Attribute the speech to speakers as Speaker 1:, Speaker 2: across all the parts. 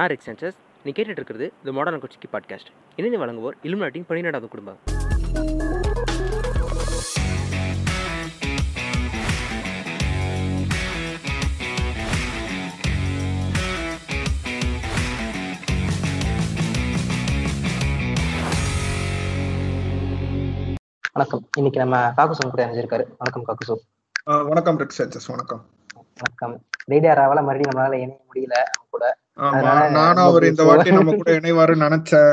Speaker 1: நான் rig census நீ கேட்டுட்டு இருக்கிறது இந்த மாடர்ன் கொச்சிக்கு பாட்காஸ்ட் இணைந்து வழங்குவோர் இலுமினாட்டின் பன்னிரெண்டாவது குடும்பம்.
Speaker 2: வணக்கம். இன்னைக்கு நம்ம காக்குசம் கூட இணைஞ்சிருக்காரு. வணக்கம் காக்குசு
Speaker 3: ஆ, வணக்கம் ரிக் சச்சஸ் வணக்கம்.
Speaker 2: வணக்கம். ரேடியா ராவால மறுபடியும் நம்மளால இணைய முடியல அவங்க கூட.
Speaker 3: நானும் அவர் இந்த வாட்டி நம்ம கூட இணைவாருன்னு நினைச்சேன்.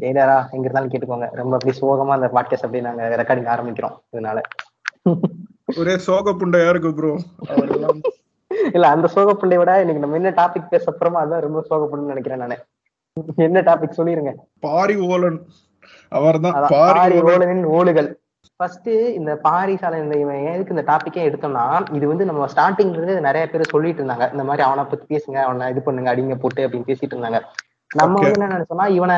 Speaker 2: ரேடியாரா எங்க இருந்தாலும் கேட்டுக்கோங்க. ரொம்ப அப்படி சோகமா அந்த பாட்காஸ்ட் அப்படி நாங்க ரெக்கார்டிங் ஆரம்பிக்கிறோம் இதனால.
Speaker 3: ஒரே சோக புண்டையா இருக்கு ப்ரோ
Speaker 2: இல்ல அந்த சோகப்புண்டைய விட இன்னைக்கு நம்ம என்ன டாபிக் பேச போறோமோ அதான் ரொம்ப சோகப்புண்ணுன்னு நினைக்கிறேன் நானு. என்ன டாபிக் சொல்லிருங்க.
Speaker 3: பாரி ஓலன். அவர்தான் பாரி
Speaker 2: பாரி
Speaker 3: ஓலன்.
Speaker 2: ஓலனின் ஓடுகள். ஃபர்ஸ்ட் இந்த பாரி சாலை இந்த இவன் எதுக்கு இந்த டாபிக்கே எடுத்தோம்னா இது வந்து நம்ம ஸ்டார்டிங்ல இருந்து நிறைய பேர் சொல்லிட்டு இருந்தாங்க. இந்த மாதிரி அவனை பத்தி பேசுங்க அவனை இது பண்ணுங்க அடிங்க போட்டு அப்படின்னு பேசிட்டு இருந்தாங்க. நம்ம. வந்து என்ன நினைச்சோம்னா இவனை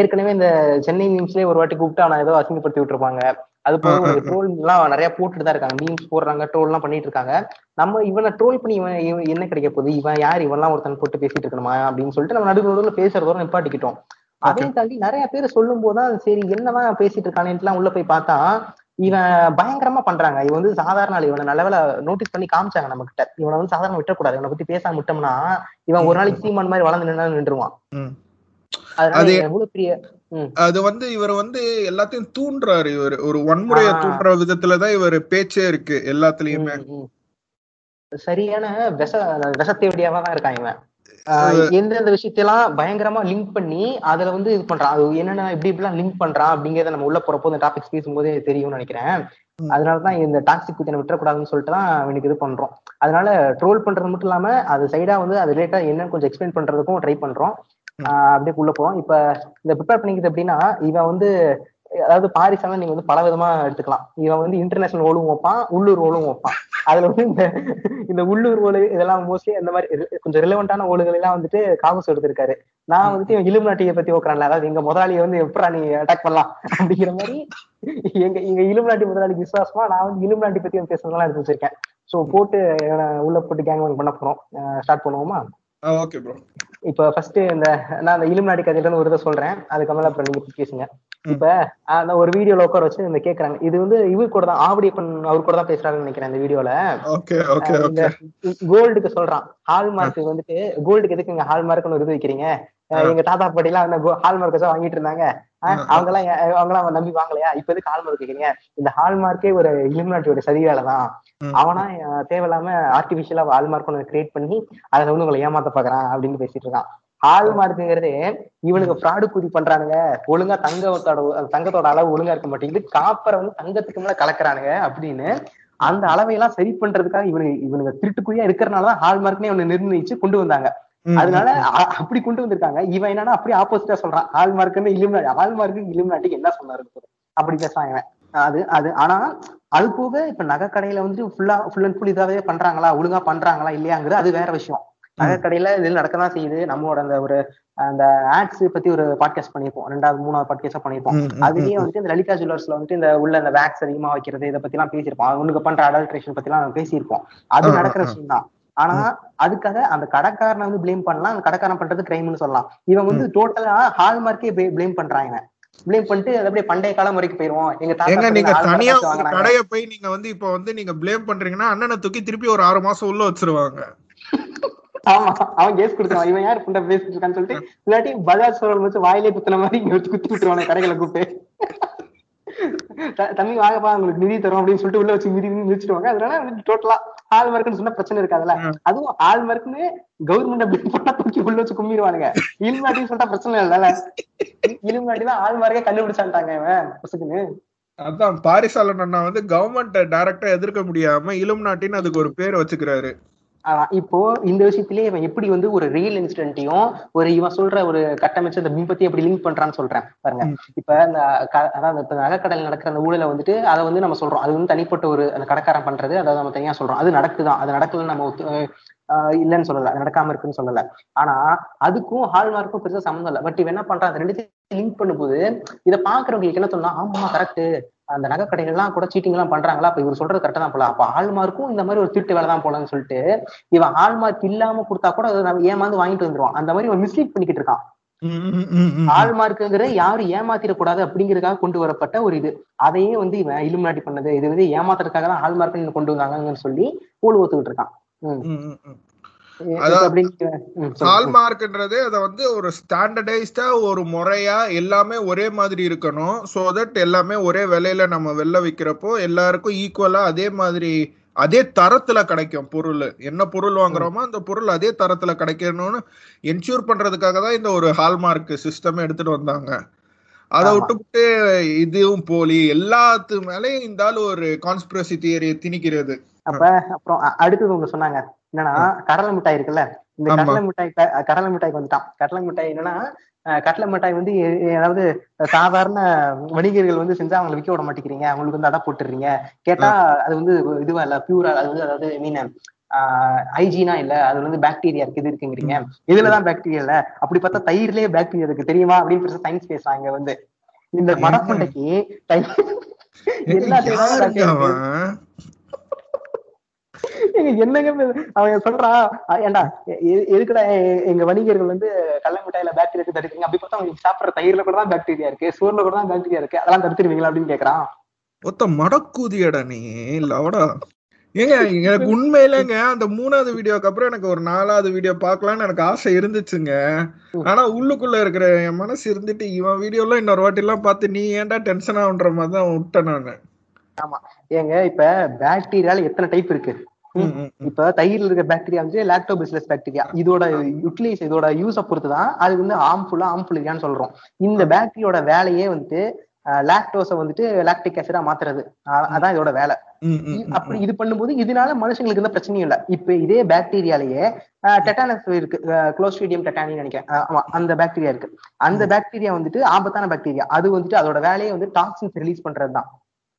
Speaker 2: ஏற்கனவே இந்த சென்னை மீம்ஸ்லயே ஒரு வாட்டி கூப்பிட்டு அவனை ஏதோ அசிங்கப்படுத்தி விட்டுருப்பாங்க. அது போக. ட்ரோல் எல்லாம் நிறைய போட்டுட்டு தான் இருக்காங்க. மீம்ஸ் போடுறாங்க ட்ரோல் எல்லாம் பண்ணிட்டு இருக்காங்க. நம்ம இவனை ட்ரோல் பண்ணி இவன் என்ன கிடைக்க போகுது? இவன் யார்? இவன்லாம் ஒருத்தன் போட்டு பேசிட்டு இருக்கணுமா? அப்படின்னு சொல்லிட்டு நம்ம நடுவு நடுவில் பேசுறதோட நிப்பாட்டிக்கிட்டோம். அதையும் தாண்டி நிறைய பேர் சொல்லும் போதுதான் சரி என்னதான் பேசிட்டு இருக்கானேன்ட்டுலாம் உள்ள போய் பார்த்தா இவன் பயங்கரமா பண்றாங்க. இவன் வந்து சாதாரண இவனை நல்ல நோட்டீஸ் பண்ணி காமிச்சாங்க நம்ம கிட்ட இவனை வந்து சாதாரண விட்டக்கூடாது இவனை பத்தி பேசாம விட்டோம்னா இவன் ஒரு நாளைக்கு சீமான் மாதிரி வளர்ந்து நின்னா நின்றுவான்
Speaker 3: அது-
Speaker 2: எவ்வளவு பெரிய
Speaker 3: அது வந்து இவர் வந்து எல்லாத்தையும் தூண்டுறாரு இவர். ஒரு வன்முறைய. தூண்டுற விதத்துலதான் இவர் பேச்சே இருக்கு எல்லாத்துலயுமே.
Speaker 2: சரியான விஷ விஷத்தேவடியாவா தான் இருக்கான் இவன். எந்தெந்த விஷயத்தையெல்லாம் பயங்கரமா லிங்க் பண்ணி அதுல வந்து இது பண்றான் அது என்னென்ன இப்படி இப்படிலாம் லிங்க் பண்றான் அப்படிங்கறத நம்ம உள்ள போறப்போ இந்த டாபிக்ஸ் பேசும்போதே தெரியும்னு நினைக்கிறேன். அதனாலதான் இந்த டாக்ஸிக் குத்தினை விட்டுறக்கூடாதுன்னு சொல்லிட்டு தான் அவனுக்கு இது பண்றோம். அதனால ட்ரோல் பண்றது மட்டும் இல்லாம அது சைடா வந்து அது ரிலேட்டா என்னன்னு கொஞ்சம் எக்ஸ்பிளைன் பண்றதுக்கும் ட்ரை பண்றோம். அப்படியே உள்ள போவோம் இப்ப இந்த ப்ரிப்பேர் பண்ணிக்கிறது எப்படின்னா இவன் வந்து அதாவது பாரிசால நீங்க வந்து பல விதமா எடுத்துக்கலாம். இவன் வந்து இன்டர்நேஷனல் ஓலும் வைப்பான் உள்ளூர் ஓலும் வைப்பான். அதுல வந்து இந்த இந்த உள்ளூர் ஓலு இதெல்லாம் மோஸ்ட்லி அந்த மாதிரி கொஞ்சம் ரிலவெண்டான ஓலுகள் எல்லாம் வந்துட்டு காமஸ் எடுத்திருக்காரு. நான் வந்துட்டு இவன் இலும் நாட்டியை பத்தி ஓக்குறான்ல அதாவது எங்க முதலாளியை வந்து எப்படா நீ அட்டாக் பண்ணலாம் அப்படிங்கிற மாதிரி எங்க எங்க இலும் நாட்டி முதலாளிக்கு விசுவாசமா நான் வந்து இலும் நாட்டி பத்தி பேசுறதெல்லாம் எடுத்து வச்சிருக்கேன். சோ போட்டு உள்ள போட்டு கேங் பண்ண போறோம். ஸ்டார்ட் பண்ணுவோமா?
Speaker 3: ஓகே ப்ரோ
Speaker 2: இப்ப ஃபர்ஸ்ட் இந்த நான் அந்த இலுமினாட்டி கதையில ஒரு இதை சொல்றேன். அதுக்கப்புறம் அப்புறம் நீங்க பேசுங்க. இப்ப அந்த ஒரு வீடியோல உட்கார வச்சு இந்த கேக்குறாங்க. இது வந்து இவர் கூட தான் ஆவடியப்பன் அவர் கூட தான் பேசுறாருன்னு நினைக்கிறேன் இந்த வீடியோல கோல்டுக்கு சொல்றான். ஹால்மார்க் வந்துட்டு கோல்டுக்கு எதுக்கு இங்க ஹால்மார்க்னு ஒரு இது வைக்கிறீங்க? எங்க தாத்தா பாட்டி எல்லாம் அந்த ஹால்மார்க் வச்சா வாங்கிட்டு இருந்தாங்க. அவங்க எல்லாம் அவங்க எல்லாம் நம்பி வாங்கலையா? இப்ப எதுக்கு ஹால்மார்க் வைக்கிறீங்க? இந்த ஹால்மார்க்கே ஒரு இலுமினாட்டியோட சதி வேலை தான்
Speaker 3: ம்.
Speaker 2: அவனா தேவையில்லாம ஆர்டிபிஷியலா ஹால்மார்க் ஒன்று கிரியேட் பண்ணி அதை வந்து உங்களை ஏமாத்த பாக்குறான் அப்படின்னு பேசிட்டு இருக்கான். ஹால்மார்க்குங்கிறது இவனுக்கு ஃப்ராடு குதி பண்றானுங்க. ஒழுங்கா தங்கத்தோட தங்கத்தோட அளவு ஒழுங்கா இருக்க மாட்டேங்குது. காப்பரை வந்து தங்கத்துக்கு மேல கலக்குறானுங்க அப்படின்னு அந்த அளவையெல்லாம் சரி பண்றதுக்காக இவனுக்கு இவனுக்கு திருட்டுக்குழியா இருக்கிறனாலதான் ஹால்மார்க்னே இவனை நிர்ணயிச்சு கொண்டு வந்தாங்க. அதனால அப்படி கொண்டு வந்திருக்காங்க. இவன் என்னன்னா அப்படியே ஆப்போசிட்டா சொல்றான். ஹால்மார்க்னு இலுமினாட்டி ஹால்மார்க்கு இலுமினாட்டிக்கு என்ன சொன்னாரு அப்படி பேசுறான் இவன். அது அது ஆனா அது போக இப்ப நகை கடையில வந்து ஃபுல்லா ஃபுல் அண்ட் ஃபுல் இதாவே பண்றாங்களா? ஒழுங்கா பண்றாங்களா? இல்லையாங்கிறது அது வேற விஷயம். நகை கடையில இது நடக்கதான் செய்யுது. நம்மளோட அந்த ஒரு அந்த ஆட்ஸ் பத்தி ஒரு பாட்காஸ்ட் பண்ணிருப்போம் ரெண்டாவது மூணாவது பாட்காஸ்ட் பண்ணிருப்போம் அதுலயே
Speaker 3: ம்,
Speaker 2: வந்துட்டு இந்த லலிதா ஜுவல்லர்ஸ்ல வந்துட்டு இந்த உள்ள இந்த வேக்ஸ் அதிகமா வைக்கிறது இதை பத்தி எல்லாம் பேசியிருப்போம் அவனுக்கு பண்ற அடல்ட்ரேஷன் பத்தி எல்லாம் பேசியிருப்போம். அது நடக்கிற. விஷயம் தான். ஆனா அதுக்காக அந்த கடைக்காரனை வந்து ப்ளேம் பண்ணலாம். அந்த கடைக்காரன் பண்றது கிரைம்னு சொல்லலாம். இவன் வந்து டோட்டலா ஹால்மார்க்கே ப்ளேம் பண்றாங்க ப்ளேம் பண்ணிட்டு அது அப்படியே பண்டைய காலம் வரைக்கும் போயிருவோம். எங்க தாத்தா
Speaker 3: நீங்க தனியா. கடைய போய் நீங்க வந்து இப்ப வந்து நீங்க ப்ளேம் பண்றீங்கன்னா அண்ணனை தூக்கி திருப்பி ஒரு ஆறு மாசம் உள்ள வச்சிருவாங்க.
Speaker 2: ஆமா அவன் கேஸ் கொடுத்துருவான். இவன் யார்? புண்டை பேசிட்டு இருக்கான்னு சொல்லிட்டு இல்லாட்டி பஜாஜ் சோழன் வச்சு வாயிலே குத்துன மாதிரி இங்க வச்சு குத்தி விட்டுருவாங்க கடைகளை கூப்பிட்டு. தம்பி வாங்கப்பா உங்களுக்கு நிதி தரும் அப்படின்னு சொல்லிட்டு உள்ள வச்சு மிதி மிதிச்சிடுவாங்க அதனால டோட்டலா ஆள் மார்க்குன்னு சொன்னா பிரச்சனை இருக்காதுல்ல. அதுவும் ஆள் மார்க்குன்னு கவர்மெண்ட் அப்படி பண்ணா தூக்கி உள்ள வச்சு கும்பிடுவானுங்க இலுமாட்டின்னு சொல்லிட்டா பிரச்சனை இல்லைல்ல இலுமாட்டி தான் ஆள் மார்க்கே கண்டுபிடிச்சான்ட்டாங்க இவன் பசுக்குன்னு.
Speaker 3: அதான் பாரிசாலன் அண்ணா வந்து கவர்மெண்ட் டைரக்டா எதிர்க்க முடியாம இலும் நாட்டின்னு அதுக்கு ஒரு பேர் வச்சுக்கிறாரு.
Speaker 2: இப்போ இந்த விஷயத்திலேயே இவன் எப்படி வந்து ஒரு ரியல் இன்சிடென்ட்டையும் ஒரு இவன் சொல்ற ஒரு கட்டமைச்ச இந்த பிம்பத்தையும் எப்படி லிங்க் பண்றான்னு சொல்றேன். பாருங்க. இப்ப இந்த அதாவது இப்ப நகைக்கடையில் நடக்கிற அந்த ஊழலை வந்துட்டு அதை வந்து நம்ம சொல்றோம். அது வந்து தனிப்பட்ட ஒரு அந்த கடைக்காரன் பண்றது அதை நம்ம தனியா சொல்றோம். அது நடக்குதான். அது நடக்கலன்னு நம்ம இல்லைன்னு சொல்லல. அது நடக்காம இருக்குன்னு சொல்லல. ஆனா அதுக்கும் ஹால்மார்க்கும் பெருசா சம்மந்தம் இல்லை. பட் இவன் என்ன பண்றான்? அந்த ரெண்டுத்தையும் லிங்க் பண்ணும்போது இதை பாக்குறவங்களுக்கு என்ன தோணுனா ஆமா கரெக்ட் அந்த நகை கடைகள்லாம் கூட சீட்டிங் எல்லாம் பண்றாங்களா? அப்ப இவர் சொல்றது கரெக்டா தான் போல. அப்ப ஹால்மார்க்கும் இந்த மாதிரி ஒரு திருட்டு வேலை தான் போலன்னு சொல்லிட்டு இவன் ஹால்மார்க் இல்லாம கொடுத்தா கூட நம்ம ஏமாந்து வாங்கிட்டு வந்துருவான். அந்த மாதிரி இவன் மிஸ்லீட் பண்ணிக்கிட்டு இருக்கான். ஹால்மார்க்குங்கிற யாரும் ஏமாத்திடக்கூடாது அப்படிங்கறதுக்காக கொண்டு வரப்பட்ட ஒரு இது. அதையே வந்து இவன் இலுமினாட்டி பண்ணது. இது வந்து ஏமாத்துறதுக்காக தான் ஹால்மார்க் கொண்டு வந்தாங்கன்னு சொல்லி ஊழ் ஒத்துக்கிட்டு இருக்கான்.
Speaker 3: ஹால்மார்க்ன்றது அத வந்து ஒரு ஸ்டாண்டர்டைஸ்டா ஒரு முறையா எல்லாமே ஒரே மாதிரி இருக்கணும். சோ தட் எல்லாமே ஒரே விலையில நம்ம வெளில விக்கிறப்போ எல்லாருக்கும் ஈக்குவலா அதே மாதிரி அதே தரத்துல கிடைக்கும் பொருள். என்ன பொருள் வாங்குறோமோ அந்த பொருள் அதே தரத்துல கிடைக்கணும்னு என்ஷூர் பண்றதுக்காக தான் இந்த ஒரு ஹால்மார்க் சிஸ்டம் எடுத்துட்டு வந்தாங்க. அதை. விட்டுவிட்டு இதுவும் போலி. எல்லாத்து மேலயும் இந்த ஒரு கான்ஸ்பிரசி தியரியை திணிக்கிறது.
Speaker 2: அப்ப அப்புறம் அடுத்தது ஒண்ணு சொன்னாங்க. என்னன்னா கடலை மிட்டாய் இருக்குல்ல? இந்த. கடலை மிட்டாய் கடலை மிட்டாய்க்கு வந்துட்டான். கடலை மிட்டாய் என்னன்னா கடலை மிட்டாய் வந்து அதாவது சாதாரண வணிகர்கள் வந்து செஞ்சா அவங்களை விற்க விட மாட்டேங்கிறீங்க. அவங்களுக்கு வந்து அடை போட்டுறீங்க. கேட்டா அது வந்து இதுவா இல்ல பியூரா அது வந்து அதாவது மீன் ஹைஜீனா இல்ல அது வந்து பாக்டீரியா இருக்கு இது இருக்குங்கிறீங்க. இதுலதான் பாக்டீரியா இல்ல. அப்படி பார்த்தா தயிர்லயே பாக்டீரியா இருக்கு. தெரியுமா? அப்படின்னு சயின்ஸ் பேசுறாங்க வந்து. இந்த எல்லாத்தையும் தான்
Speaker 3: யாருங்க
Speaker 2: bacteria இருக்கு.
Speaker 3: அவன்
Speaker 2: ஏங்க, என்னங்க? அவன் சொல்றான் எ- எதுக்குடா எங்க வணிகர்கள் வந்து கடல மிட்டாயில பாக்டீரியா இருக்கு தடுக்கிறீங்க? அப்படி பார்த்தா அவங்க சாப்பிடுற தயிர்ல கூட தான் பாக்டீரியா இருக்கு சோறுல கூட தான் பாக்டீரியா இருக்கு. அதெல்லாம் தடுத்துருவீங்களா? அப்படின்னு கேக்குறான்.
Speaker 3: ஒத்த மடக்கூதியடா நீ லவடா. ஏங்க எனக்கு உண்மையிலங்க அந்த மூணாவது வீடியோக்கு அப்புறம் எனக்கு ஒரு நாலாவது வீடியோ பார்க்கலாம்னு எனக்கு ஆசை இருந்துச்சுங்க. ஆனா உள்ளுக்குள்ள இருக்கிற என் மனசு இருந்துட்டு இவன் வீடியோலாம் இன்னொரு வாட்டி எல்லாம் பார்த்து நீ ஏன்டா டென்ஷன் ஆகுன்ற மாதிரி தான் விட்டேன் நானு.
Speaker 2: ஏங்க இப்ப பாக்டீரியால எத்தனை டைப் இருக்கு. இப்ப தயிர்ல இருக்க பாக்டீரியா வந்து லாக்டோபிசிலஸ் பாக்டீரியா இதோட யூட்டிலைஸ் இதோட யூஸ பொறுத்து தான் அது வந்து ஹார்ம்ஃபுல்லா ஹார்ம்ஃபுல் இல்லையான்னு சொல்றோம். இந்த பாக்டீரியோட வேலையே வந்துட்டு லாக்டோஸை வந்துட்டு லாக்டிக் ஆசிடா மாத்துறது. அதான் இதோட வேலை. அப்படி இது பண்ணும்போது இதனால மனுஷங்களுக்கு எந்த பிரச்சனையும் இல்ல. இப்ப இதே பாக்டீரியாலேயே டெட்டானஸ் இருக்கு. குளோஸ்ட்ரீடியம் டெட்டானி நினைக்கிறேன். ஆமா அந்த பாக்டீரியா இருக்கு. அந்த பாக்டீரியா வந்துட்டு ஆபத்தான பாக்டீரியா அது வந்துட்டு அதோட வேலையை வந்து டாக்ஸின்ஸ் ரிலீஸ் பண்றதுதான்.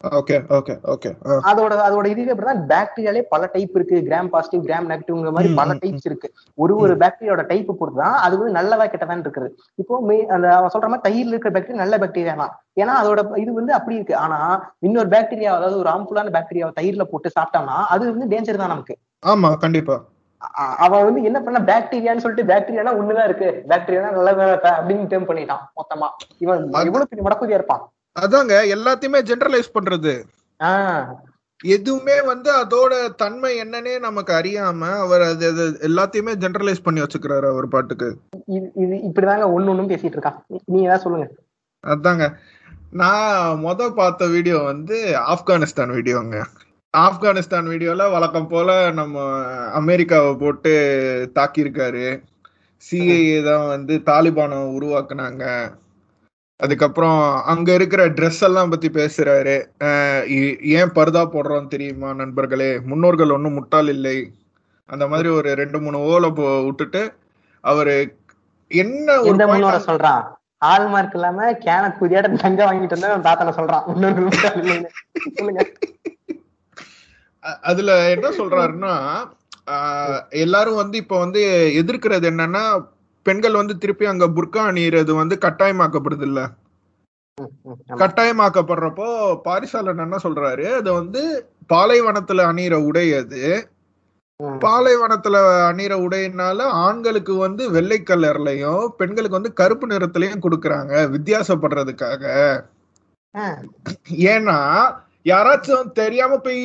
Speaker 3: ஓகே ஓகே ஓகே ஆ.
Speaker 2: அதோட அதோட இதுவே அப்படிதான் பாக்டீரியாலே பல டைப் இருக்கு. கிராம் பாசிட்டிவ் கிராம் நெகட்டிவ்ங்கிற மாதிரி பல டைப்ஸ் இருக்கு. ஒரு ஒரு பாக்டீரியாவோட டைப் பொறுத்து தான் அது வந்து நல்லதா கெட்டதான் இருக்குது. இப்போ அந்த அவன் சொல்ற மாதிரி தயிர்ல இருக்கிற பாக்டீரியா நல்ல பாக்டீரியா தான். ஏன்னா அதோட இது வந்து அப்படி இருக்கு. ஆனா இன்னொரு பாக்டீரியா அதாவது ஒரு ஹார்ம்ஃபுல்லான பாக்டீரியாவை தயிர்ல போட்டு சாப்பிட்டோம்னா அது வந்து டேஞ்சர் தான் நமக்கு.
Speaker 3: ஆமா கண்டிப்பா.
Speaker 2: அவன் வந்து என்ன பண்ண பாக்டீரியான்னு சொல்லிட்டு பாக்டீரியானா ஒண்ணுதான் இருக்கு. பாக்டீரியா நல்ல வேலை அப்படின்னு டேர்ம் பண்ணிட்டான் மொத்தமா. இவன் இவ்வளவு பெரிய மடக்குதியா இருப்பான்.
Speaker 3: அதாங்க எல்லாத்தையுமே ஜெனரலைஸ் பண்றது. எதுவுமே வந்து அதோட தன்மை என்னன்னே நமக்கு அறியாம அவர் அது அது எல்லாத்தையுமே ஜெனரலைஸ் பண்ணி வச்சுக்கிறாரு அவர் பாட்டுக்கு.
Speaker 2: இது இப்படிதாங்க ஒண்ணு ஒண்ணும் பேசிட்டு இருக்கான் நீ- நீ ஏதாவது சொல்லுங்க.
Speaker 3: அதாங்க. நான் முத பார்த்த வீடியோ வந்து ஆப்கானிஸ்தான் வீடியோங்க. ஆப்கானிஸ்தான் வீடியோல வழக்கம் போல நம்ம அமெரிக்காவை போட்டு தாக்கியிருக்காரு. சிஐஏ தான் வந்து தாலிபானை உருவாக்குனாங்க. அதுக்கப்புறம் அங்க இருக்கிற ட்ரெஸ் எல்லாம் பத்தி பேசுறாரு. ஏன் பர்தா போடுறோம் தெரியுமா நண்பர்களே? முன்னோர்கள் ஒன்றும் முட்டாள் இல்லை. அந்த மாதிரி ஒரு ரெண்டு மூணு ஓலை போ- விட்டுட்டு அவரு என்ன ஒரு
Speaker 2: சொல்றான். ஆள் மார்க் இல்லாம கேன குதியாட்ட தங்க வாங்கிட்டு வந்து தாத்தனை சொல்றான்.
Speaker 3: அதுல என்ன சொல்றாருன்னா எல்லாரும் வந்து இப்ப வந்து எதிர்க்கிறது என்னன்னா பெண்கள் வந்து திருப்பி அங்க புர்கா அணியிறது வந்து கட்டாயமாக்கப்படுது இல்ல
Speaker 2: ம், ம், ஆமா. ம்.
Speaker 3: பாலைவனத்துல அணிற உடையினால ஆண்களுக்கு வந்து வெள்ளை கலர்லயும் பெண்களுக்கு வந்து கருப்பு நிறத்திலயும் கொடுக்கறாங்க வித்தியாசப்படுறதுக்காக. ஏன்னா யாராச்சும் தெரியாம போய்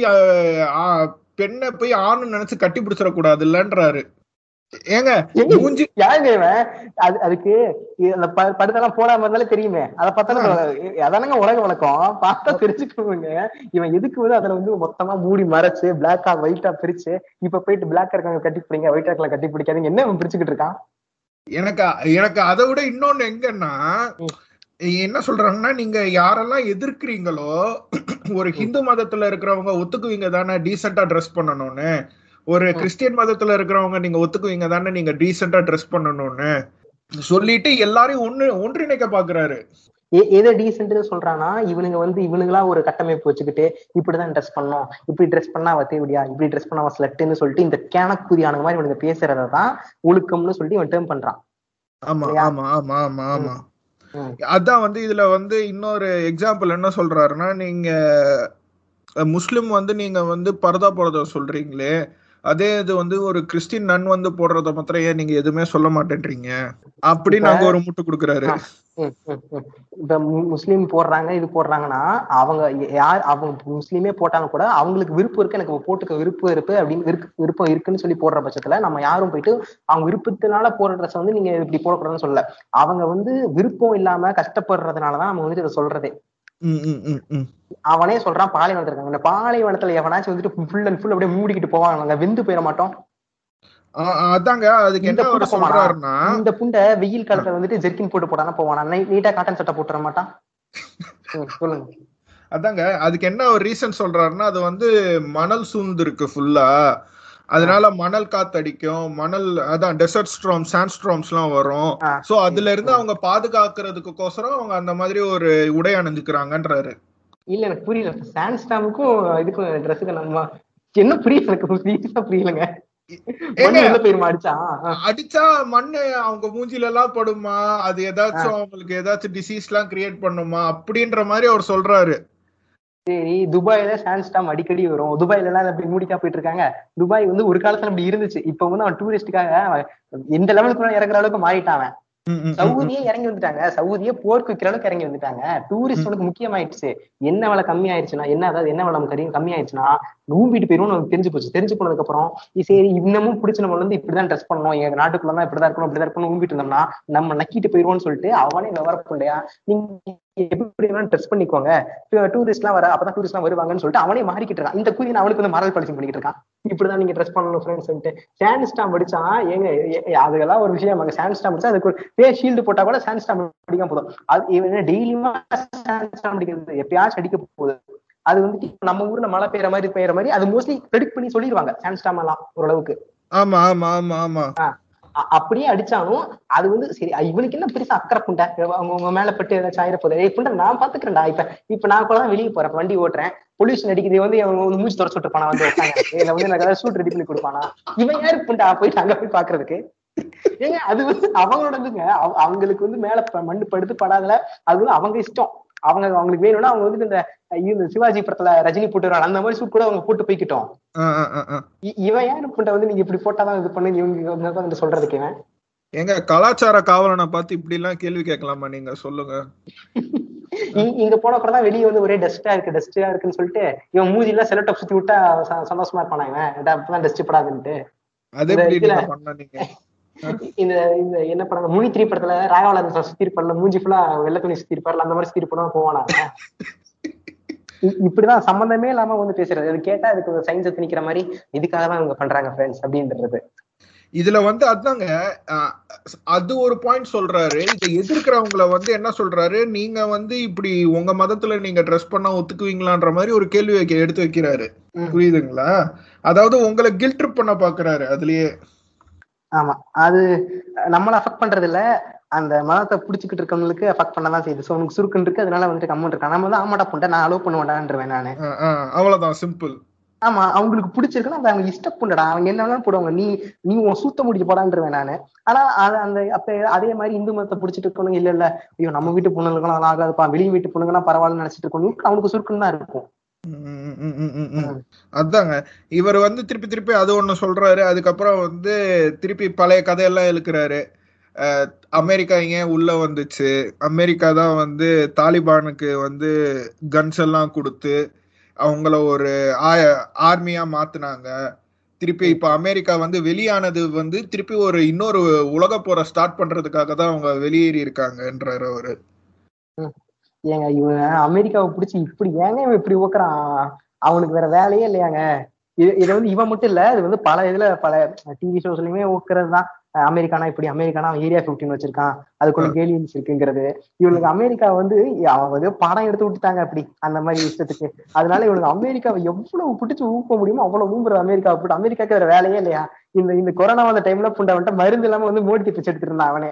Speaker 3: பெண்ணை போய் ஆண் நினைச்சு கட்டி பிடிச்சிட கூடாது இல்லன்றாரு ஏங்க மூஞ்சி
Speaker 2: யாருங்க இவன்? அது அதுக்கு அந்த படுத்தெல்லாம் போடாம இருந்தாலே தெரியுமே. அதை பார்த்தாலும் அதானங்க உலக வழக்கம். பார்த்தா தெரிஞ்சுக்கணுங்க இவன் எதுக்கு வந்து அதுல வந்து மொத்தமா மூடி மறைச்சு பிளாக்கா ஒயிட்டா பிரிச்சு இப்ப போயிட்டு பிளாக்கா இருக்கவங்க கட்டி பிடிங்க ஒயிட்டா இருக்கலாம் கட்டி பிடிக்காதீங்க. என்ன இவன் பிரிச்சுக்கிட்டு இருக்கான்?
Speaker 3: எனக்கு எனக்கு அதை விட இன்னொன்னு எங்கன்னா. என்ன சொல்றாங்கன்னா நீங்க யாரெல்லாம் எதிர்க்கிறீங்களோ ஒரு ஹிந்து மதத்துல இருக்கிறவங்க ஒத்துக்குவீங்க தானே டீசெண்டா ட்ரெஸ் பண்ணணும்னு. ஒரு. கிறிஸ்டியன் மதத்துல இருக்கிறவங்க நீங்க ஒத்துக்குவீங்க தானே நீங்க டீசெண்டா ட்ரெஸ் பண்ணணும்னு சொல்லிட்டு எல்லாரையும் ஒண்ணு ஒன்றிணைக்க பாக்குறாரு
Speaker 2: எதை டீசென்ட்னு சொல்றானா இவனுங்க வந்து இவனுங்களா ஒரு கட்டமைப்பு வச்சுக்கிட்டு இப்படிதான் ட்ரெஸ் பண்ணணும் இப்படி ட்ரெஸ் பண்ணா அவ தேவடியா இப்படி ட்ரெஸ் பண்ணா அவ ஸ்லட்டுன்னு சொல்லிட்டு இந்த கேனக்குரியான மாதிரி இவனுங்க பேசுறதான் ஒழுக்கம்னு சொல்லிட்டு இவன் டேர்ம் பண்றான்
Speaker 3: ஆமா? ஆமா ஆமா ஆமா ஆமா. அதான் வந்து இதுல வந்து இன்னொரு எக்ஸாம்பிள் என்ன சொல்றாருன்னா நீங்க முஸ்லிம் வந்து நீங்க வந்து பரதா போறத சொல்றீங்களே அதே இது வந்து ஒரு கிறிஸ்டின் நன் வந்து போடுறத மாத்திரம் ஏன் நீங்க எதுவுமே சொல்ல மாட்டேன்றீங்க? அப்படின்னு நாங்க ஒரு முட்டு கொடுக்குறாரு.
Speaker 2: இப்ப முஸ்லீம் போடுறாங்க இது போடுறாங்கன்னா அவங்க யார் அவங்க முஸ்லீமே போட்டாங்க கூட அவங்களுக்கு விருப்பம் இருக்கு எனக்கு போட்டுக்க விருப்பம் இருக்கு அப்படின்னு விருப்பம் இருக்குன்னு சொல்லி போடுற பட்சத்துல நம்ம யாரும் போயிட்டு அவங்க விருப்பத்தினால போடுற ட்ரெஸ் வந்து நீங்க இப்படி போடக்கூடாதுன்னு சொல்லல. அவங்க வந்து விருப்பம் இல்லாம கஷ்டப்படுறதுனாலதான் நம்ம வந்துட்டு இதை சொல்றதே. அவனே சொல்றான் பாலைவனத்துல இருக்காங்க. இந்த பாலைவனத்துல எவனாச்சும் வந்துட்டு ஃபுல் அண்ட் ஃபுல் அப்படியே மூடிக்கிட்டு போவாங்க. நாங்க வெந்து போயிட மாட்டோம்.
Speaker 3: அதாங்க. அதுக்கு என்ன
Speaker 2: போவானா?
Speaker 3: சொல்றாருன்னா
Speaker 2: இந்த புண்டை வெயில் காலத்துல வந்துட்டு ஜெர்கின் போட்டு போடாம போவானா? நீட்டா காட்டன் சட்டை போட்டுற மாட்டான்? சொல்லுங்க.
Speaker 3: அதாங்க. அதுக்கு என்ன ஒரு ரீசன் சொல்றாருன்னா அது வந்து மணல் சூழ்ந்து இருக்கு ஃபுல்லா அதனால மணல் காத்தடிக்கும். மணல் அதான் டெசர்ட் ஸ்ட்ராம் சாண்ட் ஸ்ட்ராம்ஸ் எல்லாம் வரும். சோ அதுல இருந்து அவங்க பாதுகாக்கிறதுக்கோசரம் அவங்க அந்த மாதிரி ஒரு உடை அணிஞ்சுக்கிறாங்கன்றாரு.
Speaker 2: இல்ல எனக்கு புரியல. சாண்ட்ஸ்டாமுக்கும் இதுக்கும் ட்ரெஸ்ஸுக்கு நம்ம என்ன புரியல எனக்கு. சீரியஸா புரியலங்க. அடிச்சா
Speaker 3: மண்ணு அவங்க மூஞ்சில எல்லாம் படுமா? அது ஏதாச்சும் அவங்களுக்கு ஏதாச்சும் டிசீஸ் எல்லாம் கிரியேட் பண்ணுமா? அப்படின்ற மாதிரி அவர் சொல்றாரு.
Speaker 2: சரி துபாயில சாண்ட்ஸ்டாம் அடிக்கடி வரும். துபாயில எல்லாம் அப்படி மூடிக்கா போயிட்டு இருக்காங்க துபாய் வந்து ஒரு காலத்துல அப்படி இருந்துச்சு. இப்ப வந்து அவன் டூரிஸ்டுக்காக எந்த லெவலுக்கு இறங்குற அளவுக்கு மாறிட்டான். சவுதியே இறங்கி வந்துட்டாங்க. சவுதியே போர்க்கு விற்கிற அளவுக்கு இறங்கி வந்துட்டாங்க. டூரிஸ்ட் உனக்கு முக்கியமாயிடுச்சு. என்ன விலை கம்மி ஆயிடுச்சுன்னா என்ன அதாவது என்ன விலை கம்மி ஆயிடுச்சுன்னா நோம்பிட்டு போயிரும் நமக்கு தெரிஞ்சு போச்சு. தெரிஞ்சு போனதுக்கு அப்புறம் சரி இன்னமும் பிடிச்ச நம்ம வந்து இப்படிதான் ட்ரெஸ் பண்ணணும். எங்க நாட்டுக்குள்ள தான் இப்படிதான் இருக்கணும் இப்படிதான் இருக்கணும் ஊம்பிட்டு இருந்தோம்னா நம்ம நக்கிட்டு போயிருவோம்னு சொல்லிட்டு அவனே விவரம் இல்லையா? நீங்க எப்படி வேணாலும் ட்ரெஸ் பண்ணிக்கோங்க. டூரிஸ்ட் எல்லாம் வர அப்பதான் டூரிஸ்ட் எல்லாம் வருவாங்கன்னு சொல்லிட்டு அவனே மாறிக்கிட்டு இருக்கான். இந்த குயின் அவனுக்கு வந்து மரல் பழிச்சு பண்ணிக்கிட்டு இருக்கான். இப்படிதான் நீங்க ட்ரெஸ் பண்ணணும் ஃப்ரெண்ட்ஸ் சொல்லிட்டு. சாண்ட் ஸ்டாம் அடிச்சா ஏங்க அதுக்கெல்லாம் அதெல்லாம் ஒரு விஷயம். அங்க சாண்ட் ஸ்டாம் அடிச்சா அதுக்கு பே ஷீல்டு போட்டா கூட சாண்ட் ஸ்டாம் அடிக்காம போதும். அது இவன் டெய்லியுமா சாண்ட் ஸ்டாம் அடிக்கிறது? எப்பயாச்சும் அடிக்க போகுது. அது வந்துட்டு நம்ம ஊர்ல மழை பெய்யற மாதிரி பெய்யற மாதிரி அது மோஸ்ட்லி ப்ரெடிக்ட் பண்ணி சொல்லிடுவாங்க. சாண்ட் ஸ்டாம் எல்லாம் ஓரளவுக்கு.
Speaker 3: ஆமா ஆமா ஆமா ஆமா.
Speaker 2: அப்படியே அடிச்சாலும் அது வந்து சரி இவனுக்கு என்ன பெருசா அக்கறை புண்டை? உங்க மேல பட்டு ஏதாச்சும் ஆயிர போகுது ஏய் புண்டை நான் பாத்துக்கிறேன்டா. இப்ப இப்ப நான் கூட தான் வெளியே போறேன் வண்டி ஓட்டுறேன். பொல்யூஷன் அடிக்குது வந்து அவன் வந்து மூச்சு தொடச்சு விட்டுருப்பானா வந்து உட்காந்து இல்ல வந்து எனக்கு ஏதாவது ஷூட் ரெடி பண்ணி கொடுப்பானா? இவன் யாரு புண்டா? போயிட்டு அங்க போய் பாக்குறதுக்கு. ஏங்க அது வந்து அவங்களோடதுங்க. அவ- அவங்களுக்கு வந்து மேல மண்ணு படுத்து படாதல. அது வந்து அவங்க இஷ்டம். அவங்க அவங்களுக்கு வேணும்னா அவங்க வந்து இந்த இந்த சிவாஜி படத்துல ரஜினி போட்டு வருவாங்க அந்த மாதிரி சூட் கூட அவங்க போட்டு. இ- இவன் யாரு புண்டை வந்து நீங்க இப்படி போட்டாதான் இது பண்ணு இவங்க சொல்றதுக்கு இவன்?
Speaker 3: எங்க கலாச்சார காவலனை பார்த்து இப்படி எல்லாம் கேள்வி கேட்கலாமா நீங்க? சொல்லுங்க.
Speaker 2: இங்க போன கூட தான் வெளியே வந்து ஒரே டஸ்டா இருக்கு டஸ்டா இருக்குன்னு சொல்லிட்டு இவன் மூஞ்சி எல்லாம் செலக்ட் சுத்தி விட்டா சந்தோஷமா இருப்பானா இவன்? அப்பதான் டஸ்ட் படாதுன்ட்டு.
Speaker 3: அது
Speaker 2: இந்த இந்த என்ன படம்? முனி த்ரீ படத்துல ராகவலன் சுத்தி இருப்பார்ல மூஞ்சி ஃபுல்லா வெள்ளை துணி சுத்தி இருப்பார்ல அந்த மாதிரி சுத்தி இருப்பானா போவானா? இப்படிதான் சம்பந்தமே இல்லாம வந்து பேசுறது. அது கேட்டா அதுக்கு சயின்ஸ் திணிக்கிற மாதிரி இதுக்காக தான் இவங்க பண்றாங்க ஃப்ரெண்ட்ஸ் அப்படின்றது.
Speaker 3: இதுல வந்து அதாங்க அது ஒரு பாயிண்ட் சொல்றாரு. இதை எதிர்க்கிறவங்கள வந்து என்ன சொல்றாரு? நீங்க வந்து இப்படி உங்க மதத்துல நீங்க ட்ரெஸ் பண்ணா ஒத்துக்குவீங்களான்ற மாதிரி ஒரு கேள்வி எடுத்து வைக்கிறாரு. புரியுதுங்களா? அதாவது உங்களை கில்ட் பண்ண பாக்குறாரு. அதுலயே
Speaker 2: ஆமா. அது நம்மள அஃபெக்ட் பண்றது இல்ல அந்த மதத்தை புடிச்சுக்கிட்டு இருக்கவங்களுக்கு அஃபெக்ட் பண்ணதான் செய்யுது. சோ உனக்கு சுருக்குன்னு இருக்கு. அதனால வந்துட்டு கம்மன் இருக்கான். நம்ம வந்து ஆமாடா புண்டை நான் அலோவ் பண்ணுவேன்டான்றவேன் நானு.
Speaker 3: அவ்வளவுதான். சிம்பிள்
Speaker 2: ஆமா. அவங்களுக்கு பிடிச்சிருக்குன்னா அது அவங்க இஷ்டம் புண்டடா. அவங்க என்ன வேணாலும் போடுவாங்க. நீ நீ உன் சூத்த முடிச்சு போடான்றவேன் நானு. ஆனா அது அந்த அப்ப அதே மாதிரி இந்து மதத்தை பிடிச்சிட்டு இருக்கணும் இல்ல இல்ல ஐயோ நம்ம வீட்டு பொண்ணுங்களுக்கெல்லாம் ஆகாதுப்பா. வெளிய வீட்டு பொண்ணுங்கலாம் பரவாயில்லன்னு நினைச்சிட்டு இருக்கணும் அவனுக்கு சுருக்குன்னு தான் இருக்கும்.
Speaker 3: அதாங்க. இவர் வந்து திருப்பி திருப்பி அது ஒண்ணு சொல்றாரு. அதுக்கப்புறம் வந்து திருப்பி பழைய கதையெல்லாம் இழுக்கிறாரு அமெரிக்கா ஏன் உள்ள வந்துச்சு? அமெரிக்கா தான் வந்து தாலிபானுக்கு வந்து கன்ஸ் எல்லாம் கொடுத்து அவங்கள ஒரு ஆர்மியா மாத்துனாங்க. திருப்பி இப்ப அமெரிக்கா வந்து வெளியானது வந்து திருப்பி ஒரு இன்னொரு உலக போரை ஸ்டார்ட் பண்றதுக்காக தான் அவங்க வெளியேறி இருக்காங்கன்றாரு அவரு.
Speaker 2: ஏங்க இவன் அமெரிக்காவை பிடிச்சி இப்படி ஏங்க இவன் இப்படி ஊக்குறான் அவனுக்கு வேற வேலையே இல்லையாங்க. இது இது வந்து இவன் மட்டும் இல்ல இது வந்து பல இதுல பல டிவி ஷோஸ்லயுமே ஊக்குறது தான். அமெரிக்கானா இப்படி அமெரிக்கானா அவன் ஏரியா பிப்டின் வச்சிருக்கான். அதுக்குள்ள கேலியன்ஸ் இருக்குங்கிறது. இவனுக்கு அமெரிக்கா வந்து அவன் வந்து படம் எடுத்து விட்டுட்டாங்க அப்படி அந்த மாதிரி இஷ்டத்துக்கு. அதனால இவனுக்கு அமெரிக்காவை எவ்வளவு பிடிச்சு ஊக்க முடியுமோ அவ்வளவு ஊம்புற அமெரிக்காவை போட்டு அமெரிக்காக்கு வேற வேலையே இல்லையா? இந்த இந்த கொரோனா வந்த டைம்ல புண்டை வந்துட்டு மருந்து இல்லாம வந்து மோடி பிச்சை எடுத்துட்டு இருந்தான் அவனே.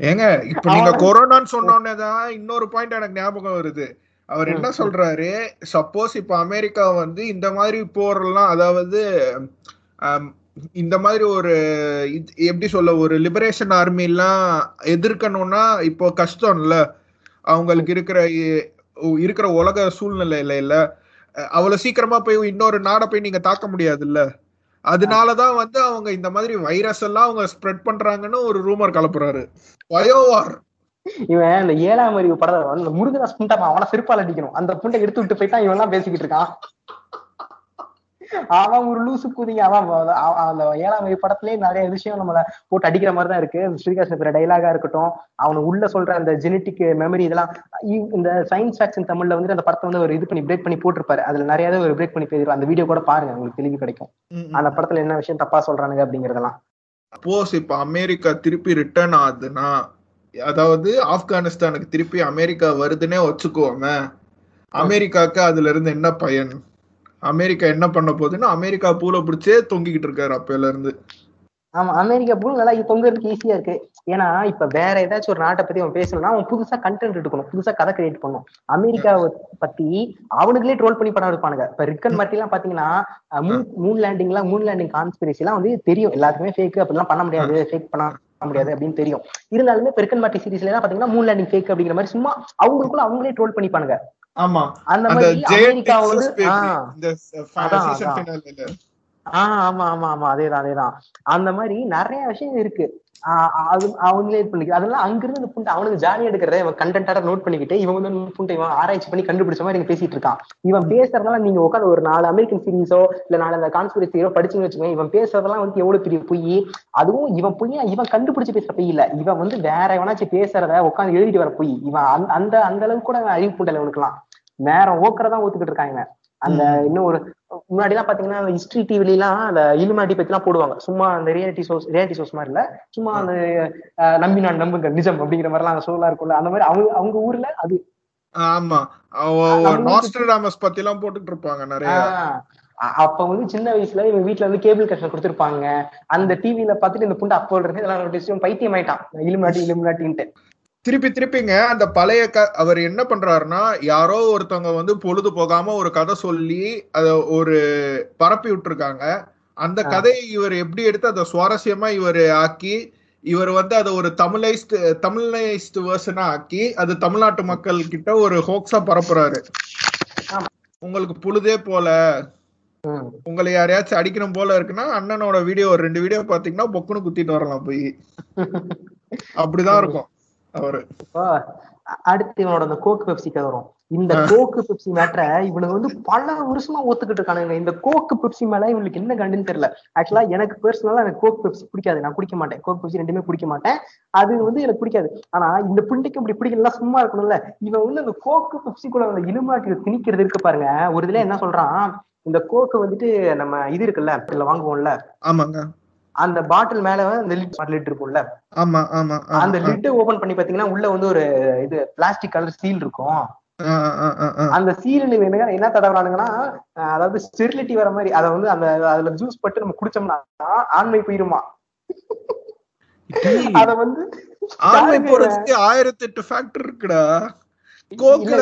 Speaker 3: ஏங்க இப்ப நீங்க கொரோனான்னு சொன்னோடனே தான் இன்னொரு பாயிண்ட் எனக்கு ஞாபகம் வருது. அவர் என்ன. சொல்றாரு சப்போஸ் இப்ப அமெரிக்கா வந்து இந்த மாதிரி போரெல்லாம் அதாவது இந்த மாதிரி ஒரு எப்படி சொல்ல ஒரு லிபரேஷன் ஆர்மி எல்லாம் எதிர்க்கணும்னா இப்போ கஷ்டம்ல அவங்களுக்கு இருக்கிற இருக்கிற உலக சூழ்நிலையில இல்ல. அவ்வளவு சீக்கிரமா போய் இன்னொரு நாடை போய் நீங்க தாக்க முடியாதுல்ல. அதனாலதான் வந்து அவங்க இந்த மாதிரி வைரஸ் எல்லாம் அவங்க ஸ்ப்ரெட் பண்றாங்கன்னு ஒரு ரூமர் கலப்புறாரு. பயோவார்
Speaker 2: இவன் இந்த ஏழாம் அறிவு படத்தை வந்து முருகதாஸ் புண்டா அவனை செருப்பால் அடிக்கணும். அந்த புண்டை எடுத்து விட்டு போயிட்டா இவன் எல்லாம் பேசிக்கிட்டு இருக்கான். அவன் ஒரு லூசு கூதிங்க அவன் அவ- அவ- அந்த ஏழாம் படத்திலேயே நிறைய விஷயம் நம்மள போட்டு அடிக்கிற மாதிரி தான் இருக்கு ஸ்ரீகாஷ் பேர டைலாகா இருக்கட்டும் அவனு உள்ள சொல்ற அந்த ஜெனட்டிக் மெமரி இதெல்லாம் இந்த சயின்ஸ் ஃபேக்ஷன் தமிழ்ல வந்து அந்த படத்தை வந்து ஒரு இது பண்ணி பிரேக் பண்ணி போட்டிருப்பாரு. அதுல நிறைய ஒரு பிரேக் பண்ணி பேசிடும் அந்த வீடியோ கூட பாருங்க உங்களுக்கு தெளிவு கிடைக்கும். அந்த படத்துல என்ன விஷயம் தப்பா சொல்றானுங்க அப்படிங்கறதெல்லாம்.
Speaker 3: சப்போஸ் இப்ப அமெரிக்கா திருப்பி ரிட்டர்ன் ஆகுதுன்னா அதாவது ஆப்கானிஸ்தானுக்கு திருப்பி அமெரிக்கா வருதுன்னே வச்சுக்கோமே அமெரிக்காக்கு அதுல இருந்து என்ன பயன்? அமெரிக்கா என்ன பண்ண போகுதுன்னா அமெரிக்கா பூல பிடிச்சே தொங்கிக்கிட்டு இருக்காரு அப்பையில இருந்து.
Speaker 2: ஆமா அமெரிக்கா பூல் நல்லா தொங்குறதுக்கு ஈஸியா இருக்கு. ஏன்னா இப்ப வேற ஏதாச்சும் ஒரு நாட்டை பத்தி அவன் பேசணும்னா அவன் புதுசா கண்டென்ட் எடுக்கணும். புதுசா கதை கிரியேட் பண்ணும் அமெரிக்காவை பத்தி அவனுங்களே ட்ரோல் பண்ணி படம் எடுப்பானுங்க. இப்ப ரிக்கன் மாட்டி எல்லாம் பாத்தீங்கன்னா மூன் மூன் லேண்டிங் எல்லாம் மூன் லேண்டிங் கான்ஸ்பிரசி எல்லாம் வந்து தெரியும். எல்லாத்துக்குமே ஃபேக் அப்படிலாம் பண்ண முடியாது. ஃபேக் பண்ண முடியாது அப்படின்னு தெரியும். இருந்தாலுமே பெருக்கன் மாட்டி சீரிஸ்ல எல்லாம் பாத்தீங்கன்னா மூன் லேண்டிங் ஃபேக் அப்படிங்கிற மாதிரி சும்மா அவங்களுக்குள்ள அவங்களே ட்ரோல் பண்ணிப்பானுங்க.
Speaker 3: ஆமா.
Speaker 2: அந்த மாதிரி அமெரிக்கா வந்து ஆஹ் ஆமா ஆமா ஆமா. அதேதான் அதேதான். அந்த மாதிரி நிறைய விஷயம் இருக்கு. அது அவங்களே பண்ணிக்க அதெல்லாம் அங்கிருந்து இந்த புண்டை அவனுக்கு ஜாலியா எடுக்கிறத இவன் கண்டென்ட்டா நோட் பண்ணிக்கிட்டு இவன் வந்து புண்டை இவன் ஆராய்ச்சி பண்ணி கண்டுபிடிச்ச மாதிரி இங்க பேசிட்டு இருக்கான். இவன் பேசுறதெல்லாம் நீங்க உட்காந்து ஒரு நாலு அமெரிக்கன் சீரீஸோ இல்ல நாலு அந்த கான்ஸ்பிரசியோ படிச்சுன்னு வச்சுக்கோங்க இவன் பேசுறதெல்லாம் வந்து எவ்வளவு பெரிய பொய்? அதுவும் இவன் பொய்யா இவன் கண்டுபிடிச்சு பேசுற பொய் இல்ல. இவன் வந்து வேற எவனாச்சும் பேசுறத உட்காந்து எழுதிட்டு வர பொய். இவன் அந்த- அந்த அளவுக்கு கூட அறிவு புண்டல இவனுக்குலாம் வேற ஓக்கறதான் ஊத்துக்கிட்டு இருக்காங்க. அந்த இன்னும் ஒரு முன்னாடி எல்லாம் பாத்தீங்கன்னா ஹிஸ்டரி டிவில எல்லாம் அந்த இலுமாட்டி பத்தி எல்லாம் போடுவாங்க. சும்மா அந்த ரியாலிட்டி ஷோஸ் ரியாலிட்டி ஷோஸ் மாதிரி இல்ல. சும்மா அந்த நம்பி நான் நம்புங்க நிஜம் அப்படிங்கிற மாதிரி எல்லாம் அந்த ஷோலாம் இருக்கும்ல. அந்த மாதிரி அவங்க அவங்க ஊர்ல அது.
Speaker 3: ஆமா. நாஸ்ட்ரடாமஸ் பத்தி எல்லாம் போட்டுட்டு இருப்பாங்க நிறைய.
Speaker 2: அப்ப வந்து சின்ன வயசுல இவங்க வீட்டுல வந்து கேபிள் கனெக்ஷன் கொடுத்திருப்பாங்க. அந்த டிவில பார்த்துட்டு இந்த புண்டு அப்போ இருந்து இதெல்லாம் பைத்தியம் ஆயிட்டான் இலுமாட்டி இலுமினாட்டின்ட்டு.
Speaker 3: திருப்பி திருப்பிங்க அந்த பழைய க அவர் என்ன பண்றாருன்னா யாரோ ஒருத்தவங்க வந்து பொழுது போகாம ஒரு கதை சொல்லி அத ஒரு பரப்பி விட்டுருக்காங்க அந்த. கதையை இவர் எப்படி எடுத்து அதை சுவாரஸ்யமா இவர் ஆக்கி இவர் வந்து அதை ஒரு தமிழைஸ்ட் தமிழைஸ்ட் வேர்ஷனா ஆக்கி அது தமிழ்நாட்டு மக்கள் கிட்ட ஒரு ஹோக்ஸா பரப்புறாரு. உங்களுக்கு பொழுதே போல. உங்களை யாரையாச்சும் அடிக்கணும் போல இருக்குன்னா அண்ணனோட வீடியோ ஒரு ரெண்டு வீடியோ பாத்தீங்கன்னா பொக்குன்னு குத்திட்டு வரலாம் போய் அப்படிதான் இருக்கும் அவரு.
Speaker 2: அடுத்து இவனோட அந்த கோக் பெப்சி கதை வரும். இந்த. கோக்கு பெப்சி மேட்டரை இவனுக்கு வந்து பல வருஷமா ஒத்துக்கிட்டு இருக்கானுங்க. இந்த கோக்கு பெப்சி மேல இவனுக்கு என்ன கண்டுன்னு தெரியல. ஆக்சுவலா எனக்கு பர்சனலா எனக்கு கோக் பெப்சி பிடிக்காது. நான் குடிக்க மாட்டேன். கோக் பெப்சி ரெண்டுமே குடிக்க மாட்டேன். அது வந்து எனக்கு பிடிக்காது. ஆனா இந்த புண்டைக்கு இப்படி பிடிக்கலாம் சும்மா இருக்கணும்ல இவன் வந்து அந்த கோக்கு பெப்சி கூட அந்த இலுமாட்டி திணிக்கிறது இருக்கு பாருங்க. ஒரு இதுல என்ன சொல்றான்? இந்த கோக்கு வந்துட்டு நம்ம இது இருக்குல்ல இதுல வாங்குவோம்ல.
Speaker 3: ஆமாங்க.
Speaker 2: அந்த பாட்டில் மேல அந்த லிட் லிட் இருக்கும்ல
Speaker 3: ஆமா ஆமா
Speaker 2: அந்த
Speaker 3: ஆ.
Speaker 2: லிட்டை ஓபன் பண்ணி பாத்தீங்கன்னா உள்ள வந்து ஒரு இது பிளாஸ்டிக் கலர் சீல் இருக்கும். அந்த சீல் என்ன என்ன தடவுறானுங்கன்னா அதாவது ஸ்டெரிலிட்டி வர மாதிரி அதை வந்து அந்த அதுல ஜூஸ் பட்டு நம்ம குடிச்சோம்னா ஆண்மை போயிருமா அத வந்து
Speaker 3: ஆண்மை. போறதுக்கு ஆயிரத்தி எட்டு ஃபேக்டர் இருக்குடா கோக்குல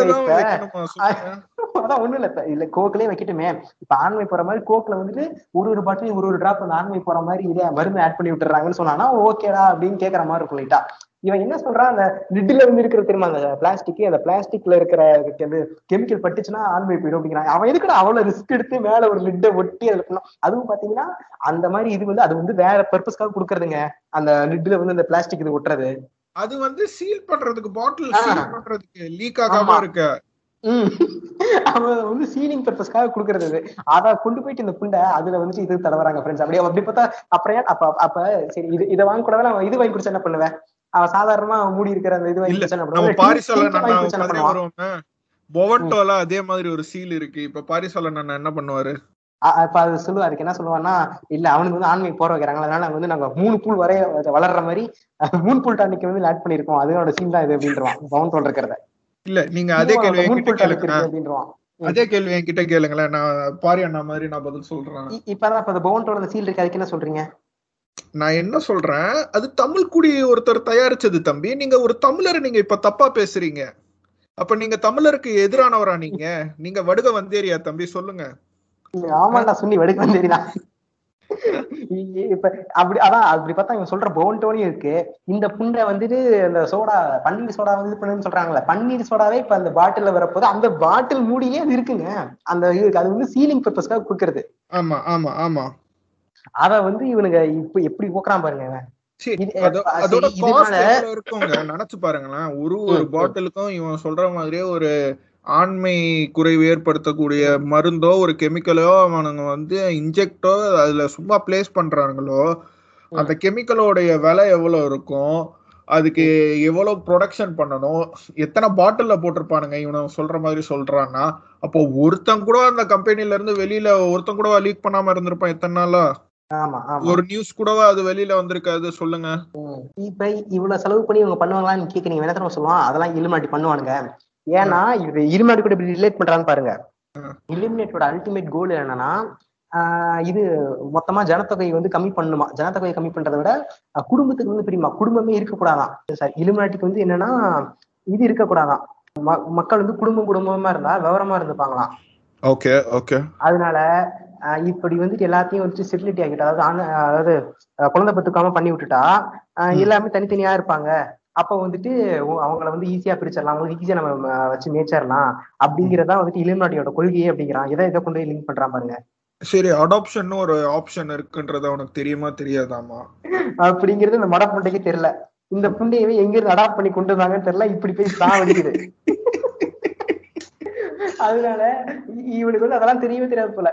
Speaker 2: ஒண்ணும் இல்ல இல்ல கோக்லயே வைக்கட்டுமே. இப்ப ஆண்மை போற மாதிரி கோக்ல வந்துட்டு ஒரு ஒரு பாட்டிலையும் ஒரு ஒரு டிராப் அந்த ஆண்மை போற மாதிரி இதே மருந்து ஆட் பண்ணி விட்டுறாங்கன்னு சொன்னானா ஓகேடா அப்படின்னு கேக்குற மாதிரி இருக்கும் லைட்டா இவன் என்ன சொல்றான் அந்த லிட்ல வந்து இருக்கிற தெரியுமா அந்த பிளாஸ்டிக் அந்த பிளாஸ்டிக்ல இருக்கிற கெமிக்கல் பட்டுச்சுன்னா ஆண்மை போயிடும் அப்படிங்கிறான். அவன் எதுக்குடா அவ்வளவு ரிஸ்க் எடுத்து மேல ஒரு லிட்டை ஒட்டி அதுல அதுவும் பாத்தீங்கன்னா அந்த மாதிரி இது வந்து அது வந்து வேற பர்பஸ்க்காக கொடுக்கறதுங்க. அந்த லிட்ல வந்து அந்த பிளாஸ்டிக் இது ஒட்டுறது.
Speaker 3: அது வந்து சீல் பண்றதுக்கு பாட்டில். சீல் பண்றதுக்கு லீக் ஆகாம. இருக்க.
Speaker 2: அவன் வந்து சீலிங் பர்பஸ்க்காக குடுக்கறது இது அத கொண்டு போயிட்டு இந்த புண்டை அதுல வந்துட்டு இது தடவறாங்க ஃப்ரெண்ட்ஸ் அப்படியே அப்படி பார்த்தா அப்புறம் அப்ப அப்ப சரி இது இதை வாங்க கூட அவன் இது வாங்கி குடிச்சா என்ன பண்ணுவேன்? அவன் சாதாரணமா மூடி இருக்கிற அந்த இது வாங்கி குடிச்சா என்ன பண்ணுவான்?
Speaker 3: அதே மாதிரி ஒரு சீல் இருக்கு. இப்ப பாரிசால நான் என்ன பண்ணுவாரு?
Speaker 2: அப்ப அது சொல்லுவா அதுக்கு என்ன சொல்லுவான்னா இல்ல அவனுக்கு வந்து ஆண்மை போற வைக்கிறாங்க. அதனால வந்து நாங்க மூணு பூல் வரைய வளர்ற மாதிரி மூணு பூல் டானிக் வந்து ஆட் பண்ணிருக்கோம். அதோட சீன் தான் இது அப்படின்றான். பவுன் தோல் இருக்கிறத.
Speaker 3: இல்ல நீங்க அதே கேள்வி
Speaker 2: அப்படின்றான்.
Speaker 3: அதே கேள்வி என்கிட்ட கேளுங்களேன். நான் பாரி அண்ணா மாதிரி நான் பதில் சொல்றேன்.
Speaker 2: இப்பதான் இப்ப பவுன் தோல் சீல் இருக்கு. அதுக்கு என்ன சொல்றீங்க?
Speaker 3: நான் என்ன சொல்றேன்? அது தமிழ் குடி ஒருத்தர் தயாரிச்சது தம்பி. நீங்க ஒரு தமிழரை நீங்க இப்ப தப்பா பேசுறீங்க. அப்ப நீங்க தமிழருக்கு எதிரானவரா நீங்க? நீங்க வடுக வந்தேரியா தம்பி சொல்லுங்க.
Speaker 2: ஆமாண்டா சுண்ணி வெடுக்க தெரியுதா? இப்ப அப்படி அதான் அப்படி பார்த்தா இவன் சொல்ற பவுன் டோனி இருக்கு. இந்த புண்டை வந்துட்டு இந்த சோடா பன்னீர் சோடா வந்து பண்ணுன்னு பன்னீர் சோடாவே இப்ப அந்த பாட்டில்ல வரப்போது அந்த பாட்டில் மூடியே அது இருக்குங்க. அந்த அது வந்து சீலிங் பர்பஸ்க்காக கொடுக்கறது.
Speaker 3: ஆமா ஆமா ஆமா.
Speaker 2: அத வந்து இவனுங்க இப்ப எப்படி போக்குறான் பாருங்க இவன்.
Speaker 3: அதோட நினைச்சு பாருங்களேன். ஒரு ஒரு. பாட்டிலுக்கும் இவன் சொல்ற மாதிரியே ஒரு ஆண்மை குறைவு ஏற்படுத்தக்கூடிய மருந்தோ ஒரு கெமிக்கலோ அவனுங்க வந்து இன்ஜெக்டோ அதுல சும்மா பிளேஸ் பண்றாங்களோ அந்த கெமிக்கலோடைய விலை எவ்வளவு இருக்கும்? அதுக்கு எவ்வளவு ப்ரொடக்ஷன் பண்ணணும்? எத்தனை பாட்டில்ல போட்டிருப்பானுங்க? இவனை சொல்ற மாதிரி சொல்றான்னா அப்போ ஒருத்தன் கூட அந்த கம்பெனில இருந்து வெளியில ஒருத்தன் கூட லீக் பண்ணாம இருந்திருப்பான் எத்தனை நாளா? ஒரு நியூஸ் கூடவா அது வெளியில வந்திருக்காது? சொல்லுங்க.
Speaker 2: இப்ப இவ்வளவு செலவு பண்ணி இவங்க பண்ணுவாங்களான்னு கேக்குறீங்க. தெரியுமா சொல்லுவான்? அதெல்லாம் இலுமாட்டி பண்ணுவானுங்க. ஏன்னா இது இலுமாட்டி கூட இப்படி ரிலேட் பண்றான்னு பாருங்க. இலுமினேட்டோட அல்டிமேட் கோல் என்னன்னா இது மொத்தமா ஜனத்தொகை வந்து கம்மி பண்ணுமா? ஜனத்தொகையை கம்மி பண்றதை விட குடும்பத்துக்கு வந்து பிரியுமா? குடும்பமே இருக்கக்கூடாதான். சாரி இலுமினாட்டிக்கு வந்து என்னன்னா இது இருக்கக்கூடாதான். மக்கள் வந்து குடும்பம் குடும்பமா இருந்தா விவரமா இருந்துப்பாங்களாம்.
Speaker 3: Okay okay.
Speaker 2: அதனால இப்படி வந்துட்டு எல்லாத்தையும் வந்துட்டு செட்டிலிட்டி ஆகிட்டு அதாவது அதாவது குழந்தை பத்துக்காம பண்ணி விட்டுட்டா. எல்லாமே தனித்தனியா இருப்பாங்க. அப்ப வந்துட்டு அவங்கள வந்து ஈஸியா பிரிச்சிடலாம். அவங்களுக்கு ஈஸியா நம்ம வச்சு மேய்ச்சிடலாம். அப்படிங்கறதா வந்துட்டு இலுமினாட்டியோட கொள்கையே அப்படிங்கிறான். எதை இதை கொண்டு லிங்க் பண்றான் பாருங்க.
Speaker 3: சரி அடாப்ஷன் ஒரு ஆப்ஷன் இருக்குன்றது உனக்கு தெரியுமா தெரியாதாமா
Speaker 2: அப்படிங்கிறது இந்த மட புண்டைக்கு தெரியல. இந்த புண்டையவே எங்க இருந்து அடாப்ட் பண்ணி கொண்டு வந்தாங்கன்னு தெரியல. இப்படி போய் தான் வலிக்குது அதனால இவனுக்கு வந்து அதெல்லாம் தெரியவே தெரியாது போல.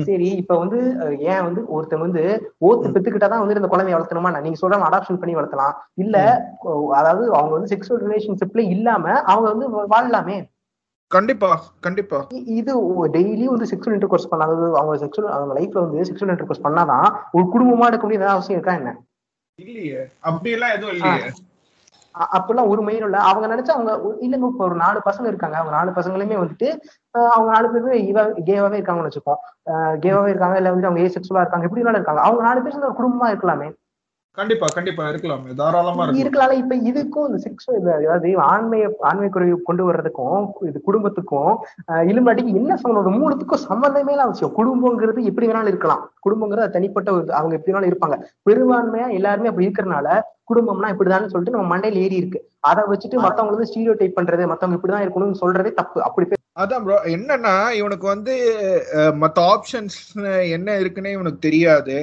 Speaker 2: சரி இப்ப வந்து ஏன் வந்து ஒருத்தன் வந்து ஓத்து பெத்துக்கிட்டாதான் வந்து இந்த குழந்தைய வளர்த்தணுமா நீங்க சொல்ற அடாப்ஷன் பண்ணி வளர்த்தலாம் இல்ல அதாவது அவங்க வந்து செக்ஷுவல் ரிலேஷன்ஷிப்ல இல்லாம அவங்க வந்து வாழலாமே.
Speaker 3: கண்டிப்பா கண்டிப்பா.
Speaker 2: இது டெய்லி வந்து செக்ஷுவல் இன்டர் கோர்ஸ் பண்ணாதது அவங்க செக்ஷுவல் அவங்க லைஃப்ல வந்து செக்ஷுவல் இன்டர் கோர்ஸ் பண்ணாதான் ஒரு குடும்பமா இருக்க முடியாத அவசியம் இருக்கா என்ன?
Speaker 3: இல்லையே. அப்படி எல்லாம் எதுவும் இல்லையே.
Speaker 2: அ- அப்பெல்லாம் ஒரு மைண்ட் இல்ல. அவங்க நினைச்சா அவங்க இல்லைங்க இப்ப ஒரு நாலு பசங்க இருக்காங்க. அவங்க நாலு பசங்களுமே வந்துட்டு அஹ், அவங்க நாலு பேருமே கேவாவே இருக்காங்கன்னு வச்சுப்போம் கேவாவே இருக்காங்க இல்ல வந்து அவங்க ஏ செக்ஸுவலா இருக்காங்க எப்படி இருக்காங்க. அவங்க நாலு பேர் சேர்ந்து ஒரு குடும்பமா இருக்கலாமே.
Speaker 3: கண்டிப்பா கண்டிப்பா இருக்கலாமே. தாராளமா இருக்கலாம்.
Speaker 2: இருக்கலாம் இப்ப இதுக்கும் இந்த செக்ஷுவல் அதாவது ஆண்மை ஆண்மை குறைவு கொண்டு வர்றதுக்கும் இது குடும்பத்துக்கும் இலும்பாட்டிக்கு என்ன சொல்லணும்? மூணுத்துக்கும் சம்மந்தமே இல்லாத விஷயம். குடும்பங்கிறது எப்படி வேணாலும் இருக்கலாம். குடும்பங்கிறது தனிப்பட்ட ஒரு. அவங்க எப்படி வேணாலும் இருப்பாங்க. பெரும்பான்மையா எல்லாருமே அப்படி இருக்கிறனால குடும்பம்னா இப்படிதான்னு சொல்லிட்டு நம்ம மண்டையில ஏறி இருக்கு. அதை வச்சுட்டு மத்தவங்க வந்து ஸ்டீரியோ டைப் பண்றது மத்தவங்க இப்படிதான் இருக்கணும்னு சொல்றதே தப்பு. அப்படி
Speaker 3: அதான் ப்ரோ என்னன்னா இவனுக்கு வந்து மத்த ஆப்ஷன்ஸ் என்ன இருக்குன்னே இவனுக்கு தெரியாது.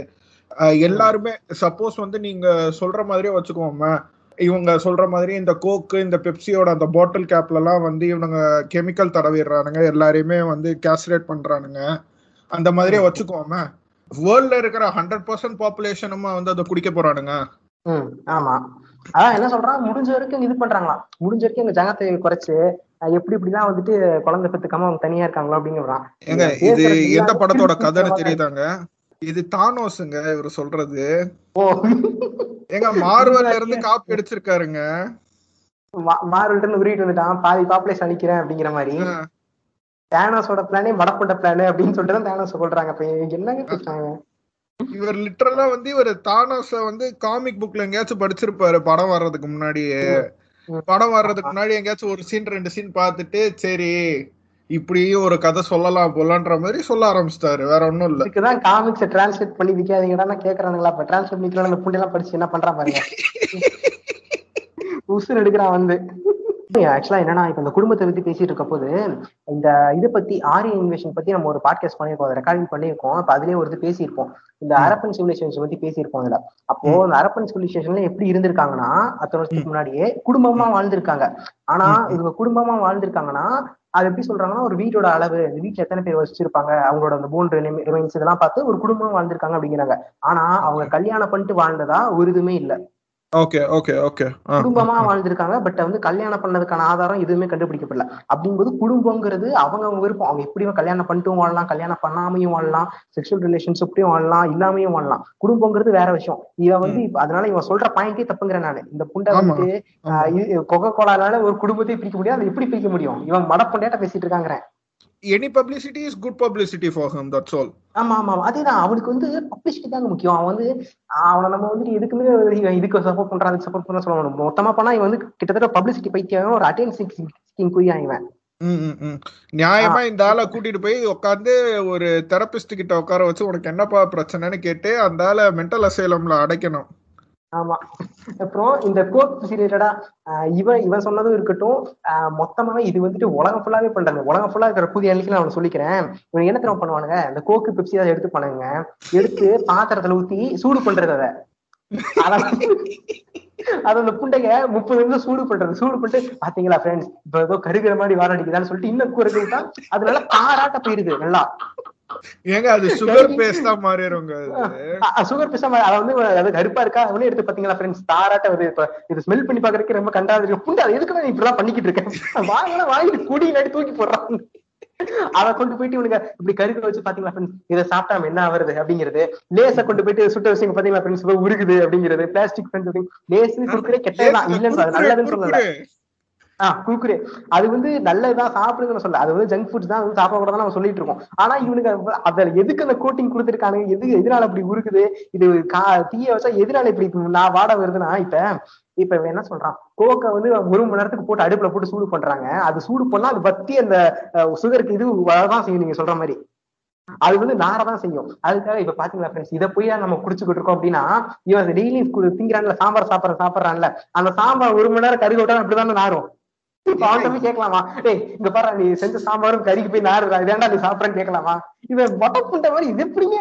Speaker 3: எல்லாருமே சப்போஸ் வந்து நீங்க சொல்ற மாதிரியே வச்சுக்கோமே இவங்க சொல்ற மாதிரி இந்த கோக்கு இந்த பெப்சியோட அந்த பாட்டில் கேப்ல எல்லாம் வந்து இவனுங்க கெமிக்கல் தடவிடுறானுங்க. எல்லாரையுமே வந்து கேஸ்ரேட் பண்றானுங்க. அந்த மாதிரியே வச்சுக்கோமே வேர்ல்ட்ல இருக்கிற ஹண்ட்ரட் பர்சன்ட் பாப்புலேஷனுமா வந்து அதை குடிக்க போறானுங்க.
Speaker 2: ஆமா. அதான் என்ன சொல்றான்? முடிஞ்ச வரைக்கும் இது பண்றாங்களாம். முடிஞ்ச வரைக்கும் எங்க ஜனத்தை குறைச்சு எப்படி இப்படிலாம் வந்துட்டு குழந்தை பெத்துக்காம அவங்க தனியா இருக்காங்களோ அப்படிங்கிறான்
Speaker 3: இது எந்த படத்தோட கதைன்னு தெரியுதாங்க? இது தானோஸுங்க இவர் சொல்றது.
Speaker 2: ஓ.
Speaker 3: ஏங்க மார்வல்ல இருந்து காப்பி அடிச்சிருக்காருங்க.
Speaker 2: மார்வல்ட்ட இருந்து உருவிட்டு வந்துட்டான். பாதி பாப்புலேஷன் அழிக்கிறேன் அப்படிங்கிற மாதிரி. தேனோஸோட பிளானே மடப்பட்ட பிளான் அப்படின்னு சொல்லிட்டு தான் தேனோஸ் சொல்றாங்க. அப்ப என்னங்க பேசுறாங்க?
Speaker 3: இவர் லிட்டரலா வந்து இவர் தானோஸ வந்து காமிக் புக்ல எங்கேயாச்சும் படிச்சிருப்பாரு படம் வர்றதுக்கு முன்னாடியே. படம் வர்றதுக்கு முன்னாடி எங்கேயாச்சும் ஒரு சீன் ரெண்டு சீன் பார்த்துட்டு சரி இப்படியும் ஒரு கதை சொல்லலாம் போலன்ற மாதிரி சொல்ல ஆரம்பிச்சிட்டாரு. வேற ஒண்ணும் இல்ல.
Speaker 2: இதுக்குதான் காமிக்ஸ் டிரான்ஸ்லேட் பண்ணி விக்காதீங்கடா கேக்குறானுங்களா? அப்ப டிரான்ஸ்லேட் பண்ணிக்கலாம் அந்த புண்டி எல்லாம் படிச்சு என்ன பண்றான் பாருங்க. உசுர் எடுக்கிறான் வந்து. ஆக்சுவலா என்னன்னா இப்ப இந்த குடும்பத்தை பத்தி பேசிட்டு இருக்க போது இந்த இதை பத்தி ஆரிய இன்வேஷன் பத்தி நம்ம ஒரு பாட்காஸ்ட் பண்ணிருக்கோம் ரெக்கார்டிங் பண்ணியிருக்கோம். அப்ப அதுலயே ஒரு இது பேசியிருப்போம். இந்த. அரப்பன் சிவிலைசேஷன் பத்தி பேசியிருப்போம் இதுல அப்போ
Speaker 3: ம்.
Speaker 2: இந்த அரப்பன் சிவிலைசேஷன்ல எப்படி இருந்திருக்காங்கன்னா அத்தனை வருஷத்துக்கு முன்னாடியே குடும்பமா வாழ்ந்திருக்காங்க. ஆனா. இவங்க குடும்பமா வாழ்ந்திருக்காங்கன்னா அது எப்படி சொல்றாங்கன்னா ஒரு வீட்டோட அளவு இந்த வீட்டுல எத்தனை பேர் வச்சிருப்பாங்க அவங்களோட அந்த போன் ரிமைன்ஸ் இதெல்லாம் பார்த்து ஒரு குடும்பம் வாழ்ந்திருக்காங்க அப்படிங்கிறாங்க. ஆனா அவங்க கல்யாணம் பண்ணிட்டு வாழ்ந்ததா ஒரு இதுவுமே இல்ல.
Speaker 3: ஓகே ஓகே ஓகே
Speaker 2: குடும்பமா வாழ்ந்திருக்காங்க பட் வந்து கல்யாணம் பண்ணதுக்கான ஆதாரம் எதுவுமே கண்டுபிடிக்கப்படல. அப்படிங்கும்போது குடும்பங்கிறது அவங்க அவங்க விருப்பம். அவங்க எப்படியும் கல்யாணம் பண்ணிட்டும் வாழலாம் கல்யாணம் பண்ணாமையும் வாழலாம் செக்ஷுவல் ரிலேஷன்ஷிப்லயும் வாழலாம் இல்லாமையும் வாழலாம். குடும்பங்கிறது வேற விஷயம். இவன் வந்து அதனால இவன் சொல்ற பாயிண்டே தப்புங்கிறேன் நானு. இந்த புண்டை. வந்து கொகை கோலால ஒரு குடும்பத்தை பிரிக்க முடியாது அது எப்படி பிரிக்க முடியும்? இவன் மடப்புண்டையாட்ட பேசிட்டு இருக்காங்கிறேன்.
Speaker 3: Any publicity is good publicity for him that's all
Speaker 2: ஆமா ஆமா. அதேதான். அவனுக்கு வந்து பப்ளிசிட்டி தாங்க முக்கியம். அவன் வந்து அவனை நம்ம வந்துட்டு எதுக்குமே இவன் இதுக்கு சப்போர்ட் பண்றான் அதுக்கு சப்போர்ட் பண்ண சொல்ல முடியும் மொத்தமா பண்ணா இவன் வந்து கிட்டத்தட்ட பப்ளிசிட்டி பைத்தியம் ஒரு அட்டென்ஷன் குய்யா இவன்.
Speaker 3: ம், ம், ம். நியாயமா இந்த ஆளை கூட்டிட்டு போய் உட்காந்து ஒரு தெரபிஸ்ட் கிட்ட உட்கார வச்சு உனக்கு என்னப்பா பிரச்சனைன்னு கேட்டு அந்த ஆளை மென்டல் அசைலம்ல அடைக்கணும்.
Speaker 2: ஆமா. அப்புறம் இந்த கோர்ட் ரிலேட்டடா இவன் இவன் சொன்னதும் இருக்கட்டும் ஆஹ் மொத்தமாவே இது வந்துட்டு உலகம் ஃபுல்லாவே பண்றாங்க. உலகம் ஃபுல்லா இருக்கிற புதிய அன்னைக்கு நான் சொல்லிக்கிறேன். இவன் என்ன தெரியுமா பண்ணுவானுங்க? அந்த கோக்கு பெப்சி அதை எடுத்து பண்ணுங்க. எடுத்து பாத்திரத்துல ஊத்தி சூடு பண்றது அதை. அத- அது அந்த புண்டைங்க முப்பது நிமிஷம் சூடு பண்றது. சூடு பண்ணிட்டு பாத்தீங்களா ஃப்ரெண்ட்ஸ் இப்ப ஏதோ கருகிற மாதிரி வாரம் அடிக்குதான்னு சொல்லிட்டு இன்னும் குறைஞ்சு அது நல்லா தாராட்ட போயிருது நல்லா.
Speaker 3: ஏங்க அது சுகர் பேஸ்டா மாறிடுங்க அது.
Speaker 2: சுகர் பிசா அதை வந்து அது கருப்பா இருக்கா? அவனே எடுத்து பாத்தீங்களா ஃப்ரெண்ட்ஸ் தாராட்ட வருது இப்ப இது ஸ்மெல் பண்ணி பாக்குறதுக்கு ரொம்ப கண்டாது இருக்கு. புண்டை எதுக்கு நான் இப்படிலாம் பண்ணிக்கிட்டு இருக்கேன் வாங்கலாம் வாங்கிட்டு குடி நடி தூக்கி போடுறான் அதை கொண்டு போயிட்டு இவனுங்க இப்படி கருக்க வச்சு பாத்தீங்களா ஃப்ரெண்ட்ஸ் இதை சாப்பிட்டா என்ன ஆகுறது அப்படிங்கிறது. லேச கொண்டு போயிட்டு சுட்ட விஷயம் பாத்தீங்களா ஃப்ரெண்ட்ஸ் உருகுது அப்படிங்கிறது. பிளாஸ்டிக் ஃப்ரெண்ட்ஸ் லேஸ் குடுக்குறே கெட்டதுதான் இல்லன்னு நல்லதுன்னு சொல்லல. ஆஹ் அது வந்து நல்லதுதான் சாப்பிடுங்கன்னு சொல்ல அது வந்து ஜங்க் ஃபுட்ஸ் தான் வந்து சாப்பிடக்கூடாது நம்ம சொல்லிட்டு இருக்கோம். ஆனா இவனுக்கு அதுல எதுக்கு அந்த கோட்டிங் கொடுத்துருக்கானுங்க? எது எதனால இப்படி உருக்குது? இது கா தீய வச்சா எதனால இப்படி நான் வாட வருதுன்னா இப்ப இப்ப இவன் என்ன சொல்றான்? கோக்கை வந்து ஒரு மணி நேரத்துக்கு போட்டு அடுப்புல போட்டு சூடு பண்றாங்க. அது சூடு பண்ணா அது பத்தி அந்த சுகருக்கு இது வரதான் செய்யும் நீங்க சொல்ற மாதிரி. அது வந்து நாரதான் செய்யும். அதுக்காக இப்ப பாத்தீங்களா ஃப்ரெண்ட்ஸ் இதை போய் நம்ம குடிச்சுக்கிட்டு இருக்கோம் அப்படின்னா இவன் டெய்லி திங்கிறான்ல சாம்பார் சாப்பிட்ற சாப்பிட்றான்ல. அந்த சாம்பார் ஒரு மணி நேரம் கருகி விட்டா அப்படிதானே நாரும். அவன்கிட்ட கேட்கலாமா? டேய் இங்க பாரு நீ செஞ்ச சாம்பாரும் கறிக்கு போய் நாரு இதாண்டா நீ சாப்பிடறேன்னு கேட்கலாமா? இவன் வட்டப்புண்ட மாதிரி இது எப்படிங்க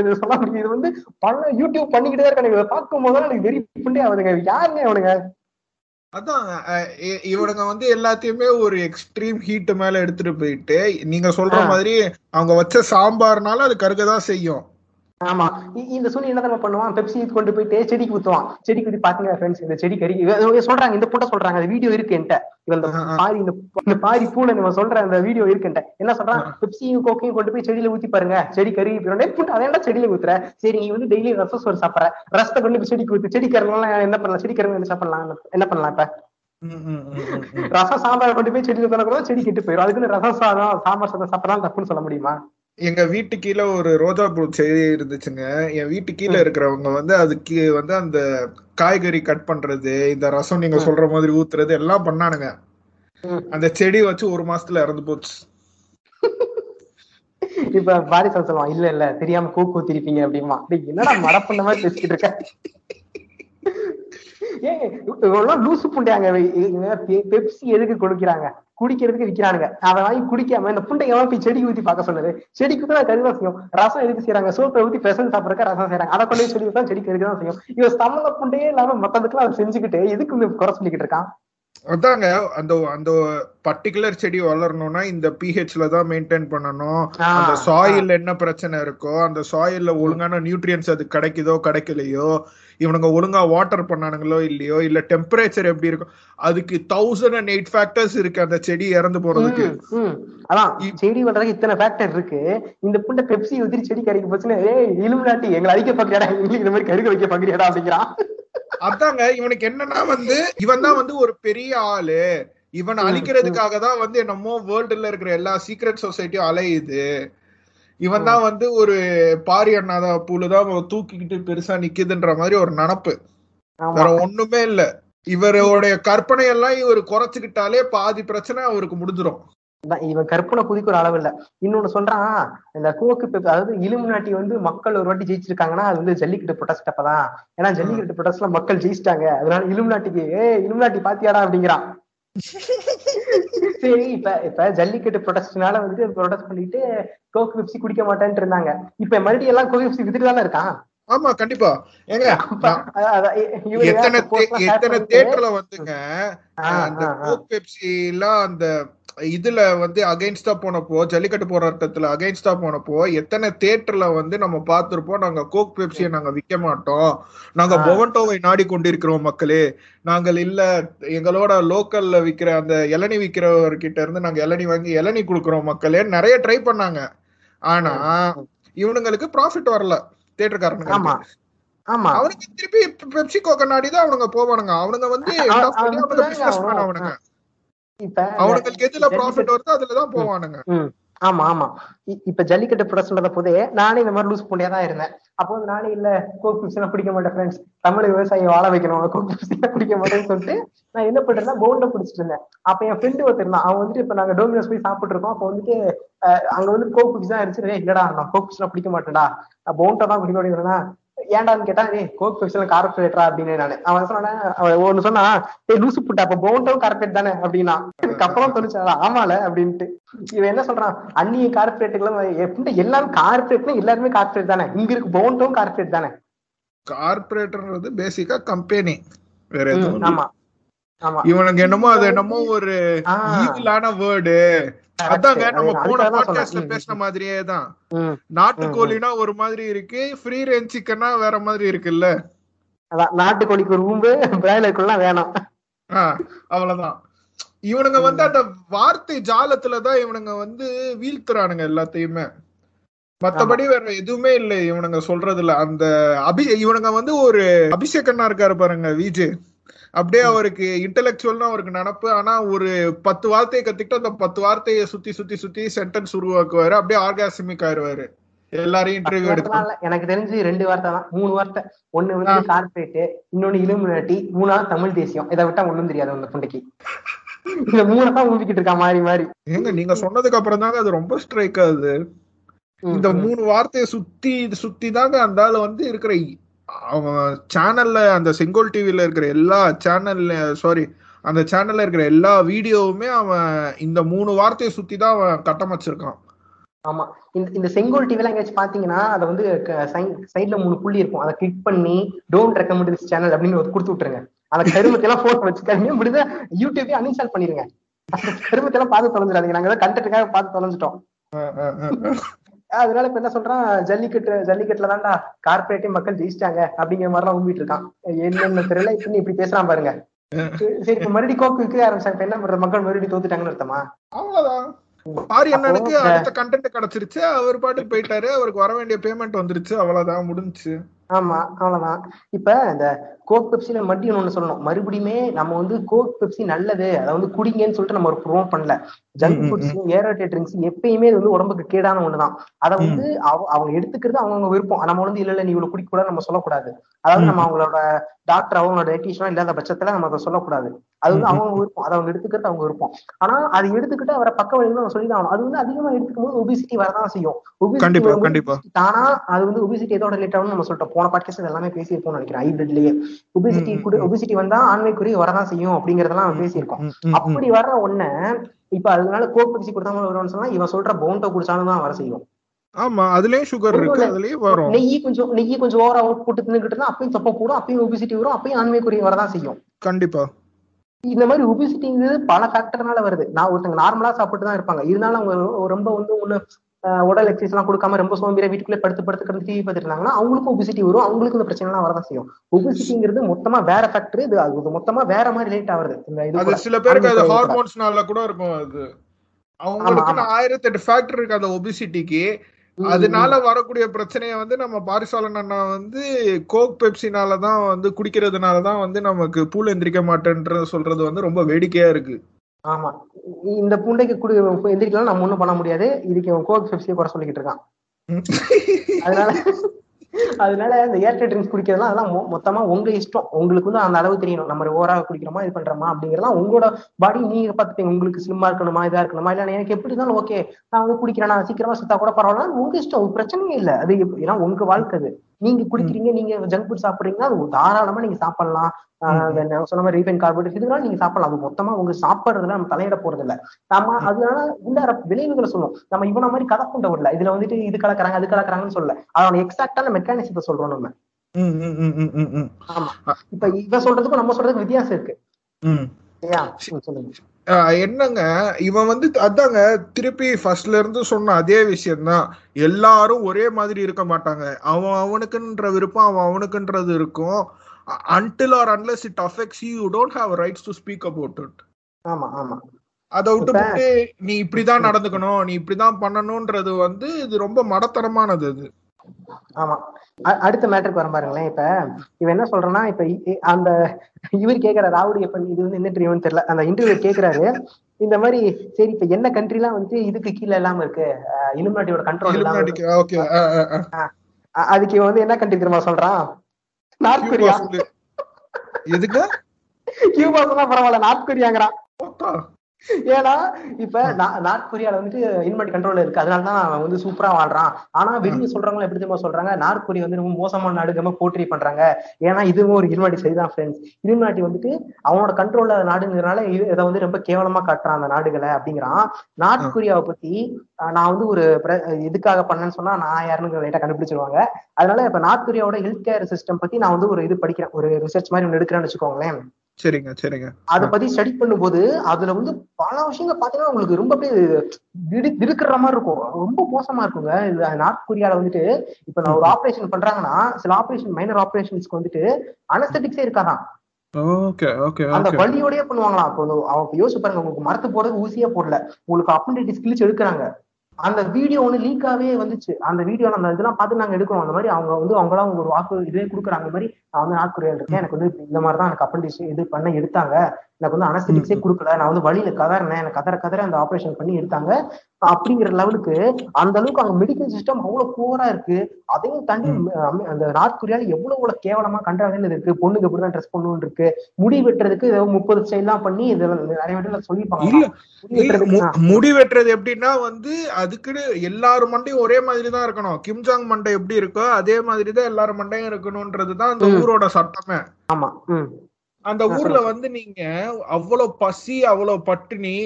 Speaker 2: இது சொல்ல முடியும்? இது வந்து பல யூடியூப் பண்ணிக்கிட்டே தான் இருக்கானுங்க. இதை பார்க்கும் போதெல்லாம் எனக்கு வெறி புண்டே ஆகுதுங்க. யாருங்க அவனுங்க
Speaker 3: அதான் இவனுங்க வந்து எல்லாத்தையுமே ஒரு எக்ஸ்ட்ரீம் ஹீட் மேல எடுத்துட்டு போயிட்டு நீங்க சொல்ற. மாதிரி அவங்க வச்ச சாம்பார்னால அது கருகதான் செய்யும்.
Speaker 2: ஆமா. இந்த சூழ்நிலை என்ன தெரியுமா பண்ணுவான்? பெப்சி கொண்டு போயிட்டு செடிக்கு ஊத்துவான். செடிக்கு ஊத்தி பாத்தீங்க ஃப்ரெண்ட்ஸ் இந்த செடி கறி. சொல்றாங்க இந்த புட்ட சொல்றாங்க. அந்த வீடியோ இருக்கு என்கிட்ட. இவன் இந்த. பாரி இந்த பாரி பூனை இவன் சொல்ற அந்த வீடியோ இருக்கு என்கிட்ட. என்ன சொல்றான். பெப்சியும் கோக்கையும் கொண்டு போய் செடியில ஊத்தி பாருங்க. செடி கறி புட்டு அதேண்டா செடியில ஊத்துற? சரி நீ வந்து டெய்லி ரசம் சோறு சாப்பிடுற. ரசத்தை கொண்டு போய் செடிக்கு ஊத்து. செடி கறலாம் என்ன பண்ணலாம்? செடி கறங்க என்ன சாப்பிடலாம்? என்ன பண்ணலாம் இப்ப. ரசம் சாம்பார் கொண்டு போய் செடியில கூட செடி கெட்டு போயிடும் அதுக்குன்னு ரசம் சாதம் சாம்பார் சாதம் சாப்பிடலாம் தப்புன்னு சொல்ல முடியுமா?
Speaker 3: எங்க வீட்டு கீழே ஒரு ரோஜா பூ செடி இருந்துச்சுங்க. என் வீட்டு கீழே. இருக்கிறவங்க வந்து அதுக்கு வந்து அந்த காய்கறி கட் பண்றது இந்த ரசம் நீங்க. சொல்ற மாதிரி ஊத்துறது எல்லாம் பண்ணானுங்க. அந்த செடி வச்சு ஒரு மாசத்துல இறந்து போச்சு.
Speaker 2: இப்ப பாரிசா சொல்லுவான் இல்ல இல்ல தெரியாம கூக்கு ஊத்திருப்பீங்க அப்படிமா என்னடா மடப்பண்ண மாதிரி பேசிக்கிட்டு இருக்க? இவெல்லாம் லூசு புண்டையாங்க. பெ- பெப்சி எதுக்கு கொடுக்குறாங்க? குடிக்கிறதுக்கு விக்கிறானுங்க. அதை வாங்கி குடிக்காம இந்த புண்டை எவன் போய் செடிக்கு ஊத்தி பார்க்க சொன்னது. செடிக்கு தான் கருதான் செய்யும். ரசம் எதுக்கு செய்யறாங்க சோப்பை ஊத்தி பெசன் சாப்பிடறக்க ரசம் செய்யறாங்க அதை கொண்டு செடி தான் செடிக்கு எதுக்கு தான் செய்யும்? இவன் சம்மந்த புண்டையே இல்லாம மத்ததுக்கெல்லாம் அதை செஞ்சுக்கிட்டு எதுக்கு குறை சொல்லிக்கிட்டு இருக்கான்?
Speaker 3: அதாங்க அந்த அந்த பர்டிகுலர் செடி வளரணும்னா இந்த பிஹெச்ல தான் மெயின்டைன் பண்ணணும். அந்த சாயில் என்ன பிரச்சனை இருக்கோ அந்த சாயில்ல ஒழுங்கான நியூட்ரியன்ஸ் அது கிடைக்குதோ கிடைக்கலையோ இவனுங்க ஒழுங்கா வாட்டர் பண்ணானுங்களோ இல்லையோ இல்ல டெம்பரேச்சர் எப்படி இருக்கும் அதுக்கு தௌசண்ட் அண்ட் எயிட் ஃபேக்டர்ஸ் இருக்கு அந்த செடி இறந்து போறதுக்கு.
Speaker 2: அதான் செடி வளர்றதுக்கு இத்தனை ஃபேக்டர் இருக்கு. இந்த புண்டை பெப்சி ஊத்தி செடி கறிக்க போச்சுன்னு ஏய் இலுமினாட்டி எங்களை அழிக்க பாக்குறியாடா எங்களுக்கு இந்த மாதிரி கருக்க வைக்க பாக்குறியாடா அப்படிங்கிறான்
Speaker 3: அதாங்க இவனுக்கு என்னன்னா வந்து இவன் தான் வந்து ஒரு பெரிய ஆளு. இவனை அழிக்கிறதுக்காக தான் வந்து என்னமோ வேர்ல்டுல இருக்கிற எல்லா சீக்ரெட் சொசைட்டியும் அலையுது. இவன் தான் வந்து ஒரு பாரி அண்ணாதான் பூலு தான் தூக்கிக்கிட்டு பெருசா நிக்குதுன்ற மாதிரி ஒரு நினப்பு. வேற ஒண்ணுமே இல்ல. இவருடைய கற்பனை எல்லாம் இவர் குறைச்சுக்கிட்டாலே பாதி பிரச்சனை அவருக்கு முடிஞ்சிரும்.
Speaker 2: அதான் இவன் கற்பனை குதிக்க ஒரு அளவு இல்ல. இன்னொன்னு சொல்றான் இந்த கோக்கு அதாவது இலுமினாட்டி வந்து மக்கள் ஒரு வாட்டி ஜெயிச்சிருக்காங்கன்னா அது வந்து ஜல்லிக்கட்டு ப்ரொடெஸ்ட் அப்பதான். ஏன்னா ஜல்லிக்கட்டு ப்ரொடெஸ்ட்ல மக்கள் ஜெயிச்சிட்டாங்க. அதனால இலுமினாட்டிக்கு ஏ இலுமினாட்டி பாத்தியாடா? அப்படிங்கிறான். சரி இப்ப இப்ப ஜல்லிக்கட்டு ப்ரொடெஸ்ட்னால வந்துட்டு ப்ரொடெஸ்ட் பண்ணிட்டு கோக் பெப்சி குடிக்க மாட்டேன்ட்டு இருந்தாங்க. இப்ப மறுபடியும் எல்லாம் கோக் பெப்சி வித்துட்டு தானே இருக்கான்?
Speaker 3: ஆமா கண்டிப்பா. ஏங்க எத்தனை எத்தனை தேட்டர்ல வந்துங்க அந்த. கோக் பெப்சி எல்லாம் அந்த இதுல வந்து அகைன்ஸ்டா போனப்போ ஜல்லிக்கட்டு போராட்டத்துல அகைன்ஸ்டா போனப்போ எத்தனை தேட்டர்ல வந்து நம்ம பார்த்திருப்போம் நாங்க கோக் பெப்சியை நாங்க விற்க மாட்டோம். நாங்க. பொவன்டோவை நாடி கொண்டிருக்கிறோம் மக்களே. நாங்கள் இல்ல எங்களோட லோக்கல்ல விக்கிற அந்த இளநி விக்கிறவர்கிட்ட இருந்து நாங்க இளநி வாங்கி இளநி கொடுக்குறோம் மக்களே நிறைய ட்ரை பண்ணாங்க. ஆனா இவனுங்களுக்கு ப்ராஃபிட் வரல தேட்டருக்காரனுக்கு
Speaker 2: ஆமா.
Speaker 3: அவனுக்கு திருப்பி பெப்சி கோக்க நாடி தான் அவனுங்க போவானுங்க. அவனுங்க வந்து அவனுங்க
Speaker 2: இப்ப
Speaker 3: அவனுங்களுக்கு எதுல ப்ராஃபிட்
Speaker 2: ஜல்லிக்கட்டு-
Speaker 3: வருதோ அதுலதான் போவானுங்க.
Speaker 2: ஆமா ஆமா. இப்ப ஜல்லிக்கட்டு ப்ரொடெஸ்ட் போதே நானே இந்த மாதிரி லூஸ் பண்ணியா தான் இருந்தேன். அப்போ வந்து நானே இல்ல கோக் பிப்ஸ்லாம் பிடிக்க மாட்டேன் ஃப்ரெண்ட்ஸ் தமிழ் விவசாயி வாழ வைக்கணும் கோக் பிப்ஸ்லாம் பிடிக்க மாட்டேன்னு சொல்லிட்டு நான் என்ன பண்றேன்னா பவுண்ட பிடிச்சிட்டு இருந்தேன். அப்ப என் ஃப்ரெண்டு ஒருத்தர் அவன் வந்துட்டு இப்ப நாங்க டோமினோஸ் போய் சாப்பிட்டு இருக்கோம். அப்போ வந்துட்டு அங்க வந்து கோக் பிப்ஸ் தான் இருந்துச்சு "ஏய், இல்லடா நான் கோக் பிப்ஸ்லாம் பிடிக்க மாட்டேன்டா. நான் பவுண்டா தான் பிடிக்க மாட்டேங்கிறேன்னா ஏன்டான்னு கேட்டா கோக் பிப்ஸ்லாம் கார்பரேட்டரா அப்படின்னு நானு. அவன் சொன்னான் அவன் ஒண்ணு சொன்னா ஏய் லூசு புட்டா அப்ப பவுண்டும் கார்பரேட் தானே? அப்படின்னா. எனக்கு அப்புறம் தோணுச்சு ஆமால அப்படின்ட்டு. இவன் என்ன சொல்றான் அந்நிய கார்பரேட்டுகளும் எல்லாரும் கார்பரேட்னா எல்லாருமே கார்பரேட் தானே? இங்க இருக்கு பவுண்டும் கார்பரேட் தானே?
Speaker 3: கார்பரேட்டர்ன்றது பேசிக்கா கம்பெனி வேற எதுவும்.
Speaker 2: ஆமா. ஆமா.
Speaker 3: இவனுக்கு என்னமோ அது என்னமோ ஒரு ஈவிலான வேர்டு. அதாங்க
Speaker 2: அது
Speaker 3: நம்ம போன பாட்காஸ்ட்ல. பேசின மாதிரியே தான். நாட்டுக்கோழினா ஒரு மாதிரி இருக்கு ஃப்ரீ ரேஞ்ச் சிக்கனா வேற மாதிரி இருக்குல்ல.
Speaker 2: நாட்டுக்கோழிக்கு ஒரு ஊம்பு பிராய்லருக்குலாம் வேணாம்.
Speaker 3: அவ்வளவுதான். இவனுங்க வந்து அந்த வார்த்தை ஜாலத்துலதான் இவனுங்க வந்து வீழ்த்துறானுங்க எல்லாத்தையுமே. மத்தபடி வேற எதுவுமே இல்ல இவனுங்க சொல்றதுல. அந்த அபி இவனுங்க வந்து ஒரு அபிஷேகன்னா இருக்காரு பாருங்க விஜய் அப்படியே அவருக்கு இன்டெலெக்சுவல்னா அவருக்கு நினப்பு. ஆனா ஒரு பத்து வார்த்தையை கத்துக்கிட்டு அந்த பத்து வார்த்தையை சுத்தி சுத்தி சுத்தி சென்டென்ஸ் உருவாக்குவாரு. அப்படியே ஆர்காசமிக் ஆயிருவாரு. எல்லாரையும் இன்டர்வியூ எடுத்து.
Speaker 2: எனக்கு தெரிஞ்சு ரெண்டு வார்த்தை தான். மூணு வார்த்தை. ஒண்ணு வந்து கார்பரேட் இன்னொன்னு இலுமினாட்டி மூணாவது தமிழ் தேசியம். இதை விட்டா ஒண்ணும் தெரியாது அந்த புண்டைக்கு இந்த மூணை தான் ஊம்பிக்கிட்டு இருக்கா மாறி மாறி.
Speaker 3: ஏங்க நீங்க சொன்னதுக்கு அப்புறம் தாங்க அது ரொம்ப ஸ்ட்ரைக் ஆகுது. இந்த. மூணு வார்த்தையை சுத்தி இது சுத்தி தாங்க அந்த ஆளு வந்து இருக்கிற அவன் சேனல்ல அந்த செங்கோல் டிவில இருக்கிற எல்லா சேனல்ல சாரி அந்த சேனல்ல இருக்கிற எல்லா வீடியோவுமே அவன் இந்த மூணு வார்த்தையை சுத்தி தான் அவன் கட்டமைச்சிருக்கான்.
Speaker 2: ஆமா. இந்த இந்த செங்கோல் டிவில எங்கேயாச்சும் பாத்தீங்கன்னா அதை வந்து சைட்ல மூணு புள்ளி இருக்கும். அதை கிளிக் பண்ணி டோன்ட் ரெக்கமெண்ட் திஸ் சேனல் அப்படின்னு ஒரு கொடுத்து விட்டுருங்க. அந்த கருமத்தை எல்லாம் போட்டோ வச்சுக்காதீங்க. இப்படிதான் யூடியூபே அன்இன்ஸ்டால் பண்ணிருங்க. அந்த கருமத்தை எல்லாம் பார்த்து தொலைஞ்சிடாதீங்க. நாங்க கண்டென்ட்டுக்காக பார்த்து தொலைஞ்சிட்டோம். அதனால இப்ப என்ன சொல்றான்? ஜல்லிக்கட்டு ஜல்லிக்கட்டுல தான்டா கார்பரேட்டே மக்கள் ஜெயிச்சிட்டாங்க அப்படிங்கிற மாதிரி எல்லாம் ஊம்பிட்டு இருக்கான். என்னென்ன தெரியல. இப்ப இப்படி பேசுறான் பாருங்க. சரி இப்ப மறுபடியும் கோக்கு ஆரம்பிச்சாங்க. என்ன பண்ற மக்கள் மறுபடியும் தோத்துட்டாங்கன்னு அர்த்தமா?
Speaker 3: அவ்வளவுதான். ஆரி அண்ணனுக்கு அடுத்த கண்டென்ட் கிடைச்சிருச்சு. அவர் பாட்டுக்கு போயிட்டாரு. அவருக்கு வர வேண்டிய பேமெண்ட் வந்துருச்சு. அவ்வளவுதான். முடிஞ்சுச்சு.
Speaker 2: ஆமா அவ்வளவுதான். இப்ப இந்த கோக் பெப்சில மட்டும் ஒண்ணு சொல்லணும். மறுபடியுமே நம்ம வந்து கோக் பெப்சி நல்லது. அதை வந்து குடிங்கன்னு சொல்லிட்டு நம்ம ஒரு ப்ரோமோட் பண்ணல. ஜங்க் ஃபுட்ஸ் ஏரோட்டே ட்ரிங்க்ஸ் எப்பயுமே இது வந்து உடம்புக்கு கேடான ஒண்ணுதான். அதை வந்து அவ- அவங்க எடுத்துக்கிறது அவங்கவுங்க விருப்பம். நம்ம வந்து இல்ல இல்ல நீ இவ்வளவு குடிக்க கூடாது நம்ம சொல்லக்கூடாது. அதாவது நம்ம அவங்களோட டாக்டர் அவங்களோட டயட்டிஷனா இல்லாத பட்சத்துல நம்ம அதை சொல்லக்கூடாது. அது வந்து. அவங்க விருப்பம். அதை அவங்க எடுத்துக்கிறது அவங்க விருப்பம். ஆனா அது எடுத்துக்கிட்டு அவரை பக்க வழின்னு நம்ம சொல்லி ஆகணும். அது வந்து அதிகமா எடுத்துக்கும் போது ஒபிசிட்டி வரதான் செய்யும். தானா அது வந்து ஒபிசிட்டி எதோட ரிலேட் ஆகும் நம்ம சொல்லிட்டோம். போன பாட்காஸ்ட் எல்லாமே பேசியிருப்போம்னு நினைக்கிறேன் ஹைபிரிட்லயே ஒபிசிட்டி கூட. ஒபிசிட்டி வந்தா ஆண்மைக்குரிய வரதான் செய்யும் அப்படிங்கறதெல்லாம் பேசியிருக்கோம். அப்படி வர்ற ஒண்ண இப்ப அதனால கோக் பிடிச்சி கொடுத்தாங்க வரும்னு சொன்னா இவன் சொல்ற பவுண்டோ குடிச்சாலும் தான் வர செய்யும்.
Speaker 3: ஆமா அதுலயும் சுகர் இருக்கு. அதுலயும் வரும்.
Speaker 2: நெய் கொஞ்சம் நெய் கொஞ்சம் ஓவரா அவுட் போட்டு தின்னுக்கிட்டு இருந்தா அப்பயும் தொப்பை கூடும் அப்பயும் ஒபிசிட்டி வரும் அப்பயும் ஆண்மைக்குரிய வரதான் செய்யும்.
Speaker 3: கண்டிப்பா.
Speaker 2: இந்த மாதிரி ஒபிசிட்டிங்கிறது பல ஃபேக்டர்னால வருது நான் ஒருத்தங்க நார்மலா சாப்பிட்டு தான் இருப்பாங்க இருந்தாலும் அவங்க ரொம்ப வந்து ஒண்ணு உடல் எக்ஸசைஸ் எல்லாம் கொடுக்காம ரொம்ப சோம்பேறியா வீட்டுக்குள்ளே படுத்து படுத்து கிடந்து டிவி பார்த்துட்டு இருந்தாங்கன்னா அவங்களுக்கும் ஒபிசிட்டி வரும் அவங்களுக்கும் இந்த பிரச்சனை எல்லாம் வரதான் செய்யும் ஒபிசிட்டிங்கிறது மொத்தமா வேற ஃபேக்டர் இது அது மொத்தமா வேற மாதிரி ரிலேட் ஆகுது இந்த இது.
Speaker 3: சில பேருக்கு அது. ஹார்மோன்ஸ்னால கூட இருக்கும் அது அவங்களுக்கு. ஆயிரத்தி எட்டு ஃபேக்டர் இருக்கு அந்த ஒபிசிட்டிக்கு அதனால வரக்கூடிய பிரச்சனைய வந்து நம்ம பாரிசாலன் அண்ணா வந்து கோக் பெப்சினால தான் வந்து குடிக்கிறதுனால தான் வந்து நமக்கு பூல் எந்திரிக்க மாட்டேன்ற சொல்றது வந்து ரொம்ப வேடிக்கையா இருக்கு.
Speaker 2: ஆமா. இந்த புண்டைக்கு குடி எந்திரிக்கலாம் நம்ம ஒண்ணும் பண்ண முடியாது. இதுக்கு கோக் பெப்சியை குறை சொல்லிக்கிட்டு இருக்கான். அதனால அதனால இந்த ஏர்டெல் ட்ரிங்க்ஸ் குடிக்கிறதுலாம் அதெல்லாம் மொ- மொத்தமா உங்க இஷ்டம். உங்களுக்கு வந்து அந்த அளவு தெரியணும். நம்ம ஓவரா குடிக்கிறோமா இது பண்றோமா அப்படிங்கறதெல்லாம் உங்களோட பாடி நீங்க பாத்துப்பீங்க உங்களுக்கு ஸ்லிம்மா இருக்கணுமா இதா இருக்கணுமா இல்ல எனக்கு எப்படி இருந்தாலும் ஓகே நான் வந்து குடிக்கிறேன் நான் சீக்கிரமா சுத்தா கூட பரவாயில்ல. உங்க இஷ்டம் பிரச்சனையே இல்ல. அது ஏன்னா உங்க வாழ்க்கை அது. நீங்க குடிக்கிறீங்க நீங்க ஜங்க் ஃபுட் சாப்பிடுறீங்கன்னா அது தாராளமா நீங்க சாப்பிடலாம். சொன்ன மாதிரி ரீஃபைன் கார்போஹைட்ரேட் இதெல்லாம் நீங்க சாப்பிடலாம். அது மொத்தமா உங்க சாப்பிடுறதுல நம்ம தலையிட போறது இல்ல நம்ம அதனால உள்ளார விளைவுகளை சொல்லும் நம்ம இவன மாதிரி கதை கொண்ட வரல இதுல வந்துட்டு இது கலக்குறாங்க அது கலக்குறாங்கன்னு சொல்லல. அதோட எக்ஸாக்டான மெக்கானிசத்தை சொல்றோம் நம்ம. ஆமா. இப்ப இவ சொல்றதுக்கும் நம்ம சொல்றதுக்கும் வித்தியாசம் இருக்கு. சரியா சொல்லுங்க.
Speaker 3: என்னங்க? இவன் வந்து அதாங்க திருப்பி ஃபர்ஸ்ட்ல இருந்து சொன்ன அதே விஷயம்தான். எல்லாரும் ஒரே மாதிரி இருக்க மாட்டாங்க. அவன் அவனுக்குன்ற விருப்பம் அவன் அவனுக்குன்றது இருக்கும். Until or unless it affects you don't have rights to speak about it
Speaker 2: ஆமா ஆமா.
Speaker 3: அதை விட்டுவிட்டு நீ இப்படிதான் நடந்துக்கணும் நீ இப்படிதான் பண்ணணும்ன்றது வந்து இது ரொம்ப மடத்தனமானது அது.
Speaker 2: ஆமா. அடுத்த மேட்டருக்கு வர பாருங்களேன். இப்ப இவன் என்ன சொல்றான்னா இப்ப அந்த இவர் கேக்குற ராவுடி எப்ப இது வந்து என்ன தெரியும்னு தெரியல. அந்த இன்டர்வியூ கேக்குறாரு. இந்த மாதிரி சரி இப்ப என்ன கண்ட்ரி எல்லாம் வந்து இதுக்கு கீழே இல்லாம இருக்கு? இலுமினாட்டியோட கண்ட்ரோல் இல்லாம அதுக்கு இவன் வந்து என்ன கண்ட்ரி தெரியுமா சொல்றான்? நார்த் கொரியா
Speaker 3: எதுக்கு?
Speaker 2: கியூபா சொன்னா பரவாயில்ல நார்த் கொரியாங்கிறான். ஏன்னா இப்ப நார்த் கொரியால வந்துட்டு இன்மெண்ட் கண்ட்ரோல் இருக்கு. அதனாலதான் அவன் வந்து சூப்பரா வாழ்றான். ஆனா வெளிய சொல்றவங்க எப்படி தெரியுமா சொல்றாங்க? நார்த் கொரியா வந்து ரொம்ப மோசமான நாடு ரொம்ப போற்றி பண்றாங்க. ஏன்னா இதுவும் ஒரு இல்மாட்டி சரிதான் ஃப்ரெண்ட்ஸ் இல்மாட்டி வந்துட்டு அவனோட கண்ட்ரோல்ல நாடுங்கிறனால இது- வந்து ரொம்ப கேவலமா காட்டுறான் அந்த நாடுகளை அப்படிங்கிறான். நார்த் கொரியாவை பத்தி நான் வந்து ஒரு எதுக்காக பண்ணேன்னு சொன்னா நான் யாருன்னு லைட்டா கண்டுபிடிச்சிருவாங்க. அதனால இப்ப நார்த் கொரியாவோட ஹெல்த் கேர் சிஸ்டம் பத்தி நான் வந்து ஒரு இது படிக்கிறேன். ஒரு ரிசர்ச் மாதிரி ஒன்று எடுக்கிறேன்னு வச்சுக்கோங்களேன்.
Speaker 3: சரிங்க சரிங்க.
Speaker 2: அதை பத்தி ஸ்டடி பண்ணும்போது அதுல வந்து பல விஷயங்கள் பாத்தீங்கன்னா உங்களுக்கு ரொம்ப அப்படியே திடுக்கிற மாதிரி இருக்கும். ரொம்ப மோசமா இருக்குங்க. இது நார்த் கொரியால வந்துட்டு இப்ப நான் ஒரு ஆபரேஷன் பண்றாங்கன்னா சில ஆபரேஷன் மைனர் ஆபரேஷன்ஸ்க்கு வந்துட்டு அனஸ்தட்டிக்ஸே இருக்காதான். அந்த பண்ணுவாங்களாம். இப்போ வந்து அவங்க யோசிச்சு பாருங்க உங்களுக்கு மரத்து போறது ஊசியே போடல. உங்களுக்கு அப்பண்டிட்டிஸ் கிழிச்சு எடுக்கிறாங்க. அந்த வீடியோ ஒண்ணு லீக்காவே வந்துச்சு. அந்த வீடியோ அந்த இதெல்லாம் பார்த்து நாங்க எடுக்கிறோம். அந்த மாதிரி அவங்க வந்து அவங்களாம் ஒரு வாக்கு இதே கொடுக்குறாங்க. அந்த மாதிரி நான் வந்து நார்த் இருக்கேன். எனக்கு வந்து இந்த மாதிரி தான் எனக்கு அப்பண்டிஸ் இது பண்ண எடுத்தாங்க. எனக்கு வந்து அனஸ்தட்டிக்ஸே கொடுக்கல. நான் வந்து வழியில கதறினேன். எனக்கு கதற கதற அந்த ஆபரேஷன் பண்ணி எடுத்தாங்க. அப்படிங்கிற லெவலுக்கு அந்த அளவுக்கு அங்க மெடிக்கல் சிஸ்டம் அவ்வளவு புவரா இருக்கு. அதையும் தாண்டி அந்த நார்த் கொரியால எவ்வளவு எவ்வளவு கேவலமா கண்டாங்கன்னு இருக்கு. பொண்ணுக்கு இப்படிதான் ட்ரெஸ் பண்ணணும் இருக்கு. முடி வெட்டுறதுக்கு ஏதோ முப்பது ஸ்டைல் தான் பண்ணி இதெல்லாம் நிறைய வீட்டுல சொல்லியிருப்பாங்க.
Speaker 3: இல்ல.
Speaker 2: முடி
Speaker 3: வெட்டுறது எப்படின்னா வந்து அதுக்குன்னு எல்லாரும் மண்டையும் ஒரே மாதிரி தான் இருக்கணும். கிம்ஜாங் மண்டை எப்படி இருக்கோ அதே மாதிரி தான் எல்லாரும் மண்டையும் இருக்கணும்ன்றதுதான் அந்த. ஊரோட சட்டமே.
Speaker 2: ஆமா.
Speaker 3: அந்த ஊர்ல. வந்து நீங்க அவ்வளவு பசி அவ்வளவு பட்டினி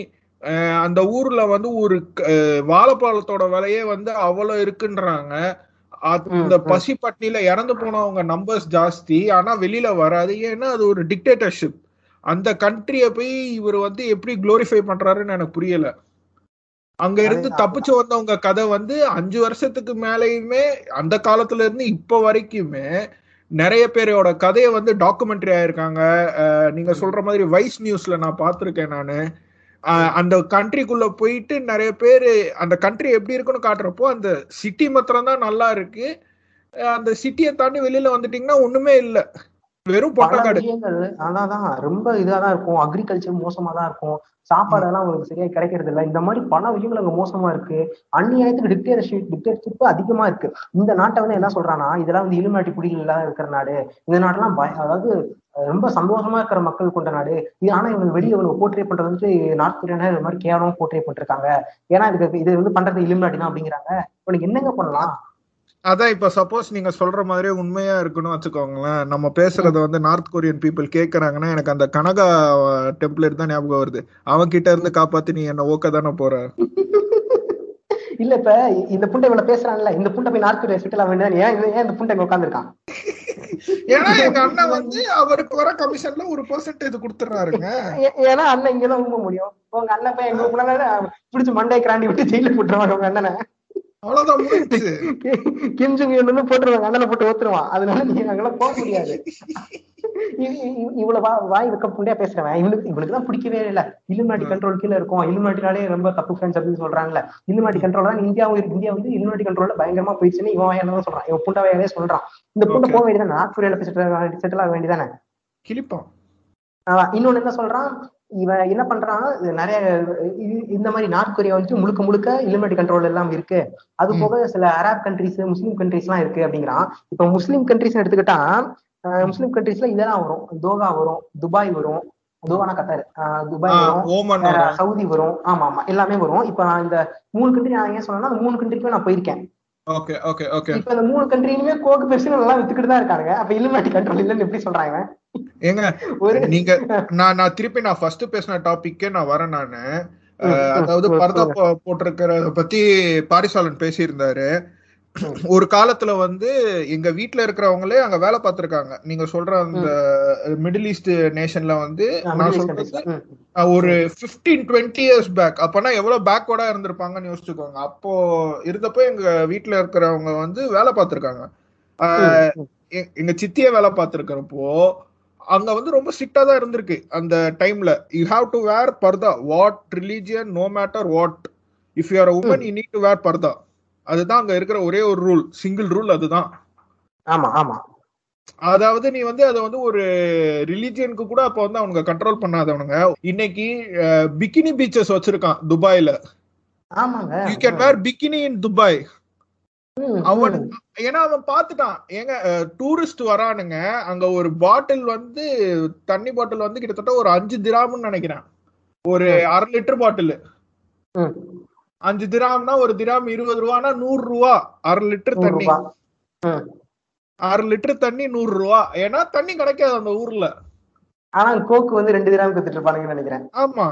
Speaker 3: அந்த ஊர்ல வந்து ஒரு வாழைப்பழத்தோட விலையே வந்து அவ்வளவு இருக்குன்றாங்க
Speaker 2: ம்.
Speaker 3: பசி பட்டினில இறந்து போனவங்க நம்பர்ஸ் ஜாஸ்தி ஆனா வெளியில வராது ஏன்னா அது ஒரு டிக்டேட்டர்ஷிப் அந்த கண்ட்ரிய போய் இவர் வந்து எப்படி குளோரிஃபை பண்றாருன்னு எனக்கு புரியல அங்க இருந்து. தப்பிச்சு வந்தவங்க கதை வந்து அஞ்சு வருஷத்துக்கு மேலேயுமே அந்த காலத்துல இருந்து இப்ப வரைக்குமே நிறைய பேரோட கதையை வந்து டாக்குமெண்ட்ரி ஆயிருக்காங்க. நீங்க சொல்ற மாதிரி வைஸ் நியூஸ்ல நான் பார்த்திருக்கேன் நானு. அந்த கண்ட்ரிக்குள்ள போயிட்டு நிறைய பேர் அந்த கண்ட்ரி எப்படி இருக்குன்னு காட்டுறப்போ அந்த சிட்டி மாத்திரம் தான் நல்லா இருக்கு. அந்த சிட்டியை தாண்டி வெளியில வந்துட்டீங்கன்னா ஒண்ணுமே இல்ல. வெறும்
Speaker 2: பல
Speaker 3: பொட்டக்காடு
Speaker 2: விஷயங்கள் அதான் ரொம்ப இதா தான் இருக்கும். அக்ரிகல்ச்சர் மோசமா தான் இருக்கும். சாப்பாடு எல்லாம் உங்களுக்கு சரியா கிடைக்கிறது இல்ல. இந்த மாதிரி பல விஷயங்கள் அங்க மோசமா இருக்கு. அந்நியாயத்துக்கு டிக்டேட்டர்ஷிப் டிக்டேட்டர்ஷிப் அதிகமா இருக்கு. இந்த நாட்டை வந்து என்ன சொல்றான்னா இதெல்லாம் வந்து இலுமினாட்டி குடிகள் இல்லாத இருக்கிற நாடு. இந்த நாடெல்லாம் அதாவது ரொம்ப சந்தோஷமா இருக்கிற மக்கள் கொண்ட நாடு. இது ஆனா இவங்க வெளியே இவங்க போர்ட்ரே பண்றது வந்து நார்த் கொரியானா இது மாதிரி கேவலமா போர்ட்ரே பண்ணிருக்காங்க. ஏன்னா இதுக்கு இது வந்து பண்றது இலுமினாட்டி தான் அப்படிங்கிறாங்க. இப்ப நீங்க என்னங்க பண்ணலாம்?
Speaker 3: அதான் இப்ப சப்போஸ் நீங்க சொல்ற மாதிரியே உண்மையா இருக்கணும் வச்சுக்கோங்களேன். நம்ம பேசுறத வந்து நார்த் கொரியன் பீப்புள் கேக்குறாங்கன்னா எனக்கு அந்த கனகா டெம்ப்ளேட் தான் ஞாபகம் வருது. அவன் கிட்ட இருந்து காப்பாத்தி நீ என்ன ஓக்க தானே போற?
Speaker 2: இல்ல இப்ப இந்த புண்டை இவ்வளவு பேசுறான்ல இந்த புண்டை போய் நார்த் கொரியா சுட்டலாம் வேண்டியதான் ஏன் ஏன் இந்த புண்டை உட்காந்துருக்கான்
Speaker 3: ஏன்னா எங்க அண்ணன் வந்து அவருக்கு வர கமிஷன்ல ஒரு பெர்சன்டேஜ் கொடுத்துறாருங்க
Speaker 2: ஏன்னா அண்ணன் இங்கதான் ஊம்ப முடியும். உங்க அண்ணன் போய் எங்க பிடிச்சு மண்டை கிராண்டி விட்டு ஜெயில போட்டுருவாங்க உங்க அண்ணனை.
Speaker 3: அவ்வளவுதான் முடிஞ்சு
Speaker 2: கிம் ஜுங் யுன்னு போட்டுருவாங்க அண்ணனை போட்டு ஓத்துருவான் அதனால நீ அங்கெல்லாம் போக முடியாது. இவ்வளவு வாய் வைக்க புண்டையா பேசுறவன். இவனுக்கு இவனுக்கு தான் பிடிக்கவே இல்ல. இலுமாட்டி கண்ட்ரோல் கீழ இருக்கும். இலுமாட்டினாலே ரொம்ப தப்பு ஃப்ரெண்ட்ஸ் அப்படின்னு சொல்றாங்கல்ல. இலுமாட்டி கண்ட்ரோல் தான் இந்தியா வந்து இலுமாட்டி கண்ட்ரோல்ல பயங்கரமா போயிடுச்சுன்னு இவன் வாயால சொல்றான். இவன் புண்டை வாயாலே சொல்றான். இந்த புண்டை. போக வேண்டியதானே நார்த் கொரியால செட்டில் செட்டில் ஆக வேண்டியதானே
Speaker 3: கிளிப்பான்
Speaker 2: இன்னொன்னு என்ன சொல்றான்? இவன் என்ன பண்றான்? நிறைய இந்த மாதிரி நார்த் கொரியா வந்துட்டு முழுக்க முழுக்க இலுமினேட்டி கண்ட்ரோல் எல்லாம் இருக்கு. அது. போக சில அரப் கண்ட்ரிஸ் முஸ்லீம் கண்ட்ரிஸ் எல்லாம் இருக்கு அப்படிங்கிறான். இப்ப முஸ்லீம் கண்ட்ரிஸ் எடுத்துக்கிட்டா முஸ்லீம் கண்ட்ரிஸ்ல இதெல்லாம் வரும். தோகா வரும் துபாய் வரும். துபானா கத்தார். துபாய் வரும். சவுதி வரும். ஆமா ஆமா எல்லாமே வரும். இப்ப நான் இந்த மூணு கண்ட்ரி நான் ஏன் சொன்னேன்னா அந்த மூணு கண்ட்ரிக்குமே நான் போயிருக்கேன்.
Speaker 3: ஓகே ஓகே ஓகே
Speaker 2: இப்ப இந்த மூணு கண்ட்ரிலுமே கோக்கு பெருசு நல்லா வித்துக்கிட்டு தான் இருக்காங்க அப்ப இலுமினேட்டி கண்ட்ரோல் இல்லைன்னு எப்படி சொல்றாங்க?
Speaker 3: ஏங்க
Speaker 2: ஒரு
Speaker 3: நீங்க நான் நான் திருப்பி நான் ஃபர்ஸ்ட் பேசின டாபிக்கே நான் வரேன் நானு. அதாவது பரதா போட்டிருக்கிறத பத்தி பாரிசாலன் பேசியிருந்தாரு. ஒரு காலத்துல வந்து எங்க வீட்ல இருக்கிறவங்களே அங்க வேலை பார்த்திருக்காங்க. நீங்க சொல்ற அந்த மிடில் ஈஸ்ட் நேஷன்ல வந்து நான் சொல்றது. அஹ், ஒரு 15 டுவெண்ட்டி இயர்ஸ் பேக் அப்பனா எவ்வளவு பேக்வர்டா இருந்திருப்பாங்கன்னு யோசிச்சுக்கோங்க. அப்போ இருந்தப்போ எங்க வீட்ல இருக்கிறவங்க வந்து வேலை பார்த்திருக்காங்க. எங்க சித்தியே வேலை பார்த்திருக்கிறப்போ அங்க வந்து ரொம்ப ஸ்ட்ரிக்டா தான் இருந்திருக்கு அந்த டைம்ல you have to wear purdah what religion no matter what if you are woman you need to wear purdah அதுதான் அங்க இருக்கிற ஒரே ஒரு ரூல் சிங்கிள் ரூல் அதுதான்.
Speaker 2: ஆமா ஆமா.
Speaker 3: அதாவது நீ வந்து அதை வந்து ஒரு ரிலீஜியனுக்கு கூட அப்ப வந்து அவனுங்க கண்ட்ரோல் பண்ணாதவனுங்க. இன்னைக்கு பிகினி பீச்சஸ் வச்சிருக்கான் துபாயில.
Speaker 2: ஆமாங்க.
Speaker 3: You can wear bikini in Dubai அவன். ஏன்னா அவன் பார்த்துட்டான். ஏங்க டூரிஸ்ட் வரானுங்க அங்க ஒரு பாட்டில் வந்து தண்ணி பாட்டில் வந்து கிட்டத்தட்ட ஒரு அஞ்சு திராம்னு நினைக்கிறேன். ஒரு அரை லிட்டர் பாட்டில். அஞ்சு திராம்னா ஒரு திராம் இருபது ரூபானா நூறு ரூபா அரை லிட்டர் தண்ணி. அரை லிட்டர் தண்ணி நூறு ரூபா. ஏன்னா தண்ணி கிடைக்காது அந்த ஊர்ல.
Speaker 2: ஆனா கோக்கு வந்து ரெண்டு திராம் கொடுத்துட்டு இருப்பானுங்கன்னு நினைக்கிறேன்.
Speaker 3: ஆமா.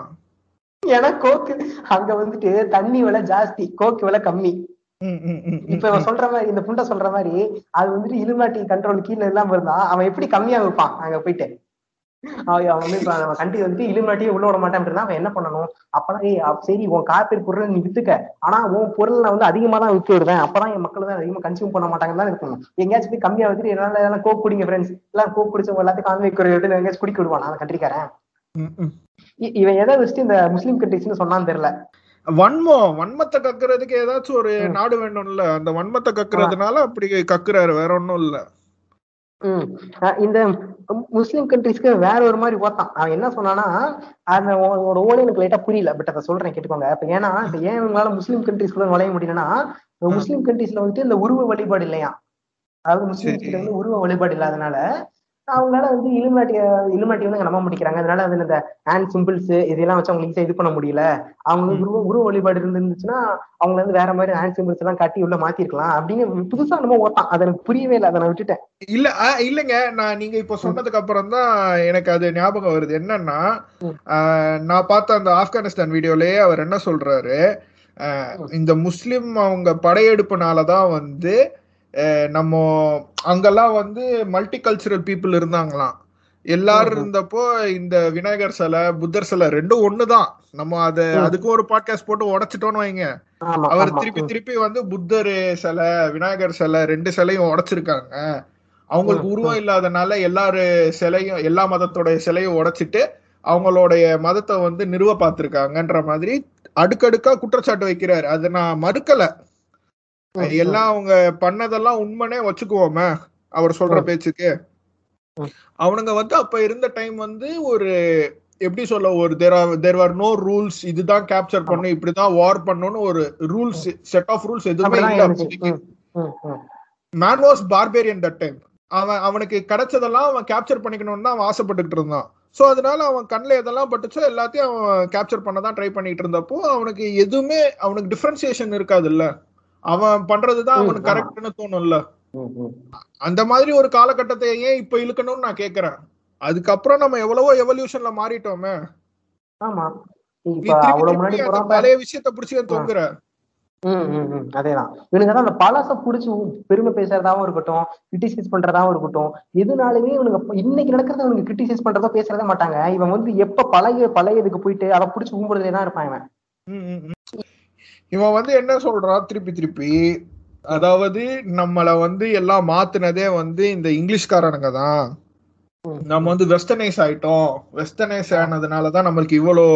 Speaker 2: ஏன்னா கோக்கு அங்க வந்துட்டு தண்ணி விலை ஜாஸ்தி கோக்கு விலை கம்மி. இப்ப இவன் சொல்ற மாதிரி இந்த புண்டை சொல்ற மாதிரி அது வந்துட்டு இலுமாட்டி கண்ட்ரோல் கீழே இல்லாம இருந்தா அவன் எப்படி கம்மியா வைப்பான் அங்க போயிட்டு. அவன் வந்து இப்ப நம்ம கண்ட்ரி வந்து இலுமாட்டியே உள்ள விட மாட்டேன் அப்படின்னா அவன் என்ன பண்ணணும்? அப்பதான் ஏய் சரி உன் காப்பீர் பொருள் நீ வித்துக்க. ஆனா உன் பொருள் நான் வந்து அதிகமா தான் வித்து விடுவேன். அப்பதான் என் மக்கள் தான் அதிகமா கன்சியூம் பண்ண மாட்டாங்கன்னு தான் இருக்கணும். எங்கேயாச்சும் போய் கம்மியா வச்சுட்டு என்னால எல்லாம் கோக் குடிங்க ஃப்ரெண்ட்ஸ் எல்லாம் கோக் குடிச்சவங்க எல்லாத்தையும் கான்வே குறையிட்டு எங்கேயாச்சும் குடிக்க விடுவான் அந்த கண்ட்ரிக்காரன்? இவன் எதை வச்சுட்டு இந்த முஸ்லீம் கண்ட்ரிஸ்னு சொன்னான்னு தெரியல.
Speaker 3: வன்மம் வன்மத்தை கக்குறதுக்கு ஏதாச்சும் ஒரு. நாடு வேணும்ல. அந்த வன்மத்தை கக்குறதுனால அப்படி கக்குறாரு. வேற ஒண்ணும் இல்ல.
Speaker 2: இந்த முஸ்லிம் கண்ட்ரிஸ்க்கு வேற ஒரு மாதிரி ஓத்தான் அவன் என்ன சொன்னானா அந்த உன்னோட ஓடு எனக்கு லைட்டா புரியல பட் அதை சொல்றேன் கேட்டுக்கோங்க. இப்ப ஏன்னா இப்ப ஏன் இவங்களால முஸ்லீம் கண்ட்ரிஸ்குள்ள நுழைய முடியலன்னா முஸ்லீம் கண்ட்ரிஸ்ல வந்துட்டு இந்த உருவ வழிபாடு இல்லையா? அதாவது முஸ்லீம்
Speaker 3: சரி.
Speaker 2: கிட்ட வந்து உருவ வழிபாடு இல்லாதனால அவங்களால வந்து இலுமாட்டிய இலுமாட்டி வந்து நம்ப முடிக்கிறாங்க. அதனால அதுல இந்த ஹேண்ட் சிம்பிள்ஸ் இதெல்லாம் வச்சு அவங்க ஈஸியா இது பண்ண முடியல. அவங்க வந்து. உருவ உருவ வழிபாடு இருந்துச்சுன்னா அவங்க வந்து வேற மாதிரி ஹேண்ட் சிம்பிள்ஸ் எல்லாம் காட்டி உள்ள மாத்திருக்கலாம். அப்படின்னு புதுசா நம்ம ஓத்தான் அது எனக்கு புரியவே இல்லை. அதை நான் விட்டுட்டேன்.
Speaker 3: இல்ல இல்லைங்க. நான் நீங்க இப்ப சொன்னதுக்கு அப்புறம் தான் எனக்கு அது ஞாபகம் வருது. என்னன்னா நான் பார்த்த அந்த ஆப்கானிஸ்தான் வீடியோலயே அவர் என்ன சொல்றாரு. இந்த முஸ்லிம் அவங்க படையெடுப்புனாலதான் வந்து நம்ம அங்கெல்லாம் வந்து மல்டி கல்ச்சுரல் பீப்புள் இருந்தாங்களாம் எல்லாரும். இருந்தப்போ இந்த விநாயகர் சிலை புத்தர் சிலை ரெண்டும் ஒண்ணுதான் நம்ம அத. அதுக்கு ஒரு பாட்காஸ்ட் போட்டு உடைச்சிட்டோம்னு வைங்க அவர் திருப்பி. திருப்பி வந்து புத்தர் சிலை விநாயகர் சிலை ரெண்டு சிலையும் உடைச்சிருக்காங்க அவங்களுக்கு உருவம் இல்லாதனால எல்லாரு சிலையும் எல்லா மதத்தோட சிலையும் உடைச்சிட்டு அவங்களுடைய மதத்தை வந்து நிறுவ பார்த்திருக்காங்கன்ற மாதிரி அடுக்கடுக்கா குற்றச்சாட்டு வைக்கிறாரு அதை நான் மறுக்கல. எல்லாம் அவங்க பண்ணதெல்லாம் உண்மைனே வச்சுக்குவோமே அவர் சொல்ற. பேச்சுக்கு. அவனுங்க வந்து அப்ப இருந்த டைம் வந்து ஒரு எப்படி சொல்ல ஒரு there are there are no rules இதுதான் கேப்சர். பண்ணும் இப்படிதான் வார் பண்ணணும்னு ஒரு ரூல்ஸ் செட் ஆஃப் ரூல்ஸ் எதுவுமே இல்ல. Man was barbarian that time அவன் அவனுக்கு கிடைச்சதெல்லாம் அவன் கேப்சர் பண்ணிக்கணும்னு தான் அவன் ஆசைப்பட்டுக்கிட்டு இருந்தான். சோ அதனால அவன் கண்ணில் எதெல்லாம் பட்டுச்சோ எல்லாத்தையும் அவன் கேப்சர் பண்ண தான் ட்ரை பண்ணிட்டு இருந்தப்போ அவனுக்கு எதுவுமே அவனுக்கு டிஃபரன்சியேஷன் இருக்காதுல்ல. அவன் பண்றதுதான்
Speaker 2: ம்,
Speaker 3: அவனுக்கு. கரெக்ட்னு தோணும்ல. அந்த மாதிரி ஒரு காலகட்டத்தை ஏன் இப்ப இழுக்கணும்னு நான் கேக்குறேன். அதுக்கப்புறம் நம்ம எவ்வளவோ எவல்யூஷன்ல மாறிட்டோமே.
Speaker 2: ஆமா.
Speaker 3: பழைய விஷயத்த புடிச்சு ஏன் தொங்குற.
Speaker 2: ம், ம், ம். அதேதான். இவனுங்க தான் அந்த பழச புடிச்சு பெருமை பேசுறதாவும் இருக்கட்டும் கிரிட்டிசைஸ் பண்றதாவும் இருக்கட்டும் எதுனாலுமே இவனுங்க இப்ப இன்னைக்கு நடக்கிறத அவனுங்க கிரிட்டிசைஸ் பண்றதோ பேசுறதே மாட்டாங்க. இவன் வந்து எப்ப பழைய பழையதுக்கு போயிட்டு அதை புடிச்சு ஊம்புறதுலே தான் இருப்பான் இவன்.
Speaker 3: இவன் வந்து என்ன சொல்றான் திருப்பி திருப்பி. அதாவது நம்மள வந்து எல்லாம் மாத்துனதே வந்து இந்த இங்கிலீஷ்காரனுங்க தான். நம்ம வந்து வெஸ்டர்னைஸ் ஆயிட்டோம். வெஸ்டர்னைஸ் ஆனதுனாலதான் நம்மளுக்கு இவ்வளோ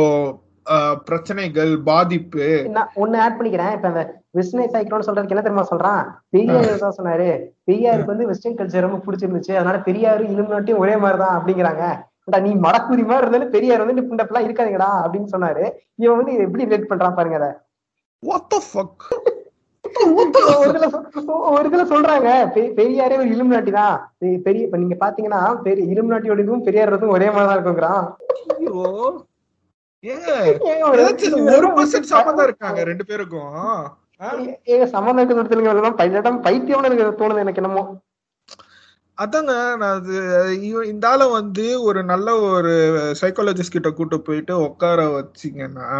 Speaker 3: பிரச்சனைகள் பாதிப்பு.
Speaker 2: நான் ஒண்ணு ஆட் பண்ணிக்கிறேன். இப்ப அந்த வெஸ்டர்னை சைக்கிள்னு சொல்றதுக்கு என்ன தெரியுமா சொல்றான்? பெரியார் தான் சொன்னாரு. பெரியாருக்கு வந்து வெஸ்டர்ன் கல்ச்சர் ரொம்ப பிடிச்சிருந்துச்சு. அதனால பெரியாரு இலுமினாட்டியும் ஒரே மாதிரிதான் அப்படிங்கிறாங்க. "ஏண்டா, நீ மடக்குதி மாதிரி இருந்தாலும் பெரியார் வந்து இந்த எல்லாம் இருக்காதீங்கடா அப்படின்னு சொன்னாரு. இவன் வந்து எப்படி ரிலேட் பண்றான் பாருங்க அதை.
Speaker 3: What the fuck?
Speaker 2: ஒரு இதுல சொல்றாங்க பெரியாரே ஒரு இலும் நாட்டி தான் பெரிய இப்ப நீங்க பாத்தீங்கன்னா பெரிய இலும் நாட்டியோட இதுவும் பெரியார் ஒரே மாதிரி தான் இருக்குங்கிறான்
Speaker 3: ஐயோ.
Speaker 2: ஒரு-
Speaker 3: percent சம்மந்தம் இருக்காங்க ரெண்டு பேருக்கும்?
Speaker 2: ஏங்க சம்மந்தம் இருக்குன்னு சொல்லுங்க பையன் பைத்தியம்னு எனக்கு தோணுது எனக்கு என்னமோ
Speaker 3: அதாங்க நான் அது இந்த ஆளை வந்து ஒரு நல்ல ஒரு சைக்காலஜிஸ்ட் கிட்ட கூட்டு போயிட்டு உட்கார வச்சீங்கன்னா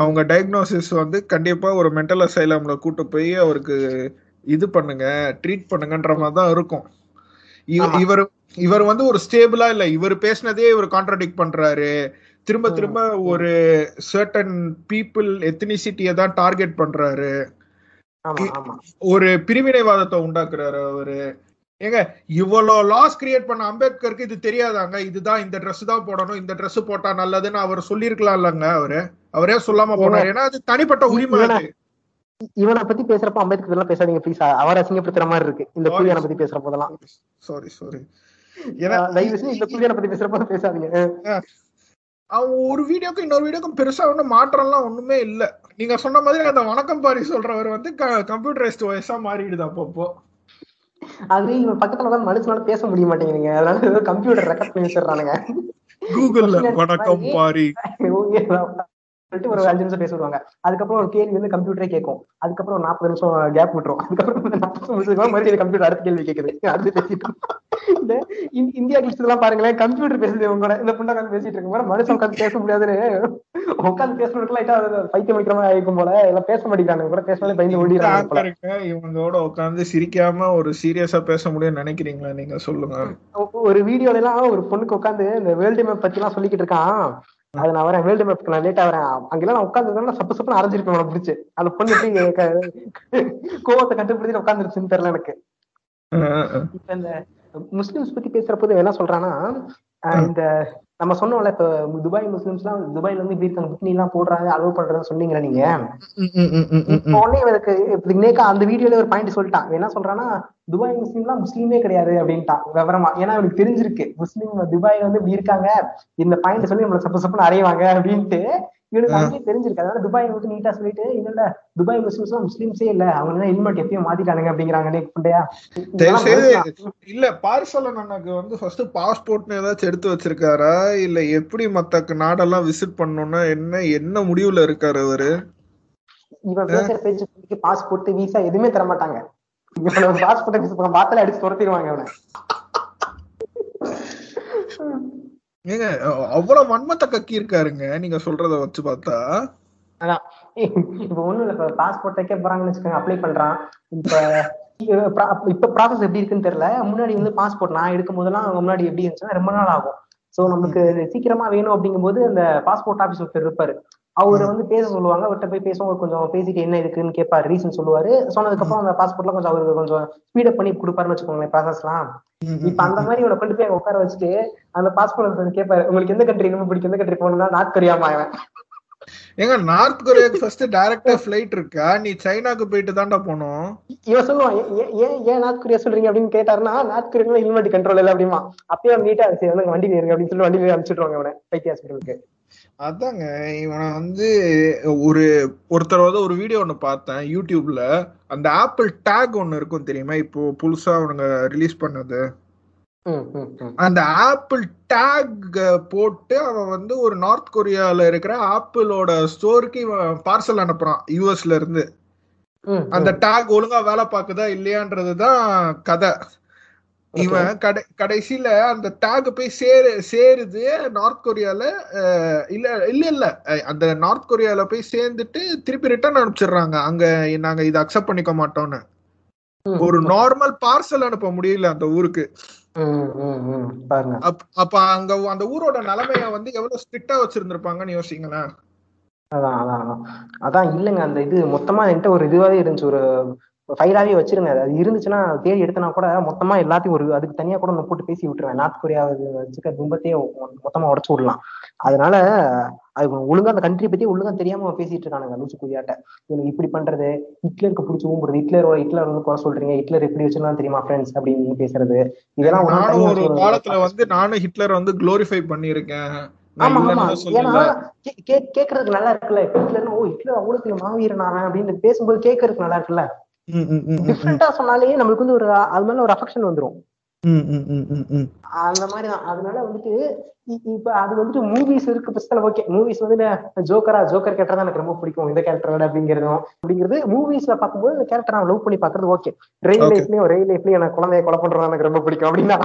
Speaker 3: அவங்க டயக்னோசிஸ் வந்து கண்டிப்பா ஒரு மென்டல் அசைலம்ல கூட்டு போய் அவருக்கு இது பண்ணுங்க ட்ரீட் பண்ணுங்கன்ற மாதிரி தான் இருக்கும். இவர் இவர் வந்து ஒரு ஸ்டேபிளா இல்ல இவர் பேசினதே இவர் கான்ட்ரடிக்ட் பண்றாரு. திரும்ப திரும்ப. ஒரு சர்டன் பீப்புள் எத்தனிசிட்டியை தான் டார்கெட் பண்றாரு. ஒரு பிரிவினைவாதத்தை உண்டாக்குறாரு அவரு. ஏங்க இவ்வளவு லாஸ் கிரியேட் பண்ண அம்பேத்கருக்கு இது தெரியாதாங்க? இதுதான் இந்த Dress தான் போடணும் இந்த Dress போட்டா நல்லதுன்னு அவர் சொல்லிருக்கலாம் இல்லங்க அவரு. அவரே சொல்லாம போனாரு. ஏன்னா அது தனிப்பட்ட உரிமை
Speaker 2: இவன- பத்தி பேசுறப்ப அம்பேத்கர் எல்லாம் பேசாதீங்க ப்ளீஸ் அவர் அசிங்கப்படுத்துற மாதிரி இருக்கு. இந்த. புலியனை பத்தி பேசுற போதெல்லாம்.
Speaker 3: சாரி சாரி ஏன்னா
Speaker 2: இந்த புலியனை பத்தி பேசுறப்ப பேசாதீங்க.
Speaker 3: அவன் ஒரு வீடியோக்கும் இன்னொரு வீடியோக்கும் பெருசா ஒன்றும் மாற்றம்லாம் ஒண்ணுமே இல்ல. நீங்க சொன்ன மாதிரி அந்த வணக்கம் பாரி சொல்றவர் வந்து கம்ப்யூட்டரைஸ்ட் வயசா மாறிடுது அப்பப்போ.
Speaker 2: அது இவன் பக்கத்துல உட்காந்து மனுஷனால பேச முடிய மாட்டேங்குதுங்க. அதனால கம்ப்யூட்டர் ரெக்கார்ட் பண்ணி வச்சிடுறானுங்க.
Speaker 3: கூகுள்ல வணக்கம் பாரி.
Speaker 2: சொல்லிட்டு ஒரு அஞ்சு நிமிஷம் பேச விடுவாங்க அதுக்கப்புறம் ஒரு கேள்வி வந்து கம்ப்யூட்டரே கேட்கும். அதுக்கப்புறம் ஒரு நாற்பது நிமிஷம் கேப் விட்டுரும். அதுக்கப்புறம் ஒரு நாற்பது நிமிஷம் மறுபடியும் கம்ப்யூட்டர் அடுத்த கேள்வி கேக்குது அடுத்து பேசிட்டு இந்த இந்~ இந்தியா கிளிஸ் எல்லாம் பாருங்களேன். கம்ப்யூட்டர் பேசுது இவங்க கூட. இந்த புண்டை உட்காந்து பேசிட்டு இருக்கும் போது மனுஷன் உட்காந்து பேச முடியாதுன்னு உட்காந்து பேசுறதுக்கு லைட்டா பைத்தியம் வைக்கிற மாதிரி ஆயிருக்கும் போல. எல்லாம் பேச மாட்டேங்கிறாங்க. கூட பேசினாலே பயந்து ஓடிடுறாங்க
Speaker 3: இவங்களோட உட்காந்து சிரிக்காம ஒரு சீரியஸா பேச முடியும்னு நினைக்கிறீங்களா நீங்க? சொல்லுங்க.
Speaker 2: ஒரு வீடியோல எல்லாம் ஒரு பொண்ணுக்கு உட்காந்து இந்த வேர்ல்டு மேப் பத்தி எல்லாம் சொல்லிக்கிட்டு இருக்கான். அது நான் வரேன் வேர்ல்டு மேப்க்கு நான் லேட்டா வரேன். அங்கெல்லாம் நான் உட்காந்து சப்பு சப்புன்னு அரைஞ்சிருப்பேன் அவனை பிடிச்சு. அந்த பொண்ணு எப்படி க- கோவத்தை கட்டுப்படுத்தி உட்காந்துருச்சுன்னு தெரியல எனக்கு. இப்ப இந்த முஸ்லிம்ஸ் பத்தி பேசுறப்போது என்ன சொல்றான்னா இந்த நம்ம சொன்னோம்ல இப்ப துபாய் முஸ்லிம்ஸ் எல்லாம் துபாய்ல வந்து இப்படி இருக்காங்க பிக்னி எல்லாம் போடுறாங்க அலோவ் பண்றதுன்னு சொன்னீங்களா நீங்க? உடனே இவருக்கு நேக்கா அந்த வீடியோல ஒரு பாயிண்ட் சொல்லிட்டான். என்ன சொல்றான்னா துபாய் முஸ்லீம்லாம் முஸ்லீமே கிடையாது அப்படின்ட்டான் விவரமா. ஏன்னா அவனுக்கு தெரிஞ்சிருக்கு முஸ்லீம் துபாய் வந்து இப்படி இருக்காங்க இந்த பாயிண்ட் சொல்லி நம்மள சப்பு சப்புன்னு அறைவாங்க அப்படின்ட்டு. இவனுக்கு அங்கேயே தெரிஞ்சிருக்கு. அதனால துபாய் வந்து நீட்டா சொல்லிட்டு இல்ல துபாய் முஸ்லிம்ஸ் முஸ்லீம்ஸே இல்ல. அவங்க எல்லாம் ஹெல்மெட் எப்பயும் மாத்திட்டானுங்க அப்படிங்கிறாங்க டேய் புண்டையா?
Speaker 3: இல்ல பார்சலன் அண்ணாக்கு வந்து ஃபர்ஸ்ட் பாஸ்போர்ட்னு ஏதாச்சும் எடுத்து வச்சிருக்காரா? இல்ல எப்படி மத்த நாடெல்லாம் விசிட் பண்ணணும்னா என்ன என்ன முடிவுல இருக்காரு அவரு?
Speaker 2: இவன் பேசுற பேச்சு பாஸ்போர்ட் விசா எதுவுமே தர மாட்டாங்க பாஸ்போர்ட் வார்த்தையில அடிச்சு துரத்திடுவாங்க இவனை
Speaker 3: ஏங்க அவ்வளவு வன்மத்தை கக்கி இருக்காருங்க நீங்க சொல்றத வச்சு பார்த்தா.
Speaker 2: அதான். இப்ப ஒண்ணும் இல்ல இப்ப பாஸ்போர்ட் வைக்க போறாங்கன்னு வச்சுக்கோங்க அப்ளை பண்றான். இப்ப இப்ப ப்ராசஸ் எப்படி இருக்குன்னு தெரியல. முன்னாடி வந்து பாஸ்போர்ட் நான் எடுக்கும் போதெல்லாம் முன்னாடி எப்படி இருந்துச்சுன்னா ரொம்ப நாள் ஆகும். சோ நமக்கு சீக்கிரமா வேணும் அப்படிங்கும்போது அந்த பாஸ்போர்ட் ஆபீஸ் ஒருத்தர் இருப்பாரு. அவரை வந்து பேச சொல்லுவாங்க. அவர்கிட்ட போய் பேசுவோம் கொஞ்சம் பேசிட்டு என்ன இருக்குன்னு கேட்பாரு ரீசன் சொல்லுவாரு. சொன்னதுக்கு அப்புறம் அந்த பாஸ்போர்ட்லாம் கொஞ்சம் அவருக்கு கொஞ்சம் ஸ்பீடப் பண்ணி கொடுப்பாருன்னு வச்சுக்கோங்களேன் ப்ராசஸ்லாம் இப்ப அந்த மாதிரி இவனை கொண்டு போய் உட்கார வச்சுட்டு அந்த பாஸ்போர்ட் கேட்பாரு உங்களுக்கு எந்த கண்ட்ரி ரொம்ப பிடிக்கும்? எந்த கண்ட்ரி போகணும்னா நார்த் கொரியாமா அவன்
Speaker 3: ஏங்க நார்த் கொரியாக்கு ஃபர்ஸ்ட் டைரக்டா ஃபிளைட் இருக்கா? நீ சைனாக்கு போயிட்டு தான்டா போனோம்
Speaker 2: இவன் சொல்லுவான் "ஏ- ஏ- ஏன் ஏன் நார்த் கொரியா சொல்றீங்க? அப்படின்னு கேட்டாருன்னா நார்த் கொரியா ஹெல்மெட் கண்ட்ரோல் இல்லை அப்படிமா அப்பயே நீட்டா சரி வந்து வண்டி இருங்க அப்படின்னு சொல்லி வண்டி அனுப்பிச்சிடுவாங்க அவனை பைத்திய ஹாஸ்பிட்டலுக்கு
Speaker 3: அதாங்க இவனை வந்து ஒரு ஒருத்தர் வந்து ஒரு வீடியோ ஒன்னு பார்த்தேன் யூடியூப்ல அந்த ஆப்பிள் டேக் ஒன்னு இருக்கும் தெரியுமா? இப்போ புதுசா அவனுங்க ரிலீஸ் பண்ணது. அந்த ஆப்பிள் டேக் போட்டு அவன் வந்து ஒரு நார்த் கொரியால இருக்கிற ஆப்பிளோட ஸ்டோருக்கு இவன் பார்சல் அனுப்புறான் யூஎஸ்ல இருந்து. அந்த டேக் ஒழுங்கா வேலை பார்க்குதா இல்லையான்றதுதான் கதை. இவன் கடை கடைசியில அந்த டேக் போய் சேரு சேருது நார்த் கொரியால இல்ல இல்ல இல்ல. அந்த நார்த் கொரியால போய் சேர்ந்துட்டு திருப்பி ரிட்டர்ன் அனுப்பிச்சிடுறாங்க. அங்க நாங்க இதை அக்செப்ட் பண்ணிக்க மாட்டோம்னு. ஒரு நார்மல் பார்சல் அனுப்ப முடியல அந்த ஊருக்கு. அப்ப அங்க அந்த ஊரோட நிலைமைய வந்து எவ்வளவு ஸ்ட்ரிக்டா வச்சிருந்திருப்பாங்கன்னு யோசிங்களேன்.
Speaker 2: அதான் அதான் அதான். அதான் இல்லைங்க. அந்த இது மொத்தமா என்கிட்ட ஒரு இதுவாவே இருந்துச்சு. ஒரு ஃபைலாவே வச்சிருங்க. அது இருந்துச்சுன்னா தேடி எடுத்தனா கூட மொத்தமா எல்லாத்தையும் ஒரு அதுக்கு தனியா கூட நான் போட்டு பேசி விட்டுருவேன். நார்த் கொரியா வச்சுக்க துன்பத்தையே மொத்தமா உடச்சு விடலாம். அதனால அது ஒழுங்கா அந்த கண்ட்ரி பத்தி ஒழுங்கா தெரியாம பேசிட்டு இருக்கானுங்க லூசு கொரியாட்ட இவனுக்கு இப்படி பண்றது ஹிட்லருக்கு பிடிச்சி ஊம்புறது ஹிட்லர் ஹிட்லர் வந்து குறை சொல்றீங்க ஹிட்லர் எப்படி வச்சிருந்தா தெரியுமா ஃப்ரெண்ட்ஸ் அப்படின்னு பேசுறது. இதெல்லாம்
Speaker 3: நானும் ஒரு. காலத்துல வந்து நானும் ஹிட்லர் வந்து குளோரிஃபை பண்ணியிருக்கேன். நான்
Speaker 2: ஆமா ஆமா.
Speaker 3: இல்லைன்னு
Speaker 2: ஏன்னா கேக்குறதுக்கு நல்லா இருக்குல்ல. இப்ப ஹிட்லர்னா ஓ ஹிட்லர் அவ்வளவு மாவீரனான அப்படின்னு பேசும்போது கேட்கறதுக்கு நல்லா இருக்குல்ல. டிஃப்ரெண்டா சொன்னாலே நம்மளுக்கு வந்து ஒரு அது மேல ஒரு அஃபெக்ஷன் வந்துரும். அந்த மாதிரி தான். அதனால வந்துட்டு இப்ப அது வந்துட்டு மூவிஸ் இருக்கு பஸ்ல ஓகே மூவிஸ் வந்து ஜோக்கரா ஜோக்கர் கேரக்டர் தான் எனக்கு ரொம்ப பிடிக்கும். இந்த கேரக்டரோட அப்படிங்கிறதும். அப்படிங்கிறது மூவிஸ்ல பார்க்கும்போது இந்த கேரக்டர் நான் லவ் பண்ணி பாக்குறது ஓகே ரெயில். லைஃப்லயும் ரெயில் லைஃப்லயும் எனக்கு குழந்தைய கொலை பண்றது எனக்கு ரொம்ப பிடிக்கும் அப்படின்னா.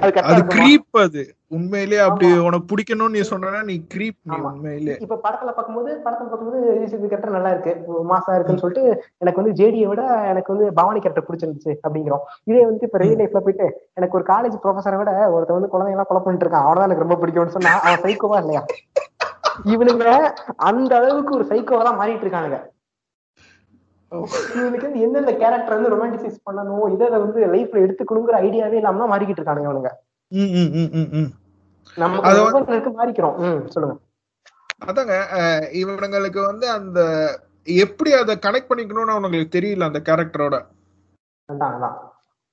Speaker 2: அது கரெக்டா
Speaker 3: அது உண்மையிலேயே அப்படி. உனக்கு பிடிக்கணும்னு நீ சொன்னா நீ creep நீ. உண்மையிலே.
Speaker 2: இப்ப படத்துல பார்க்கும்போது படத்துல பார்க்கும்போது ரிஷி கேரக்டர் நல்லா இருக்கு. மாசா இருக்குன்னு சொல்லிட்டு எனக்கு வந்து ஜேடியை விட எனக்கு வந்து பவானி கேரக்டர் பிடிச்சிருந்துச்சு அப்படிங்கிறோம். இதே வந்து இப்ப ரியல் லைஃப்ல போயிட்டு எனக்கு ஒரு காலேஜ் ப்ரொஃபஸரை விட ஒருத்தன் வந்து குழந்தைங்க எல்லாம் கொலை பண்ணிட்டு இருக்கான். அவனதான் எனக்கு ரொம்ப பிடிக்கும்னு சொன்னா அவன் சைக்கோவா இல்லையா? இவனுங்க அந்த அளவுக்கு ஒரு சைக்கோவா தான் மாறிட்டு இருக்கானுங்க. இவனுக்கு வந்து எந்தெந்த கேரக்டர் வந்து ரொமான்டிசைஸ் பண்ணணும் இதை வந்து லைஃப்ல எடுத்துக்கணுங்கிற ஐடியாவே இல்லாம மாறிக்கிட்டு இருக்கானுங்க அவனுங்க. நம்ம மாறிக்கிறோம். சொல்லுங்க.
Speaker 3: அதாங்க இவனுங்களுக்கு வந்து அந்த எப்படி அதை கனெக்ட் பண்ணிக்கணும்னு அவனுங்களுக்கு தெரியல அந்த கேரக்டரோட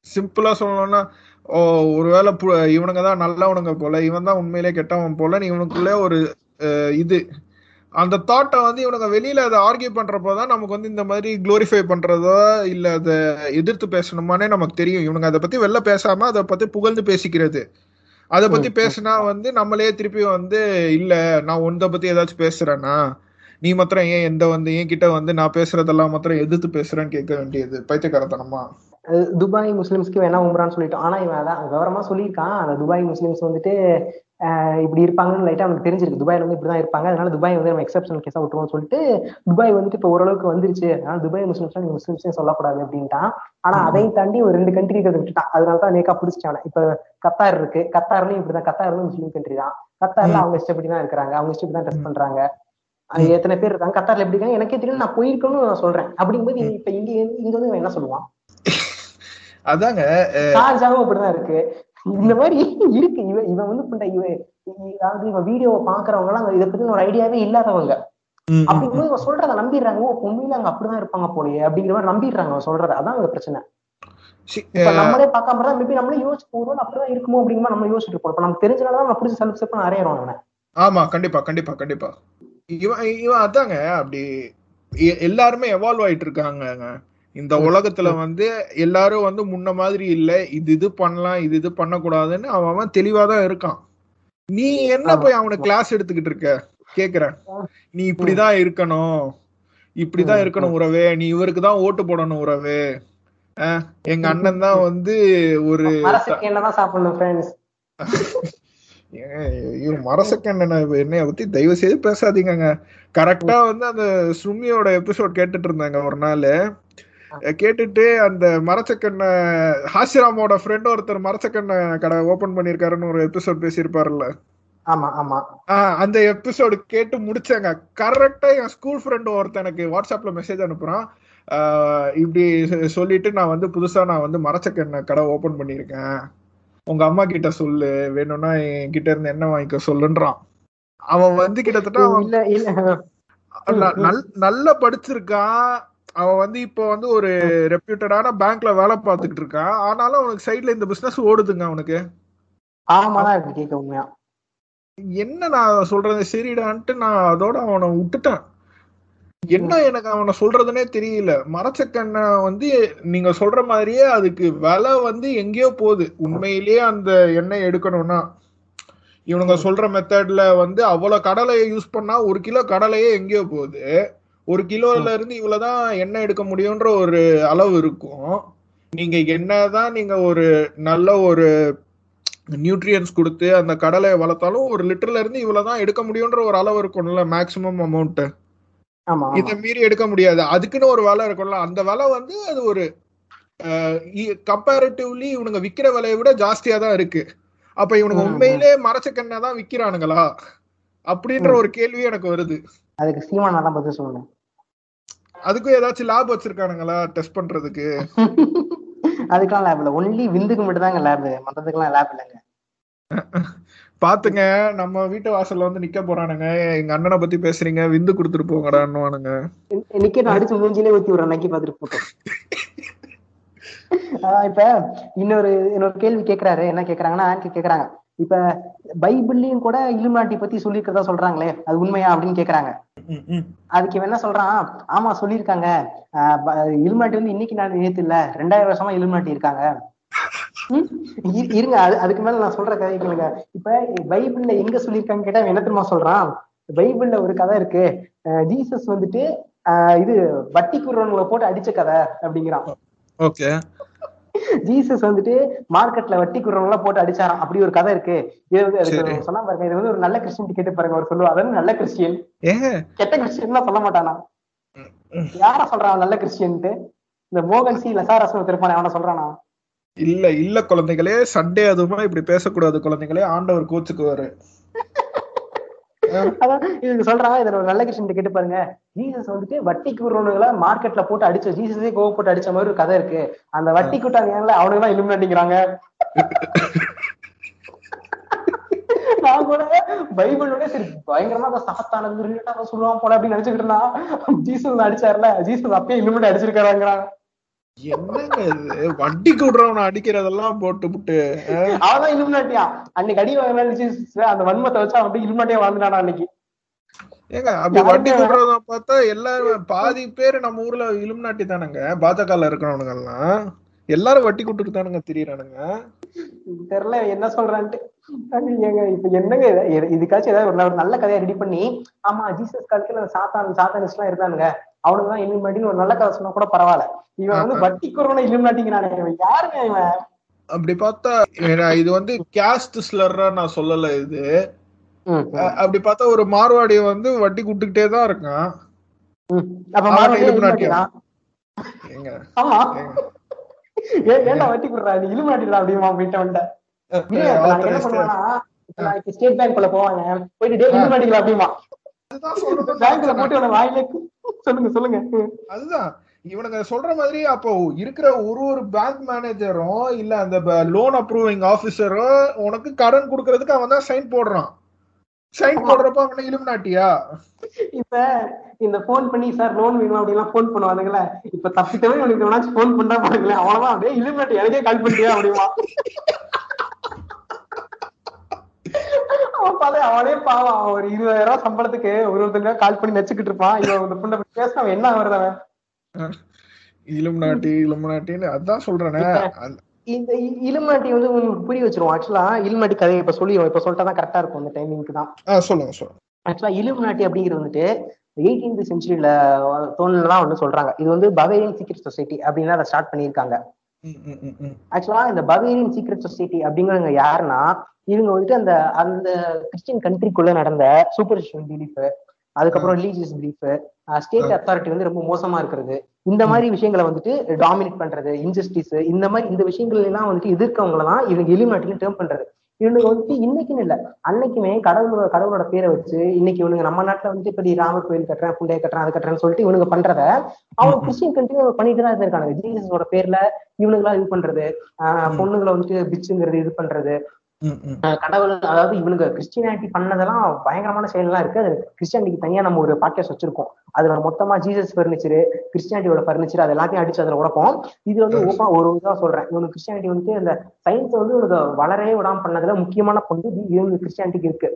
Speaker 3: சிம்பிளா சொல்லணும்னா ஓ ஒருவேளை இவனுங்க தான் நல்லவனுங்க போல இவன் தான் உண்மையிலே கெட்டவன் போல இவனுக்குள்ளே ஒரு இது. அந்த தாட்டை வந்து இவனுங்க வெளியில அதை ஆர்கியூ பண்றப்போ தான் நமக்கு வந்து இந்த மாதிரி குளோரிஃபை பண்றதோ இல்ல அதை எதிர்த்து பேசணுமானே நமக்கு தெரியும். இவனுங்க அதை பத்தி வெளில பேசாம அதை பத்தி புகழ்ந்து பேசிக்கிறது. அதை பத்தி. பேசினா வந்து நம்மளே திருப்பி வந்து இல்ல நான் உன்னை பத்தி ஏதாச்சும் பேசுறேன்னா நீ மாத்திரம் ஏன் எந்த வந்து என் கிட்ட வந்து நான் பேசுறதெல்லாம் மாத்திரம் எதிர்த்து பேசுறேன்னு கேட்க வேண்டியது. பைத்தியக்காரத்தனமா?
Speaker 2: அது துபாய் முஸ்லிம்ஸ்க்கு வேணா உம்ரான்னு சொல்லிட்டோம். ஆனா இவன் அதான் விவரமா சொல்லியிருக்கான். அந்த துபாய் முஸ்லிம்ஸ் வந்துட்டு இப்படி இருப்பாங்கன்னு லைட்டா அவனுக்கு தெரிஞ்சிருக்கு. துபாயில வந்து இப்படிதான் இருப்பாங்க. அதனால துபாய் வந்து நம்ம எக்ஸப்ஷனல் கேஸா விட்டுருவோம்னு சொல்லிட்டு துபாய் வந்துட்டு இப்ப ஓரளவுக்கு வந்துருச்சு. அதனால துபாய் முஸ்லிம்ஸ் நீங்க முஸ்லிம்ஸே சொல்லக்கூடாது அப்படின்ட்டான். ஆனா அதையும் தாண்டி ஒரு ரெண்டு கண்ட்ரி இருக்கிறத விட்டுட்டான். அதனால தான் நேக்கா பிடிச்சிட்டான் இப்ப கத்தார் இருக்கு. கத்தார்லயும் இப்படிதான். கத்தார் வந்து முஸ்லீம் கண்ட்ரி தான். கத்தார்ல. அவங்க இஷ்டப்படி தான் இருக்கிறாங்க. அவங்க இஷ்டப்படி தான் டெஸ்ட் பண்றாங்க. அது எத்தனை பேர் இருக்காங்க? கத்தார்ல எப்படி இருக்காங்க? எனக்கே தெரியும் நான் போயிருக்கேன்னு நான் சொல்றேன். அப்படிங்கும்போது இப்ப இங்க இங்க வந்து என்ன சொல்லுவான்?
Speaker 3: அதாங்க
Speaker 2: ஷார்ஜாவும் அப்படிதான் இருக்கு. இந்த மாதிரி இருக்கு. இவன் இவன் வந்து பண்ற இவன் அதாவது இவன் வீடியோவை பாக்குறவங்க எல்லாம் இதை பத்தி ஒரு ஐடியாவே இல்லாதவங்க. அப்படிங்கும்போது இவன் சொல்றத நம்பிடுறாங்க. ஓ உண்மையில அங்க அப்படிதான் இருப்பாங்க போலயே அப்படிங்கிற மாதிரி நம்பிடுறாங்க அவன் சொல்றத. அதான் அங்க பிரச்சனை. நம்மளே பார்க்காம தான் மேபி நம்மளே யோசிச்சு போறோம் அப்படிதான் இருக்குமோ அப்படிங்கிற நம்ம யோசிச்சுட்டு இருப்போம். இப்ப நமக்கு தெரிஞ்சனாலதான் நம்ம பிடிச்சி செல்ஃப் செல்ஃப் அறையிறோம் அவனை
Speaker 3: ஆமா கண்டிப்பா கண்டிப்பா கண்டிப்பா. இவன் இவன் அதாங்க அப்படி எல்லாருமே எவால்வ் ஆயிட்டு இருக்காங்க இந்த உலகத்துல வந்து எல்லாரும் வந்து முன்ன மாதிரி இல்ல. இது இது பண்ணலாம் இது இது பண்ணக்கூடாதுன்னு அவன் அவன் தெளிவாதான் இருக்கான். நீ என்ன போய் அவனுக்கு கிளாஸ் எடுத்துக்கிட்டு இருக்க? கேக்குறேன். நீ இப்படிதான் இருக்கணும். இப்படிதான் இருக்கணும் உறவே. நீ இவருக்கு தான் ஓட்டு போடணும் உறவே. எங்க அண்ணன் தான் வந்து ஒரு மரசக்கண்ணனை என்னைய பத்தி தயவு செய்து பேசாதீங்கங்க. கரெக்டா வந்து அந்த சுமியோட எபிசோட் கேட்டுட்டு இருந்தாங்க ஒரு நாள். கேட்டுட்டு அந்த மரச்சக்கண்ண ஹாசிராமோட ஃப்ரெண்ட் ஒருத்தர் மரச்சக்கண்ண கடை ஓபன் பண்ணிருக்காருன்னு ஒரு எபிசோட் பேசியிருப்பாருல்ல? அந்த எபிசோடு கேட்டு முடிச்சாங்க. கரெக்டா என் ஸ்கூல் ஃப்ரெண்ட் ஒருத்தன் எனக்கு வாட்ஸ்அப்ல மெசேஜ் அனுப்புறான். இப்படி சொல்லிட்டு நான் வந்து புதுசா நான் வந்து மரச்சக்கண்ண கடை ஓபன் பண்ணிருக்கேன் உங்க அம்மா கிட்ட சொல்லு. வேணும்னா என்கிட்ட இருந்து என்ன வாங்கிக்க சொல்லுன்றான். அவன் வந்து கிட்டத்தட்ட நல்லா படிச்சிருக்கான். அவன் வந்து இப்போ வந்து ஒரு ரெப்யூட்டடான பேங்க்ல வேலை பார்த்துக்கிட்டு இருக்கான். ஆனாலும் அவனுக்கு சைடுல இந்த பிசினஸ் ஓடுதுங்க அவனுக்கு. என்ன நான் சொல்றது சரிடான்ட்டு நான் அதோட அவனை விட்டுட்டேன். என்ன எனக்கு அவனை சொல்றதுனே தெரியல. மரச்சக்கண்ண வந்து நீங்க சொல்ற மாதிரியே அதுக்கு விலை வந்து எங்கேயோ போகுது. உண்மையிலேயே அந்த எண்ணெய் எடுக்கணும்னா. இவனுங்க சொல்ற மெத்தட்ல வந்து அவ்வளவு கடலையை யூஸ் பண்ணா ஒரு கிலோ கடலையே எங்கேயோ போகுது. ஒரு கிலோல இருந்து இவ்வளவுதான் எண்ணெய் எடுக்க முடியும்ன்ற ஒரு அளவு இருக்கும். நீங்க என்னதான் நீங்க ஒரு நல்ல ஒரு நியூட்ரியன்ஸ் கொடுத்து அந்த கடலையை வளர்த்தாலும் ஒரு லிட்டர்ல இருந்து இவ்வளவுதான் எடுக்க முடியும்ன்ற ஒரு அளவு இருக்கும்ல மேக்ஸிமம் அமௌண்ட் இதை மீறி எடுக்க முடியாது. அதுக்குன்னு ஒரு விலை இருக்கும்ல. அந்த விலை வந்து அது ஒரு கம்பேரிட்டிவ்லி இவனுங்க விக்கிற விலையை விட ஜாஸ்தியா தான் இருக்கு. அப்ப இவனுங்க
Speaker 2: ம்,
Speaker 3: உண்மையிலே மரச்சக்கண்ணை தான் விக்கிறானுங்களா? அப்படின்ற ஒரு கேள்வி எனக்கு வருது.
Speaker 2: அதுக்கு சீமானா தான் பதில் சொல்லணும்.
Speaker 3: அதுக்கும் ஏதாச்சும் லேப் வச்சிருக்கானுங்களா? டெஸ்ட் பண்றதுக்கு.
Speaker 2: அதுக்கெல்லாம் லேப் இல்ல. ஒன்லி விந்துக்கு மட்டும் தாங்க லேப் மத்ததுக்கெல்லாம் லேப் இல்லைங்க.
Speaker 3: பாத்துங்க நம்ம வீட்டு வாசல்ல வந்து நிக்க போறானுங்க. எங்க அண்ணனை பத்தி பேசுறீங்க. விந்து கொடுத்துட்டு போங்கடான்னுவானுங்க
Speaker 2: நிக்கெட் அடிச்சு மூஞ்சிலே ஊத்தி விடுறேன். நக்கி பாத்துட்டு போட்டோம் இப்ப இன்னொரு இன்னொரு கேள்வி கேக்குறாரு. என்ன கேக்குறாங்கன்னா ஆன்டி கேக்குறாங்க. இப்ப பைபிள்லயும் கூட இலுமினாட்டி பத்தி சொல்லியிருக்கிறதா சொல்றாங்களே அது உண்மையா அப்படின்னு கேக்குறாங்க. அதுக்கு இவன் என்ன சொல்றான்? ஆமா சொல்லியிருக்காங்க. இலுமினாட்டி வந்து இன்னைக்கு நான் நேத்து இல்ல ரெண்டாயிரம் வருஷமா இலுமினாட்டி இருக்காங்க. இருங்க அது அதுக்கு மேல நான் சொல்ற கதை கேளுங்க. இப்ப பைபிள்ல எங்க சொல்லியிருக்காங்க கேட்டா என்ன தெரியுமா சொல்றான்? பைபிள்ல ஒரு கதை இருக்கு. ஜீசஸ் வந்துட்டு ஆஹ் இது வட்டி குருவங்களை போட்டு அடிச்ச கதை அப்படிங்கிறான்.
Speaker 3: ஓகே.
Speaker 2: ஜீசஸ் வந்துட்டு மார்க்கெட்ல வட்டி குருவங்களை போட்டு அடிச்சாராம் அப்படி ஒரு கதை இருக்கு. சொன்னா பாருங்க இது வந்து ஒரு நல்ல கிறிஸ்டின் கேட்டு பாருங்க அவர் சொல்லுவா அதாவது நல்ல கிறிஸ்டியன். கெட்ட கிறிஸ்டியன் சொல்ல மாட்டானா. யார சொல்றான் நல்ல கிறிஸ்டியன்ட்டு? இந்த மோகன் சி லசாரசம் திருப்பானே அவன சொல்றானா?
Speaker 3: இல்ல இல்ல குழந்தைகளே சண்டே அதுமா இப்படி பேசக்கூடாது குழந்தைகளே. ஆண்டவர் கோச்சுக்குவாரு.
Speaker 2: அதான் இதுக்கு சொல்றா இதுல ஒரு நல்ல கிறிஸ்டியன் கேட்டு பாருங்க. ஜீசஸ் வந்துட்டு வட்டி குருவனுங்களை மார்க்கெட்ல போட்டு அடிச்ச ஜீசஸே கோவ போட்டு அடிச்ச மாதிரி ஒரு கதை இருக்கு. அந்த வட்டி கூட்டாங்க அவனுக்கு தான் இலுமினாட்டிங்கிறாங்க நான் கூட பைபிளோட சரி பயங்கரமா அதை சாத்தானது ரிலேட்டா சொல்லுவான் போல அப்படின்னு நினைச்சுக்கிட்டு இருந்தான். ஜீசஸ் அடிச்சார்ல ஜீசஸ் அப்பயே இலுமினேட் அடிச்சிருக்காங்கிறாங்க
Speaker 3: என்னங்க இது? வட்டி கூடுறவனை அடிக்கிறதெல்லாம் போட்டு புட்டு
Speaker 2: அவதான் இலுமினாட்டியா? அன்னைக்கு அடி வாங்கினா ஜீசஸ் அந்த வன்மத்தை வச்சு அவன் அப்படியே இலுமினாட்டியா வாழ்ந்துட்டானா அன்னைக்கு?
Speaker 3: ஏங்க அப்படி வட்டி கூடுறத பார்த்தா எல்லாரும் பாதி பேர் நம்ம ஊர்ல இலுமினாட்டி தானுங்க. பாஜகல இருக்கிறவனுங்க எல்லாம் எல்லாரும் வட்டி கூட்டுட்டு தானுங்க திரியறானுங்க.
Speaker 2: தெரியல என்ன சொல்றான்ட்டு. இப்ப என்னங்க இது? இது- இதுக்காச்சும் ஏதாவது ஒரு நல்ல கதையை ரெடி பண்ணி ஆமா ஜீசஸ் காலத்துல சாத்தான் சாத்தானிஸ்ட் எல்லாம் இருந்தானுங்க. அவனுக்கு தான் இலுமினாட்டின்னு ஒரு நல்ல கதை சொன்னா கூட பரவாயில்ல. இவன் வந்து. வட்டி குறவனை இலுமினாட்டிங்கிறானே இவன். யாருங்க இவன்?
Speaker 3: அப்படி பார்த்தா இது வந்து கேஸ்ட் ஸ்லர்ரா நான் சொல்லல இது. அப்படி பார்த்தா ஒரு மார்வாடி வந்து வட்டி கூட்டுக்கிட்டே தான் இருக்கான்.
Speaker 2: ஏன்டா வட்டி குடுறா நீ இலுமினாட்டிடா அப்படிமா போயிட்டு வந்துட்டேன் ஸ்டேட் பேங்க்ல போவாங்க. போயிட்டு அப்படிமா. பேங்க்ல போட்டு வாயிலே சொல்லுங்க சொல்லுங்க.
Speaker 3: அதுதான். இவனுங்க சொல்ற மாதிரி அப்போ இருக்கிற ஒரு ஒரு பேங்க் மேனேஜரும் இல்ல அந்த லோன் அப்ரூவிங் ஆபீசரோ உனக்கு கடன் கொடுக்கறதுக்கு அவன் தான் சைன் போடுறான். சைன் போடுறப்ப அவன இலுமினாட்டியா?
Speaker 2: இப்ப இந்த போன் பண்ணி சார் லோன் வேணும்? அப்படிலாம் போன் பண்ணுவானுங்களே. இப்ப தப்பித்தவே உனக்கு போன் பண்ணா பாருங்களேன் அவ்வளவுதான். அப்படியே இலுமினாட்டி எனக்கே கால் பண்ணிட்டியா? அப்படிமா அவன் பாரு அவனே பாவம். அவன் ஒரு இருபதாயிரம் ரூபாய் சம்பளத்துக்கு ஒரு ஒருத்தங்க கால் பண்ணி நச்சுக்கிட்டு இருப்பான். இவன் இந்த பொண்ணை பத்தி பேச அவன் என்ன வருது அவன்?
Speaker 3: இலுமினாட்டி இலுமினாட்டின்னு அதான் சொல்றேனே.
Speaker 2: இந்த இலுமினாட்டி வந்து உங்களுக்கு புரிய வச்சிருவோம். ஆக்சுவலா இலுமினாட்டி கதையை இப்ப சொல்லிடுவோம் இப்ப சொல்லிட்டா தான் கரெக்டா இருக்கும் அந்த டைமிங்க்கு தான்.
Speaker 3: சொல்லுங்க சொல்லுங்க.
Speaker 2: ஆக்சுவலா இலுமினாட்டி அப்படிங்கிறது வந்துட்டு எயிட்டீன்த் செஞ்சுரியில தோணுலாம் ஒண்ணு சொல்றாங்க. இது வந்து பவேரியன் சீக்ரெட் சொசைட்டி அப்படின்னு அதை ஸ்டார்ட் பண்ணியிருக்காங்க. ஆக்சுவலா இந்த பவேரியன் சீக்ரெட் சொசைட்டி அப்படிங்கிறவங்க யாருன்னா இவங்க வந்துட்டு அந்த அந்த கிறிஸ்டியன் கண்ட்ரிக்குள்ள நடந்த சூப்பர்ஸ்டிஷன் பிலீஃப் அதுக்கப்புறம் ரிலீஜியஸ் பிலீஃப் ஸ்டேட் அத்தாரிட்டி வந்து ரொம்ப மோசமா இருக்கிறது. இந்த மாதிரி விஷயங்களை வந்துட்டு டாமினேட் பண்றது இன்ஜஸ்டிஸ் இந்த மாதிரி இந்த விஷயங்கள் எல்லாம் வந்துட்டு எதிர்க்கவங்களை தான் இவங்க எலிமினாட்டின்னு டேர்ம் பண்றது. இவனுக்கு வந்துட்டு இன்னைக்குன்னு இல்ல. அன்னைக்குமே கடவுளோட கடவுளோட பேரை வச்சு இன்னைக்கு இவனுங்க நம்ம நாட்டுல வந்துட்டு இப்படி ராமர் கோயில் கட்டுறேன் புண்டைய கட்டுறேன் அது கட்டுறேன்னு சொல்லிட்டு இவனுங்க பண்றத அவங்க கிறிஸ்டியன் கண்ட்ரி பண்ணிட்டு தான் இருக்காங்க. ஜீசஸோட பேர்ல இவனுங்களா இது பண்றது. ஆஹ் பொண்ணுங்களை வந்துட்டு பிச்சுங்கிறது இது பண்றது. கடவுள் அதாவது இவனுங்க கிறிஸ்டியானிட்டி பண்ணதெல்லாம் பயங்கரமான செயல்லாம் இருக்கு. அது கிறிஸ்டியானிட்டிக்கு தனியா நம்ம ஒரு பாட்காஸ்ட் வச்சிருக்கோம். அதுல மொத்தமா ஜீசஸ் பர்னிச்சர் கிறிஸ்டியானிட்டியோட பர்னிச்சர் அது எல்லாத்தையும் அடிச்சு அதுல உடப்போம். இது வந்து ஓப்பனா ஒரு இதா சொல்றேன். இவனுக்கு கிறிஸ்டியானிட்டி வந்து அந்த சயின்ஸ் வந்து இவனுக்கு வளரவே விடாம பண்ணதுல முக்கியமான பங்கு இவனுக்கு கிறிஸ்டியானிட்டிக்கு இருக்கு.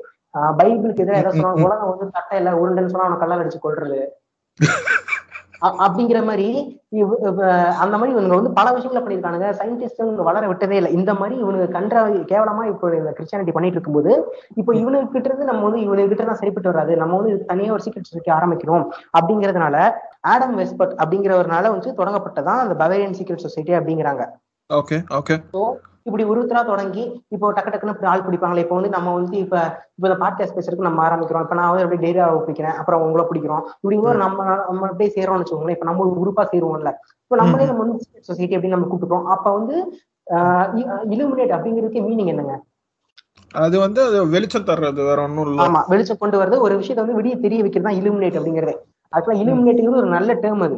Speaker 2: பைபிளுக்கு எதிராக எதை சொன்னா உலகம் வந்து தட்டை இல்ல உருண்டைன்னு சொன்னா அவனை கல்லால் அடிச்சு கொள்றது அப்படிங்கிற மாதிரி அந்த மாதிரி இவங்க வந்து பல விஷயங்களை பண்ணியிருக்கானுங்க. சயின்டிஸ்ட் இவங்க வளர விட்டதே இல்லை. இந்த மாதிரி இவனுக்கு கன்ற கேவலமா இப்போ இந்த கிறிஸ்டியானிட்டி பண்ணிட்டு இருக்கும்போது இப்போ இவனுக்கு கிட்ட இருந்து நம்ம வந்து இவனுக்கு கிட்ட தான் சரிப்பட்டு வராது. நம்ம வந்து இதுக்கு தனியா ஒரு சீக்கிரம் சொசைட்டி ஆரம்பிக்கிறோம். அப்படிங்கறதுனால ஆடம் வெஸ்பர்ட் அப்படிங்கிறவர்னால வந்து தொடங்கப்பட்டதான் அந்த பவேரியன் சீக்ரெட் சொசைட்டி அப்படிங்கிறாங்க.
Speaker 3: ஓகே ஓகே
Speaker 2: இப்படி ஒருத்தரா தொடங்கி இப்போ டக்கு டக்குன்னு இப்படி ஆள் பிடிப்பாங்களே இப்போ வந்து நம்ம வந்து இப்ப இப்ப இந்த பாட்காஸ்ட் பேசுறதுக்கு நம்ம ஆரம்பிக்கிறோம். இப்ப நான் வந்து அப்படியே டெய்ரியா பிடிக்கிறேன் அப்புறம் உங்களை பிடிக்கிறோம். இப்படிங்கும்போது நம்ம நம்ம அப்படியே சேரோம்னு வச்சுக்கோங்களேன் இப்ப நம்ம ஒரு குரூப்பா சேருவோம்ல. இப்போ நம்மளே நம்ம வந்து சொசைட்டி அப்படின்னு நம்ம கூப்பிட்டுறோம் அப்ப வந்து இலுமினேட் அப்படிங்கிறதுக்கு மீனிங் என்னங்க?
Speaker 3: அது வந்து அது வெளிச்சம் தர்றது வேற ஒண்ணும் இல்ல.
Speaker 2: ஆமா வெளிச்சம் கொண்டு வரது ஒரு விஷயத்தை வந்து விடிய தெரிய வைக்கிறது தான் இலுமினேட் அப்படிங்கிறது ஆக்சுவலா இலுமினேட்டிங்கிறது ஒரு நல்ல டேர்ம் அது.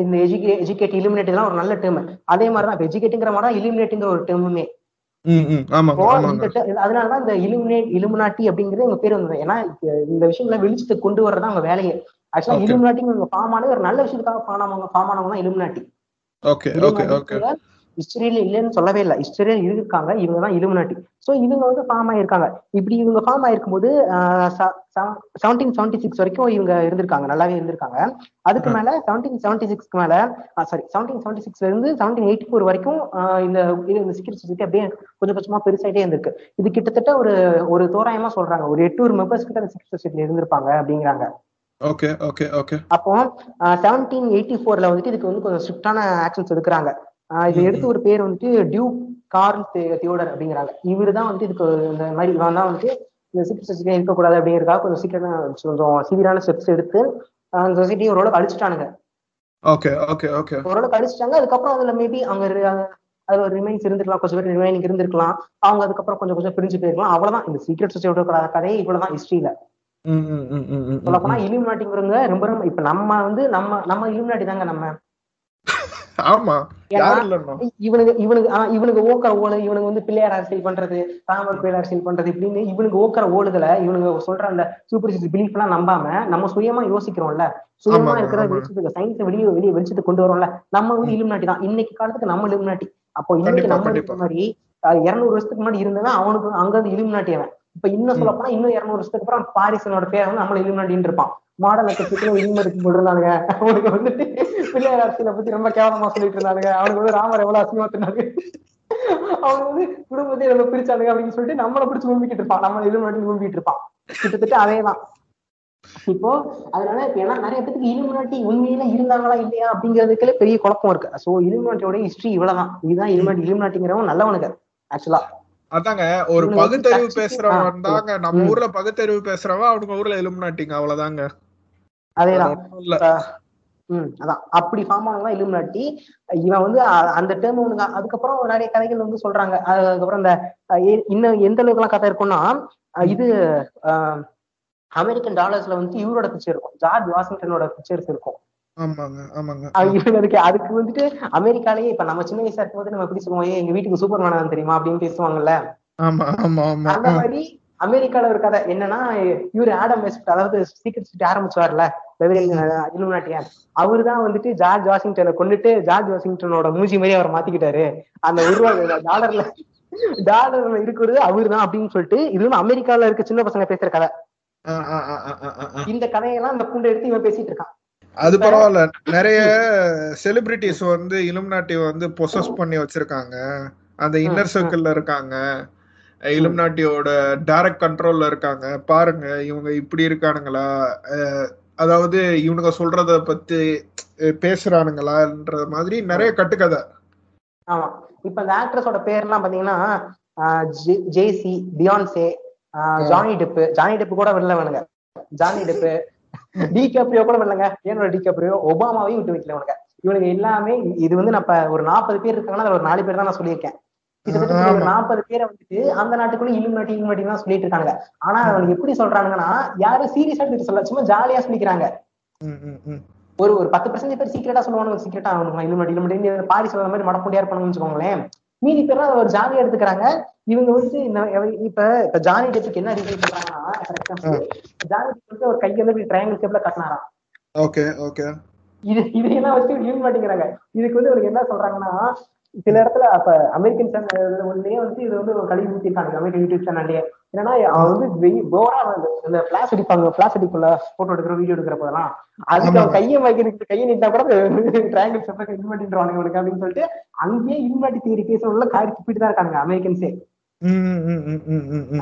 Speaker 2: இந்த எஜுகே எஜுகேட் இலுமினேட் ஒரு நல்ல டேர்ம் அதே மாதிரி தான் எஜுகேட்டுங்கிற மாதிரி தான் இலுமினேட்டுங்கிற ஒரு டேர்முமே அதனாலதான் இந்த இலுமினேட் இலுமினாட்டி அப்படிங்கிறது உங்க பேர் வந்தது. ஏன்னா இந்த விஷயங்களை வெளிச்சத்துக்கு கொண்டு வர்றதா அவங்க வேலையே. ஆக்சுவலா. இலுமினாட்டிங்க ஃபார்ம் ஆனது ஒரு நல்ல விஷயத்துக்காக ஃபார்ம் ஆனவங்க ஃபார்ம் ஆனவங்க தான் இலுமினாட்டி
Speaker 3: ஓகே ஓகே ஓகே
Speaker 2: ஹிஸ்டரியில இல்லைன்னு சொல்லவே இல்லை. ஹிஸ்டரியில இருக்காங்க இவங்க தான் இலுமினாட்டி. சோ இவங்க வந்து ஃபார்ம் ஆயிருக்காங்க. இப்படி இவங்க ஃபார்ம் ஆயிருக்கும் போது செவன்டீன் செவன்டி சிக்ஸ் வரைக்கும் இவங்க இருந்திருக்காங்க. நல்லாவே இருந்திருக்காங்க. அதுக்கு.
Speaker 3: மேல
Speaker 2: செவன்டீன் செவன்டி சிக்ஸ்க்கு மேல சாரி செவன்டீன் செவன்டி சிக்ஸ்ல இருந்து செவன்டீன் எயிட்டி ஃபோர் வரைக்கும் இந்த இது இந்த சீக்கிரம் சொசைட்டி அப்படியே கொஞ்சம் கொஞ்சமா பெருசாயிட்டே இருந்திருக்கு. இது கிட்டத்தட்ட ஒரு ஒரு தோராயமா சொல்றாங்க. ஒரு எட்நூறு மெம்பர்ஸ் கிட்ட அந்த சீக்கிரம் சொசைட்டில இருந்திருப்பாங்க அப்படிங்கிறாங்க.
Speaker 3: ஓகே ஓகே ஓகே
Speaker 2: அப்போ செவன்டீன் எயிட்டி ஃபோர்ல வந்துட்டு இதுக்கு வந்து கொஞ்சம் ஸ்ட்ரிக்டான ஆக்ஷன்ஸ் எடுக்கிறாங்க. இது எடுத்து ஒரு பேர் வந்துட்டு டியூக் கார்ல் தியோடர் அப்படிங்கிறாங்க. இவரு தான் வந்துட்டு இதுக்கு இந்த மாதிரி இவன் தான் வந்துட்டு இந்த சீக்கிரம் சொசைட்டி இருக்கக்கூடாது அப்படிங்கிறதுக்காக கொஞ்சம் சீக்கிரம் கொஞ்சம் சிவியரான ஸ்டெப்ஸ் எடுத்து அந்த சொசைட்டி ஓரளவுக்கு அழிச்சிட்டானுங்க.
Speaker 3: Okay okay okay.
Speaker 2: ஓரளவுக்கு அழிச்சிட்டாங்க. அதுக்கப்புறம் அதுல மேபி அவங்க ரி- அதுல ஒரு ரிமைன்ஸ் இருந்திருக்கலாம். கொஞ்சம் பேர் ரிமைனிங் இருந்திருக்கலாம். அவங்க அதுக்கப்புறம் கொஞ்சம் கொஞ்சம் பிரிஞ்சு போயிருக்கலாம். அவ்வளவுதான். இந்த சீக்ரெட் சொசைட்டியோட கதையே இவ்வளவுதான் ஹிஸ்டரியில
Speaker 3: ம், ம், ம், ம், ம்,
Speaker 2: சொல்ல
Speaker 3: ம்,
Speaker 2: போனா
Speaker 3: ம்.
Speaker 2: இலுமினாட்டிங்கிறவங்க ரொம்ப ரொம்ப இப்ப நம்ம வந்து நம்ம நம்ம இலுமினாட்டி தாங்க நம்ம.
Speaker 3: ஆமா
Speaker 2: இவனுக்கு இவனுக்கு இவனுக்கு ஓக்கற ஓலை இவனுக்கு வந்து பிள்ளையார் அரசியல் பண்றது ராமர் பிள்ளையார் அரசியல் பண்றது இப்படின்னு இவனுக்கு ஓக்கற ஓடுகளை இவனுக்கு சொல்ற அந்த சூப்பர் பிலீஃப் எல்லாம் நம்பாம நம்ம சுயமா யோசிக்கிறோம்ல. சுயமா இருக்கிற. வெளிச்சத்துக்கு சயின்ஸை வெளியே வெளியே வெளிச்சத்துக்கு கொண்டு வரோம்ல. நம்ம வந்து இலுமினாட்டி தான். இன்னைக்கு காலத்துக்கு நம்ம இலுமினாட்டி அப்போ இன்னைக்கு நம்ம மாதிரி இருநூறு வருஷத்துக்கு முன்னாடி இருந்தவன் அவனுக்கு அங்க வந்து இலுமினாட்டி அவன். இப்ப இன்னும் சொல்ல போனா இன்னும் இருநூறு வருஷத்துக்கு அப்புறம் பாரிசனோட பேர் வந்து நம்மள இலுமினாட்டின்னு இருப்பான். மாடல் நட்சத்திரத்துல இலுமினாட்டி போட்டிருந்தானுங்க. அவனுக்கு வந்துட்டு பிள்ளையார் அரசியலை பத்தி ரொம்ப கேவலமா சொல்லிட்டு இருந்தானுங்க. அவனுக்கு வந்து ராமர் எவ்வளவு அசிங்கமா தின்னாங்க அவனுக்கு வந்து குடும்பத்தை நம்ம பிரிச்சானுங்க அப்படின்னு சொல்லிட்டு நம்மள பிடிச்சு ஊம்பிக்கிட்டு இருப்பான். நம்ம இலுமினாட்டி ஊம்பிட்டு இருப்பான். கிட்டத்தட்ட அதேதான். இப்போ அதனால இப்ப ஏன்னா நிறைய பேருக்கு இலுமினாட்டி உண்மையில இருந்தாங்களா இல்லையா அப்படிங்கிறதுக்குள்ள பெரிய குழப்பம் இருக்கு. சோ இலுமினாட்டியோட ஹிஸ்டரி இவ்வளவுதான். இதுதான் இலுமினாட்டி இலுமினாட்டிங்கிறவன் நல்லவனுங்க ஆக்சுவலா
Speaker 3: அதாங்க ஒரு பகுத்தறிவு பேசுறவன்
Speaker 2: ஆ,
Speaker 3: தாங்க நம்ம. ஊர்ல பகுத்தறிவு பேசுறவன் அவனுங்க ஊர்ல எலுமினாட்டிங்க அவ்வளவுதாங்க.
Speaker 2: அதேதான். அதான். அப்படி ஃபார்ம் ஆனவங்க இலுமினாட்டி இவன் வந்து அந்த டேர்ம் ஒண்ணு அதுக்கப்புறம் நிறைய கதைகள் வந்து சொல்றாங்க. அது- அதுக்கப்புறம் இந்த இன்னும் எந்த அளவுக்கு எல்லாம் கதை இருக்கும்னா இது அமெரிக்கன் டாலர்ஸ்ல வந்து இவரோட பிக்சர் இருக்கும். ஜார்ஜ் வாஷிங்டனோட பிக்சர்ஸ் இருக்கும். அதுக்கு வந்துட்டு அமெரிக்காலயே இப்ப நம்ம சின்ன வயசா இருக்கும்போது நம்ம எப்படி சொல்லுவோம் "ஏய், எங்க வீட்டுக்கு சூப்பர் மேன் தெரியுமா? அப்படின்னு பேசுவாங்கல்ல. அந்த மாதிரி அமெரிக்கால ஒரு கதை. என்னன்னா இவரு ஆடம் வெஸ்ட் அதாவது சீக்கிரம் சிட்டி ஆரம்பிச்சுவார்ல இலுமினாட்டியா. அவரு தான் வந்துட்டு ஜார்ஜ் வாஷிங்டனை கொண்டுட்டு ஜார்ஜ் வாஷிங்டனோட மூஞ்சி மாதிரி அவர் மாத்திக்கிட்டாரு. அந்த ரூபா டாலர்ல டாலர்ல இருக்கிறது அவரு தான் அப்படின்னு சொல்லிட்டு இது வந்து அமெரிக்கால இருக்க சின்ன பசங்க பேசுற கதை. இந்த கதையெல்லாம் இந்த பூண்டை எடுத்து இவன் பேசிட்டு இருக்கான்.
Speaker 3: அது பரவாயில்ல. நிறைய செலிபிரிட்டிஸ் வந்து இலுமினாட்டி வந்து பொசஸ் பண்ணி வச்சிருக்காங்க. அந்த இன்னர். சர்க்கிள்ல இருக்காங்க. இலுமினாட்டியோட டைரக்ட் கண்ட்ரோல்ல இருக்காங்க. பாருங்க இவங்க இப்படி இருக்கானுங்களா? அதாவது இவனுங்க சொல்றத பத்தி பேசுறானுங்களான்ற மாதிரி நிறைய கட்டுக்கதை.
Speaker 2: ஆமா. இப்ப இந்த ஆக்ட்ரஸோட பேர்லாம் பாத்தீங்கன்னா ஆஹ் Jay- Jay-Z Beyonce Johnny Depp. Johnny Depp கூட வெளில வேணுங்க ஜானி டெப்பு டி கேப்ரியோ கூட வரலங்க. ஏனோட டி கேப்ரியோ ஒபாமாவையும் விட்டு வைக்கல இவனுங்க. இவனுங்க எல்லாமே இது வந்து இப்ப ஒரு நாற்பது பேர் இருக்காங்கன்னா அதுல ஒரு நாலு பேர் தான் நான் சொல்லியிருக்கேன். கிட்டத்தட்ட ஒரு. நாற்பது பேரை வந்துட்டு அந்த நாட்டுக்குள்ள இலுமினாட்டி இலுமினாட்டி தான் சொல்லிட்டு இருக்காங்க ஆனா அவனுக்கு எப்படி சொல்றானுங்கன்னா யாரும் சீரியஸா எடுத்து சொல்ல சும்மா ஜாலியா சொல்லிக்கிறாங்க. ஒரு ஒரு பத்து பர்சன்ட் பேர் சீக்கிரட்டா சொல்லுவானுங்க சீக்கிரட்டா அவனுக்கு இலுமினாட்டி இலுமினாட்டி பாரி சொல்ற மாதிரி மடப்பண்டியா இருப்பானுங்கன்னு வச்சுக்கோங்களேன். மீதி பேர் அதை ஒரு ஜாலியா எடுத்துக்கிறாங்க. இவங்க வந்து இப்ப இப்ப ஜானி டெப்புக்கு என்ன ரிவ்யூ பண்றாங்கன்னா ஜானி டெப் வந்து ஒரு கையை வந்து இப்படி ட்ரையாங்கிள் ஷேப்ல கட்டினாராம்.
Speaker 3: Okay okay.
Speaker 2: இது இதையெல்லாம் வச்சு யூஸ் மாட்டேங்கிறாங்க இதுக்கு வந்து இவனுக்கு என்ன சொல்றாங்கன்னா சில இடத்துல அப்ப அமெரிக்கன் சேனல் ஒன்லயே வந்து இது வந்து ஒரு கழிவு ஊத்திருக்காங்க அமெரிக்கன் யூடியூப் சேனல்லயே என்னன்னா அவன் வந்து போரா வந்து இந்த பிளாஸ் அடிப்பாங்க பிளாஸ் அடிக்குள்ள போட்டோ எடுக்கிற வீடியோ எடுக்கிற போதெல்லாம். அதுக்கு அவன். கையை வைக்கிறதுக்கு கையை நீட்டா கூட ட்ரையாங்கிள் இன்வெர்ட்டின்றானுங்க இவனுக்கு அப்படின்னு சொல்லிட்டு அங்கேயே இன்வெர்ட்டி தியரி பேசுறவங்கள காரி துப்பிட்டு தான் இருக்காங்க அமெரிக்கன்ஸே.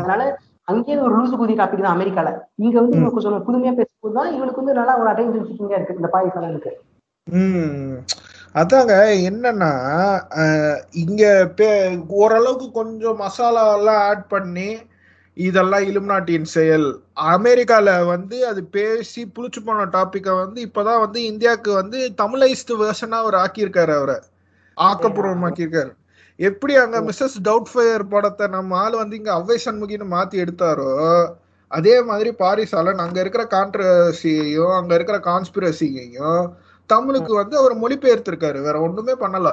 Speaker 2: அதனால அங்கேயே ஒரு லூசு குதி டாபிக் தான் அமெரிக்கால. இங்க வந்து இவன் கொஞ்சம் புதுமையா பேசும்போது தான் இவனுக்கு வந்து நல்லா ஒரு அட்டென்ஷன் சீக்கிங்கா இருக்கு இந்த
Speaker 3: ம். அதாங்க என்னன்னா இங்க ஓரளவுக்கு கொஞ்சம் மசாலா எல்லாம் ஆட் பண்ணி இதெல்லாம் இலுமினாட்டியின் செயல். அமெரிக்கால வந்து அது பேசி புளிச்சு போன டாபிக்கை வந்து இப்பதான் வந்து இந்தியாவுக்கு வந்து தமிழைஸ்டு வேர்ஷனா அவர் ஆக்கியிருக்காரு அவரை. ஆக்கப்பூர்வமாக்கியிருக்காரு. எப்படி அங்க மிஸ்ஸஸ் டவுட் ஃபயர் படத்தை நம்ம ஆள் வந்து இங்க அவ்வை சண்முகின்னு மாத்தி எடுத்தாரோ அதே மாதிரி பாரிஸ் அங்க இருக்கிற கான்ட்ரவர்சியையும் அங்க இருக்கிற கான்ஸ்பிரசியையும் தமிழுக்கு வந்து அவர் மொழிபெயர்த்திருக்காரு. வேற ஒண்ணுமே பண்ணல.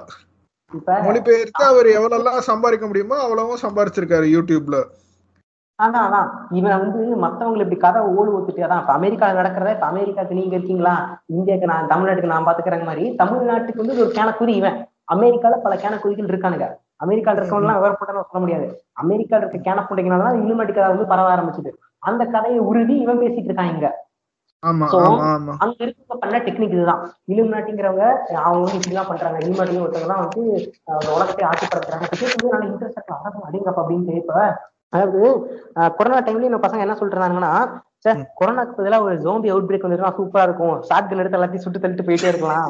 Speaker 3: மொழிபெயர்த்து அவர் எவ்வளவு சம்பாதிக்க முடியுமோ அவ்வளவும் சம்பாதிச்சிருக்காரு யூடியூப்ல.
Speaker 2: ஆனா அதான் இவன் வந்து மத்தவங்களை இப்படி கதை ஓடு ஒத்துட்டு அதான் இப்ப அமெரிக்கால நடக்கிறத இப்ப அமெரிக்காக்கு நீங்க இருக்கீங்களா? இந்தியாக்கு நான் தமிழ்நாட்டுக்கு நான் பாத்துக்கிறேங்க மாதிரி தமிழ்நாட்டுக்கு வந்து ஒரு கேனக்குறி இவன். அமெரிக்கால பல கேனக்குறிகள் இருக்கானுங்க. அமெரிக்கால இருக்கவங்க எல்லாம் விவரப்பட்ட சொல்ல முடியாது. அமெரிக்கால இருக்க கேனப்புண்டைங்கனால இலுமட்டி கதை வந்து பரவ ஆரம்பிச்சது. அந்த கதையை உருவி இவன் பேசிட்டு இருக்கான் இங்க. அங்க இருக்க பண்ண டெக்னிக் இதுதான். இலுமினாட்டிங்கிறவங்க அவங்க வந்து இப்படிதான் பண்றாங்க. இலுமினாட்டி ஒருத்தவங்க தான் வந்து உலகத்தை ஆட்சிப்படுத்துறாங்க இப்ப கேட்கும்போது நல்லா இன்ட்ரெஸ்ட் அப்படின்னு இப்ப அதாவது கொரோனா டைம்ல இந்த பசங்க என்ன இருந்தாங்கன்னா சார் கொரோனாக்கு பதிலாக ஒரு ஜோம்பி அவுட் பிரேக் வந்துருக்கா சூப்பரா இருக்கும். ஷார்ட் கன் எடுத்து எல்லாத்தையும் சுட்டு தள்ளிட்டு போயிட்டே இருக்கலாம்.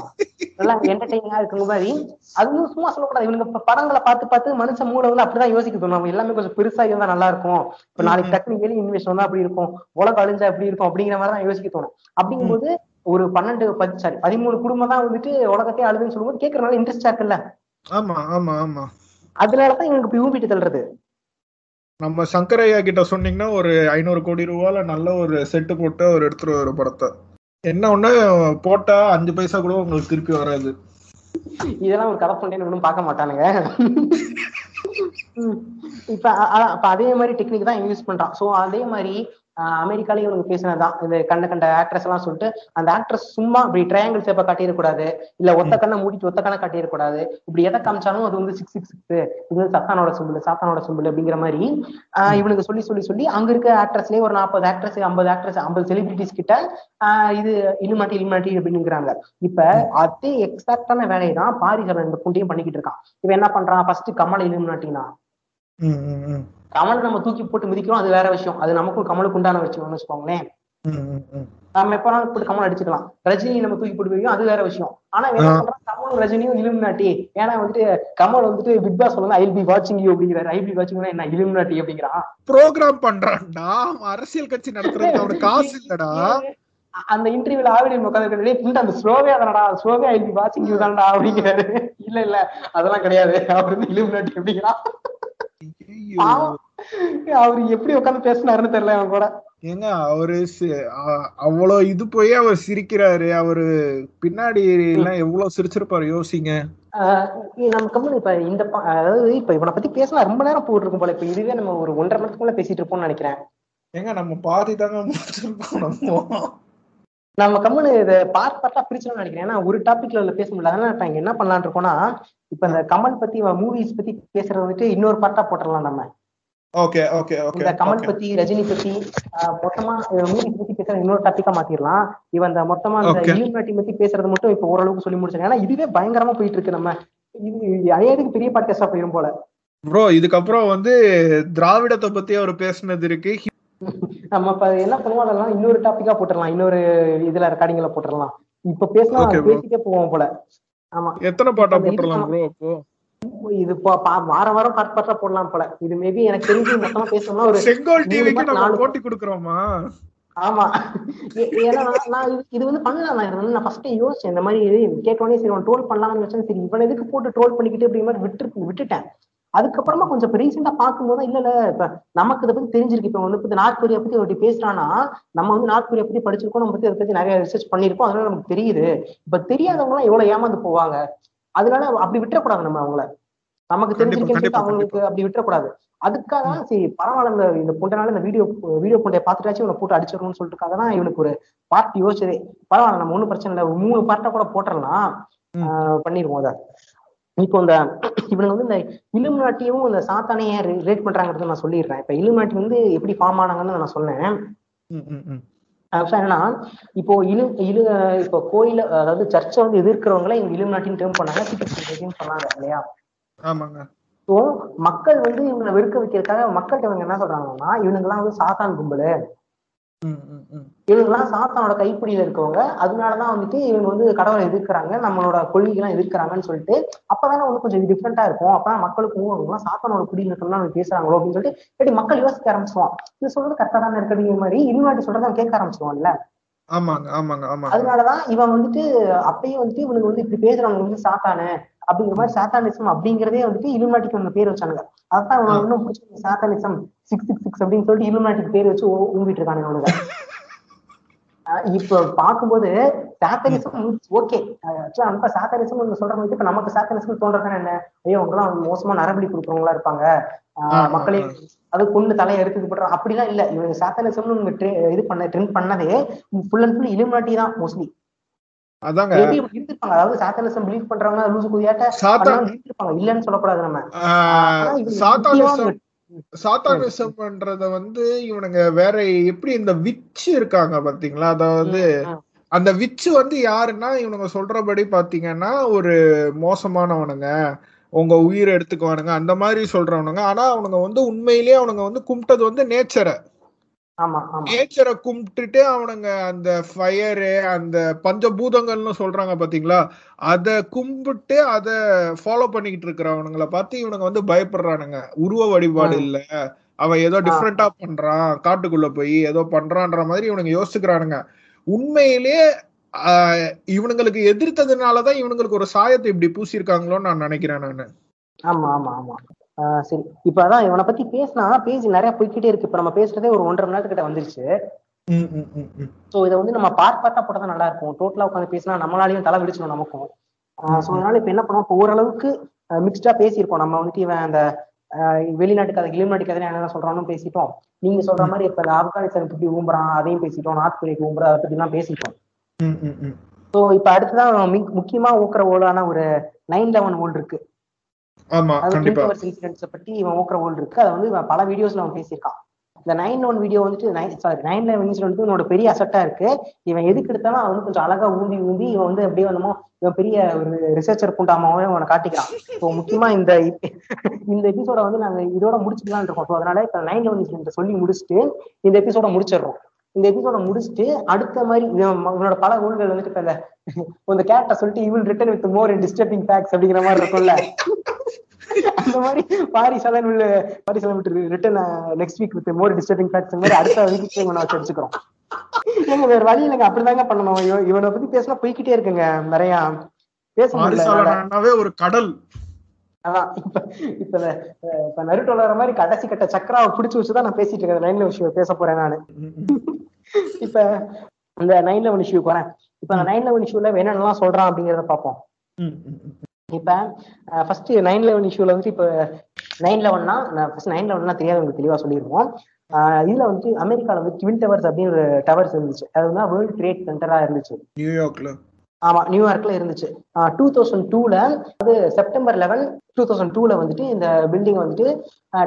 Speaker 2: நல்லா என்டர்டைனிங்கா இருக்குங்க மாதிரி. அது வந்து சும்மா சொல்லக்கூடாது. இவங்க படங்களை பார்த்து பார்த்து மனுஷன் மூளை வந்து அப்படிதான் யோசிக்க தோணும். நம்ம எல்லாமே கொஞ்சம் பெருசா இருந்தா நல்லா இருக்கும். இப்ப நாளைக்கு டக்குனு ஏழு இன்வெஸ்ட் வந்தா அப்படி இருக்கும். உலகம் அழிஞ்சா எப்படி இருக்கும் அப்படிங்கிற மாதிரி தான் யோசிக்க தோணும். அப்படிங்கும்போது ஒரு பன்னெண்டு பத்து சாரி பதிமூணு குடும்பம் தான் வந்துட்டு உலகத்தையே அழுதுன்னு சொல்லும்போது கேட்கறதுனால இன்ட்ரெஸ்டா இருக்குல்ல
Speaker 3: ஆமா ஆமா ஆமா.
Speaker 2: அதனாலதான் இவங்களுக்கு இப்ப ஊம்பிட்டு தள்ளுறது.
Speaker 3: நம்ம சங்கரையா கிட்ட சொன்னீங்கன்னா ஒரு ஐநூறு கோடி ரூபால நல்ல ஒரு செட்டு போட்டு அவர் எடுத்துருவாரு ஒரு படத்தை. என்ன ஒண்ணு போட்டா அஞ்சு பைசா கூட உங்களுக்கு திருப்பி வராது.
Speaker 2: இதெல்லாம் ஒரு கதை பண்ணேன்னு ஒன்றும் பார்க்க மாட்டானுங்க. இப்ப அதே மாதிரி டெக்னிக் தான் யூஸ் பண்றான். சோ அதே மாதிரி ஆஹ் அமெரிக்காலயும் இவங்க பேசினதுதான். இந்த கண்ட கண்ட ஆக்ட்ரஸ் எல்லாம் சொல்லிட்டு அந்த ஆக்ட்ரஸ் சும்மா இப்படி ட்ரையாங்கிள் சேப்பை காட்டிடக்கூடாது. இல்ல ஒத்த கண்ணை மூடிட்டு ஒத்த கண்ணை காட்டிடக்கூடாது. இப்படி எதை காமிச்சாலும் அது வந்து சிக்ஸ் சிக்ஸ் சிக்ஸ் இது வந்து சத்தானோட சிம்பிள் சாத்தானோட சிம்பிள் அப்படிங்கிற மாதிரி இவனுக்கு சொல்லி சொல்லி சொல்லி அங்க இருக்க ஆக்ட்ரஸ்லயே ஒரு நாற்பது ஆக்ட்ரஸ் ஐம்பது ஆக்ட்ரஸ் ஐம்பது செலிபிரிட்டிஸ் கிட்ட இது இலுமாட்டி இலுமாட்டி அப்படிங்கிறாங்க இப்ப அதே எக்ஸாக்டான வேலையை தான் பாரிசவன் இந்த புண்டையும் பண்ணிக்கிட்டு இருக்கான். இவன் என்ன பண்றான்? ஃபர்ஸ்ட் கமலை இலுமினாட்டினா. கமலை நம்ம தூக்கி போட்டு மிதிக்கிறோம் அது வேற விஷயம். அது நமக்கும் கமலுக்கு உண்டான விஷயம்னு வச்சுக்கோங்களேன். நம்ம எப்பனாலும் போட்டு கமல் அடிச்சுக்கலாம். ரஜினி நம்ம தூக்கி போட்டு வைக்கும் அது வேற விஷயம். ஆனா என்ன கமலும் ரஜினியும் இலுமினாட்டி. ஏன்னா வந்துட்டு கமல் வந்துட்டு பிக் பாஸ் வந்து ஐ பி வாட்சிங் யூ அப்படிங்கிறாரு. ஐ பி வாட்சிங் என்ன இலுமினாட்டி அப்படிங்கிறான்.
Speaker 3: ப்ரோக்ராம் பண்றான்டா. அரசியல் கட்சி அவனுக்கு காசு இல்லடா.
Speaker 2: அந்த இன்டர்வியூல ஆவிடி உட்காந்து அந்த ஸ்லோவே அதனடா ஸ்லோவே ஐ பி வாட்சிங் யூ தான்டா அப்படிங்கிறாரு. இல்ல இல்ல. அதெல்லாம் கிடையாது. அவர் வந்து இலுமினாட்டி அப்படிங்கிறான். அவரு எப்படி உட்காந்து பேசினாருன்னு தெரியல அவன் கூட.
Speaker 3: ஏங்க அவரு அவ்வளவு இது போய் அவர் சிரிக்கிறாரு. அவரு பின்னாடி எல்லாம் எவ்வளவு சிரிச்சிருப்பாரு யோசிங்க.
Speaker 2: நம்ம கம்மன் இப்ப இந்த அதாவது இப்ப இவனை பத்தி பேசினா ரொம்ப நேரம் போட்டிருக்கும் போல. இப்ப இதுவே நம்ம ஒரு ஒன்றரை மணி நேரத்துக்குள்ள பேசிட்டு இருப்போம்னு நினைக்கிறேன்.
Speaker 3: ஏங்க நம்ம பாதி தாங்க முடிச்சிருப்போம் நம்ம.
Speaker 2: கம்முனு இதை பார்ட் பார்ட்டா பிரிச்சணும்னு நினைக்கிறேன். ஏன்னா ஒரு டாபிக்ல பேச முடியல. அதனால இப்ப இங்க என்ன பண்ணலாம்னு இருக்கோம்னா இப்ப இந்த கமல் பத்தி மூவிஸ் பத்தி பேசுறது வந்துட்டு இன்னொரு பார்ட்டா போட்டுடலாம் நம்ம.
Speaker 3: ஓகே ஓகே ஓகே
Speaker 2: இந்த கமல் பத்தி ரஜினி பத்தி மொத்தமா மூவிஸ் பத்தி பேசுற இன்னொரு டாபிக்கா மாத்திரலாம். இவன் இந்த மொத்தமா
Speaker 3: Okay.
Speaker 2: இலுமினாட்டி பத்தி பேசுறது மட்டும் இப்ப ஓரளவுக்கு சொல்லி முடிச்சாங்க ஏன்னா இதுவே பயங்கரமா போயிட்டு இருக்கு நம்ம. இது அநேகத்துக்கு பெரிய பாட்காஸ்டா போயிரும் போல.
Speaker 3: ப்ரோ இதுக்கப்புறம் வந்து திராவிடத்தை பத்தி அவர் பேசுனது இருக்கு.
Speaker 2: நம்ம இப்ப என்ன பண்ணுவோம் அதெல்லாம் இன்னொரு டாபிக்கா போட்டுடலாம். இன்னொரு இதுல ரெக்கார்டிங்ல போட்டுடலாம். இப்ப பேசினா. பேசிட்டே போவோம் போல. ஆமா.
Speaker 3: எத்தனை பாட்டா
Speaker 2: அந்த
Speaker 3: போட்டுடலாம் ப்ரோ அப்போ
Speaker 2: இது வாரம் வாரம் பார்ட் பார்ட்டா போடலாம் போல. இது மேபி எனக்கு தெரிஞ்சு மொத்தமா பேசணும்னா ஒரு
Speaker 3: செங்கோல் டிவிக்கு
Speaker 2: நாலு
Speaker 3: போட்டி கொடுக்குறோமா?
Speaker 2: ஆமா. ஏன்னா நான் இது வந்து பண்ணலாம் நான் ஃபர்ஸ்ட் யோசிச்சேன். இந்த மாதிரி கேட்டோடனே சரி அவன் ட்ரோல் பண்ணலாம்னு வச்சேன் சரி இவன் எதுக்கு போட்டு ட்ரோல் பண்ணிக்கிட்டு அப்படிங்கிற மாதிரி விட்டு விட்டுட்டேன். அதுக்கப்புறமா கொஞ்சம் இப்ப ரீசெண்டா பார்க்கும்போது இல்ல இல்ல இப்ப நமக்கு இதை பத்தி தெரிஞ்சிருக்கு. இப்ப வந்து இப்ப நார்த் கொரியா பத்தி ஒருத்தி பேசுறான்னா நம்ம வந்து நார்த் கொரியா பத்தி படிச்சிருக்கோம். நம்ம பத்தி அதை பத்தி நிறைய ரிசர்ச் பண்ணிருக்கோம் அதனால நமக்கு தெரியுது. இப்ப தெரியாதவங்க எல்லாம் எவ்வளவு ஏமாந்து போவாங்க? அதனால அப்படி விட்டுறக்கூடாது நம்ம அவங்கள. நமக்கு தெரிஞ்சிருக்கேன்னு அவங்களுக்கு அப்படி விட்டுறக்கூடாது. அதுக்காக தான் சரி பரவாயில்ல இந்த இந்த புண்டனால இந்த வீடியோ வீடியோ புண்டைய பார்த்துட்டாச்சும் இவனை போட்டு அடிச்சிடணும்னு சொல்லிட்டுக்காக தான் இவனுக்கு ஒரு பார்ட் யோசிச்சதே. பரவாயில்ல நம்ம ஒண்ணும் பிரச்சனை இல்லை. மூணு பார்ட்டா கூட போட்டுடலாம். பண்ணிருவோம் அதை. இப்போ இந்த இவனுங்க வந்து இந்த இலுமினாட்டியும் இந்த சாத்தானைய ரேட் பண்றாங்கிறது நான் சொல்லிடுறேன். இப்ப இலுமினாட்டி வந்து எப்படி ஃபார்ம் ஆனாங்கன்னு நான் சொன்னேன் என்னன்னா இப்போ இலு இலு இப்போ கோயில அதாவது சர்ச்சை வந்து எதிர்க்கிறவங்கள இவங்க இலுமினாட்டின்னு டேர்ம் பண்ணாங்க சொன்னாங்க இல்லையா
Speaker 3: ஆமாங்க
Speaker 2: ஸோ மக்கள் வந்து இவங்களை வெறுக்க வைக்கிறதுக்காக மக்கள்கிட்ட இவங்க என்ன சொல்றாங்கன்னா இவனுங்கெல்லாம் வந்து சாத்தான் கும்பலு. இவங்கெல்லாம் சாத்தானோட கைப்பிடியில இருக்கவங்க. அதனாலதான் வந்துட்டு இவங்க வந்து கடவுளை எதிர்க்கிறாங்க நம்மளோட கொள்கைலாம் எதிர்க்கிறாங்கன்னு சொல்லிட்டு அப்பதானே வந்து கொஞ்சம் டிஃப்ரெண்டா இருக்கும். அப்பதான் மக்களுக்கு இவங்கெல்லாம் சாத்தானோட குடியில இருக்கணும்னு அவங்க பேசுறாங்களோ அப்படின்னு சொல்லிட்டு எப்படி மக்கள் யோசிக்க ஆரம்பிச்சுவான் இது சொல்றது கரெக்டா தானே இருக்கிற மாதிரி இலுமினாட்டி சொல்றதை அவன் கேட்க ஆரம்பிச்சுவான்ல
Speaker 3: ஆமாங்க ஆமாங்க ஆமாங்க.
Speaker 2: அதனாலதான் இவன் வந்துட்டு அப்பயும் வந்துட்டு இவனுக்கு வந்து இப்படி பேசுறவங்க வந்து சாத்தானு அப்படிங்கிற மாதிரி சாத்தானிசம் அப்படிங்கிறதே வந்துட்டு இலுமினாட்டிக்கு ஒன்று பேர் வச்சானுங்க. அதான்
Speaker 3: ஆ.
Speaker 2: இன்னும் பிடிச்ச சாத்தானிசம். சிக்ஸ் சிக்ஸ் சிக்ஸ் அப்படின்னு சொல்லிட்டு இலுமினாட்டிக்கு பேர் வச்சு ஊ- ஊம்பிட்டு இருக்கானுங்க அவனுங்க. இப்ப பார்க்கும்போது சாத்தனிசம் ஓகே. ஆக்சுவலா நம்ம சாத்தனிசம் நீங்க சொல்ற மாதிரி இப்ப நமக்கு சாத்தனிசம் தோன்றதுன்னா என்ன? ஐயோ அவங்கலாம் மோசமா நரபலி கொடுக்குறவங்களா இருப்பாங்க. மக்களே. அது கொண்டு தலையை எடுத்துட்டு போடுறாங்க அப்படிலாம் இல்ல. இவங்க சாத்தனிசம்னு இவங்க இது பண்ண ட்ரெண்ட் பண்ணதே ஃபுல் அண்ட் ஃபுல் இலுமினாட்டி தான் மோஸ்ட்லி
Speaker 3: அதாங்க.
Speaker 2: இருந்திருப்பாங்க அதாவது சாத்தனிசம் பிலீவ் பண்றவங்க லூசு குதியாட்ட
Speaker 3: சாத்தா
Speaker 2: பண்ணவங்க இருந்திருப்பாங்க இல்லன்னு சொல்லக்கூடாது நம்ம.
Speaker 3: ஆஹ்
Speaker 2: ஆனா இவங்க
Speaker 3: சாத்தானிசம் சாத்தானிசம்ன்றத வந்து இவனுங்க வேற எப்படி இந்த விச்சு இருக்காங்க பாத்தீங்களா? அதாவது அந்த விச்சு வந்து யாருன்னா இவனுங்க சொல்றபடி பாத்தீங்கன்னா ஒரு மோசமானவனுங்க. உங்க உயிரை எடுத்துக்குவானுங்க. அந்த மாதிரி சொல்றவனுங்க. ஆனா அவனுங்க வந்து உண்மையிலேயே அவனுங்க வந்து கும்பிட்டது வந்து நேச்சரை நேச்சரை கும்பிட்டுட்டு அவனுங்க அந்த ஃபயரு அந்த பஞ்சபூதங்கள்னு சொல்றாங்க பாத்தீங்களா? அத கும்பிட்டு அத ஃபாலோ பண்ணிக்கிட்டு இருக்கிறவனுங்களை பார்த்து இவனுங்க வந்து பயப்படுறானுங்க. உருவ வழிபாடு. இல்ல. அவன் ஏதோ. டிஃப்ரெண்டா பண்றான். காட்டுக்குள்ள போய் ஏதோ பண்றான்ற மாதிரி இவனுங்க யோசிச்சுக்கிறானுங்க. உண்மையிலேயே ஆஹ், இவனுங்களுக்கு எதிர்த்ததுனாலதான் இவனுங்களுக்கு ஒரு சாயத்தை இப்படி பூசியிருக்காங்களோன்னு நான் நினைக்கிறேன் நானு.
Speaker 2: ஆமா ஆமா ஆமா. சரி. இப்ப அதான் இவனை பத்தி பேசினா பேசி நிறைய போய்க்கிட்டே இருக்கு. இப்ப நம்ம பேசுறதே ஒரு ஒன்றரை மணி நேரத்துக்கிட்ட வந்துருச்சு. சோ இதை வந்து நம்ம பார்ட் பார்ட்டா போட்டா நல்லா இருக்கும். டோட்டலா உட்காந்து பேசினா நம்மளாலையும் தலை விடிச்சிடும் நமக்கும். சோ அதனால இப்ப என்ன பண்ணுவோம் இப்போ ஓரளவுக்கு மிக்ஸ்டா பேசியிருக்கோம். நம்ம வந்துட்டு இவன் அந்த வெளிநாட்டு கதை வெளிநாட்டு கதை என்ன சொல்றான்னு பேசிட்டோம். நீங்க சொல்ற மாதிரி இப்ப இந்த ஆப்கானிஸ்தானுக்கு இப்படி ஊம்புறான் அதையும் பேசிட்டோம். நார்த் கொரியாக்கு ஊம்புறா அதை பத்தி எல்லாம் பேசிட்டோம். சோ இப்ப அடுத்ததான் மிக்- முக்கியமா ஊக்குற ஓலான ஒரு நைன் லெவன் ஓல் இருக்கு.
Speaker 3: ஆமா கண்டிப்பா.
Speaker 2: இன்சிடென்ட்ஸை பத்தி இவன் ஓக்குற ஓல் இருக்கு. அதை வந்து பல வீடியோஸ்ல அவன் பேசியிருக்கான் இந்த நைன் ஒன் வீடியோ வந்துட்டு nine sorry nine eleven incident இவனோட பெரிய அசட்டா இருக்கு. இவன் எதுக்கு எடுத்தாலும் அவன் வந்து கொஞ்சம் அழகா ஊந்தி ஊந்தி இவன் வந்து அப்படியே என்னமோ இவன் பெரிய ஒரு ரிசர்ச்சர் புண்டாமாவே அவனை காட்டிக்கிறான். ஸோ முக்கியமா இந்த இந்த எபிசோட வந்து நாங்க இதோட முடிச்சுக்கலாம்னு இருக்கோம். ஸோ அதனால இப்ப நைன் லெவன் இன்சிடென்ட் சொல்லி முடிச்சுட்டு இந்த எபிசோட முடிச்சிடுறோம். இந்த எபிசோட முடிச்சுட்டு அடுத்த மாதிரி இவனோட பல ஊழல்கள் வந்துட்டு இப்ப இந்த கேரக்டர் சொல்லிட்டு evil return with more disturbing facts அப்படிங்கிற மாதிரி இருக்கும்ல. அந்த மாதிரி பாரிசாலன் உள்ள பாரிசாலன் விட்டு return next week with more disturbing facts மாதிரி அடுத்த வீக் இவனை வச்சு அடிச்சுக்கிறோம். ஏங்க வேற வழி இல்லைங்க அப்படிதாங்க பண்ணணும். இவ- இவனை பத்தி பேசினா போய்க்கிட்டே இருக்குங்க நிறைய. பேச முடியல என்னால.
Speaker 3: பாரிசாலனாவே ஒரு கடல்.
Speaker 2: அதான் இப்ப இப்ப இப்ப நருட்டோல மாதிரி கடைசி கட்ட சக்கராவை பிடிச்சு வச்சுதான் நான் பேசிட்டு இருக்கேன் நைன் விஷயம் பேச போறேன் நானு. இப்ப இந்த நைன் லெவன் இஷ்யூக்கு வரேன். இப்ப அந்த நைன் லெவன் இஷ்யூல என்னென்னலாம் சொல்றான் அப்படிங்கறத பார்ப்போம். இப்ப ஃபர்ஸ்ட் நைன் லெவன் இஷ்யூல வந்துட்டு இப்ப நைன் லெவன்னா ஃபர்ஸ்ட் நைன் லெவன்னா தெரியாதவங்களுக்கு தெளிவா சொல்லிருவோம். ஆஹ் இதுல வந்துட்டு அமெரிக்கால வந்து ட்வின் டவர்ஸ் அப்படின்னு ஒரு டவர்ஸ் இருந்துச்சு. அது வந்து வேர்ல்ட் ட்ரேட் சென்டரா இருந்துச்சு.
Speaker 3: நியூயார்க்ல.
Speaker 2: ஆமா நியூயார்க்ல இருந்துச்சு. டூ தௌசண்ட் டூல அது செப்டம்பர் லெவன் டூ தௌசண்ட் டூல வந்துட்டு இந்த பில்டிங் வந்துட்டு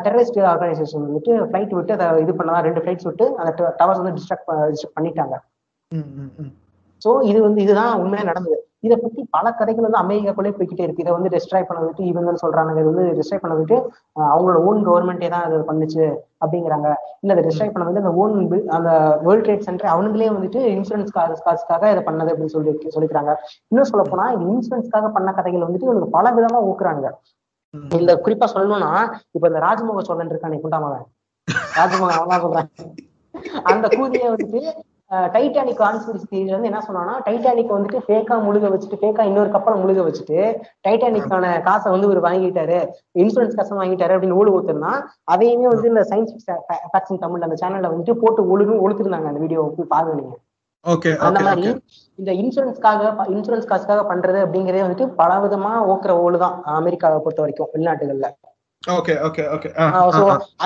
Speaker 2: டெரரிஸ்ட் ஆர்கனைசேஷன் வந்துட்டு ஃபிளைட் விட்டு அதை இது பண்ணலாம் ரெண்டு ஃபிளைட்ஸ் விட்டு அந்த டவர்ஸ் வந்து டிஸ்ட்ராக்ட் பண்ணிட்டாங்க. சோ இது வந்து இதுதான் உண்மையா நடந்தது. இதை பத்தி பல கதைகள் வந்து அமெரிக்காக்குள்ளே போய்க்கிட்டே இருக்கு. இதை வந்து டிஸ்ட்ராய் பண்ண விட்டு இவங்கன்னு சொல்றாங்க. இது வந்து டிஸ்ட்ராய் பண்ண விட்டு அவங்களோட ஓன் கவர்மெண்டே தான் இது பண்ணுச்சு அப்படிங்கிறாங்க. இல்ல அதை டிஸ்ட்ராய் பண்ண வந்து அந்த ஓன் அந்த வேர்ல்ட் ட்ரேட் சென்டர் அவனுங்களே வந்துட்டு இன்சூரன்ஸ் காசுக்காக இதை பண்ணது அப்படின்னு சொல்லி சொல்லிக்கிறாங்க. இன்னும் சொல்ல போனா இன்சூரன்ஸ்க்காக பண்ண கதைகள் வந்துட்டு இவனுக்கு பல விதமா ஊக்குறாங்க. இந்த குறிப்பா சொல்லணும்னா இப்ப இந்த ராஜ்மோக சோழன் இருக்கானே குண்டாமவன் ராஜ்மோகன் அவன் சொல்றேன். அந்த கூதிய வந்துட்டு டைட்டானிக் கான்ஸ்பிரசி தியரியில வந்து என்ன சொன்னான்னா டைட்டானிக் வந்துட்டு ஃபேக்கா முழுக வச்சுட்டு ஃபேக்கா இன்னொரு கப்பலை முழுக வச்சுட்டு டைட்டானிக்கான காசை வந்து இவர் வாங்கிட்டாரு. இன்சூரன்ஸ் காசை வாங்கிட்டாரு அப்படின்னு ஊழு ஊத்துனா அதையுமே வந்து இந்த சயின்ஸ் ஃபேக்ஷன் தமிழ் அந்த சேனல்ல வந்துட்டு போட்டு ஒழுங்கு ஒழுத்துருந்தாங்க அந்த வீடியோ போய் பாருங்க
Speaker 3: ஓகே
Speaker 2: அந்த மாதிரி இந்த இன்சூரன்ஸ்க்காக இன்சூரன்ஸ் காசுக்காக பண்றது அப்படிங்கறதே வந்துட்டு பல விதமா ஓக்குற ஓடு தான் அமெரிக்காவை பொறுத்த வரைக்கும் வெளிநாட்டுகள்ல.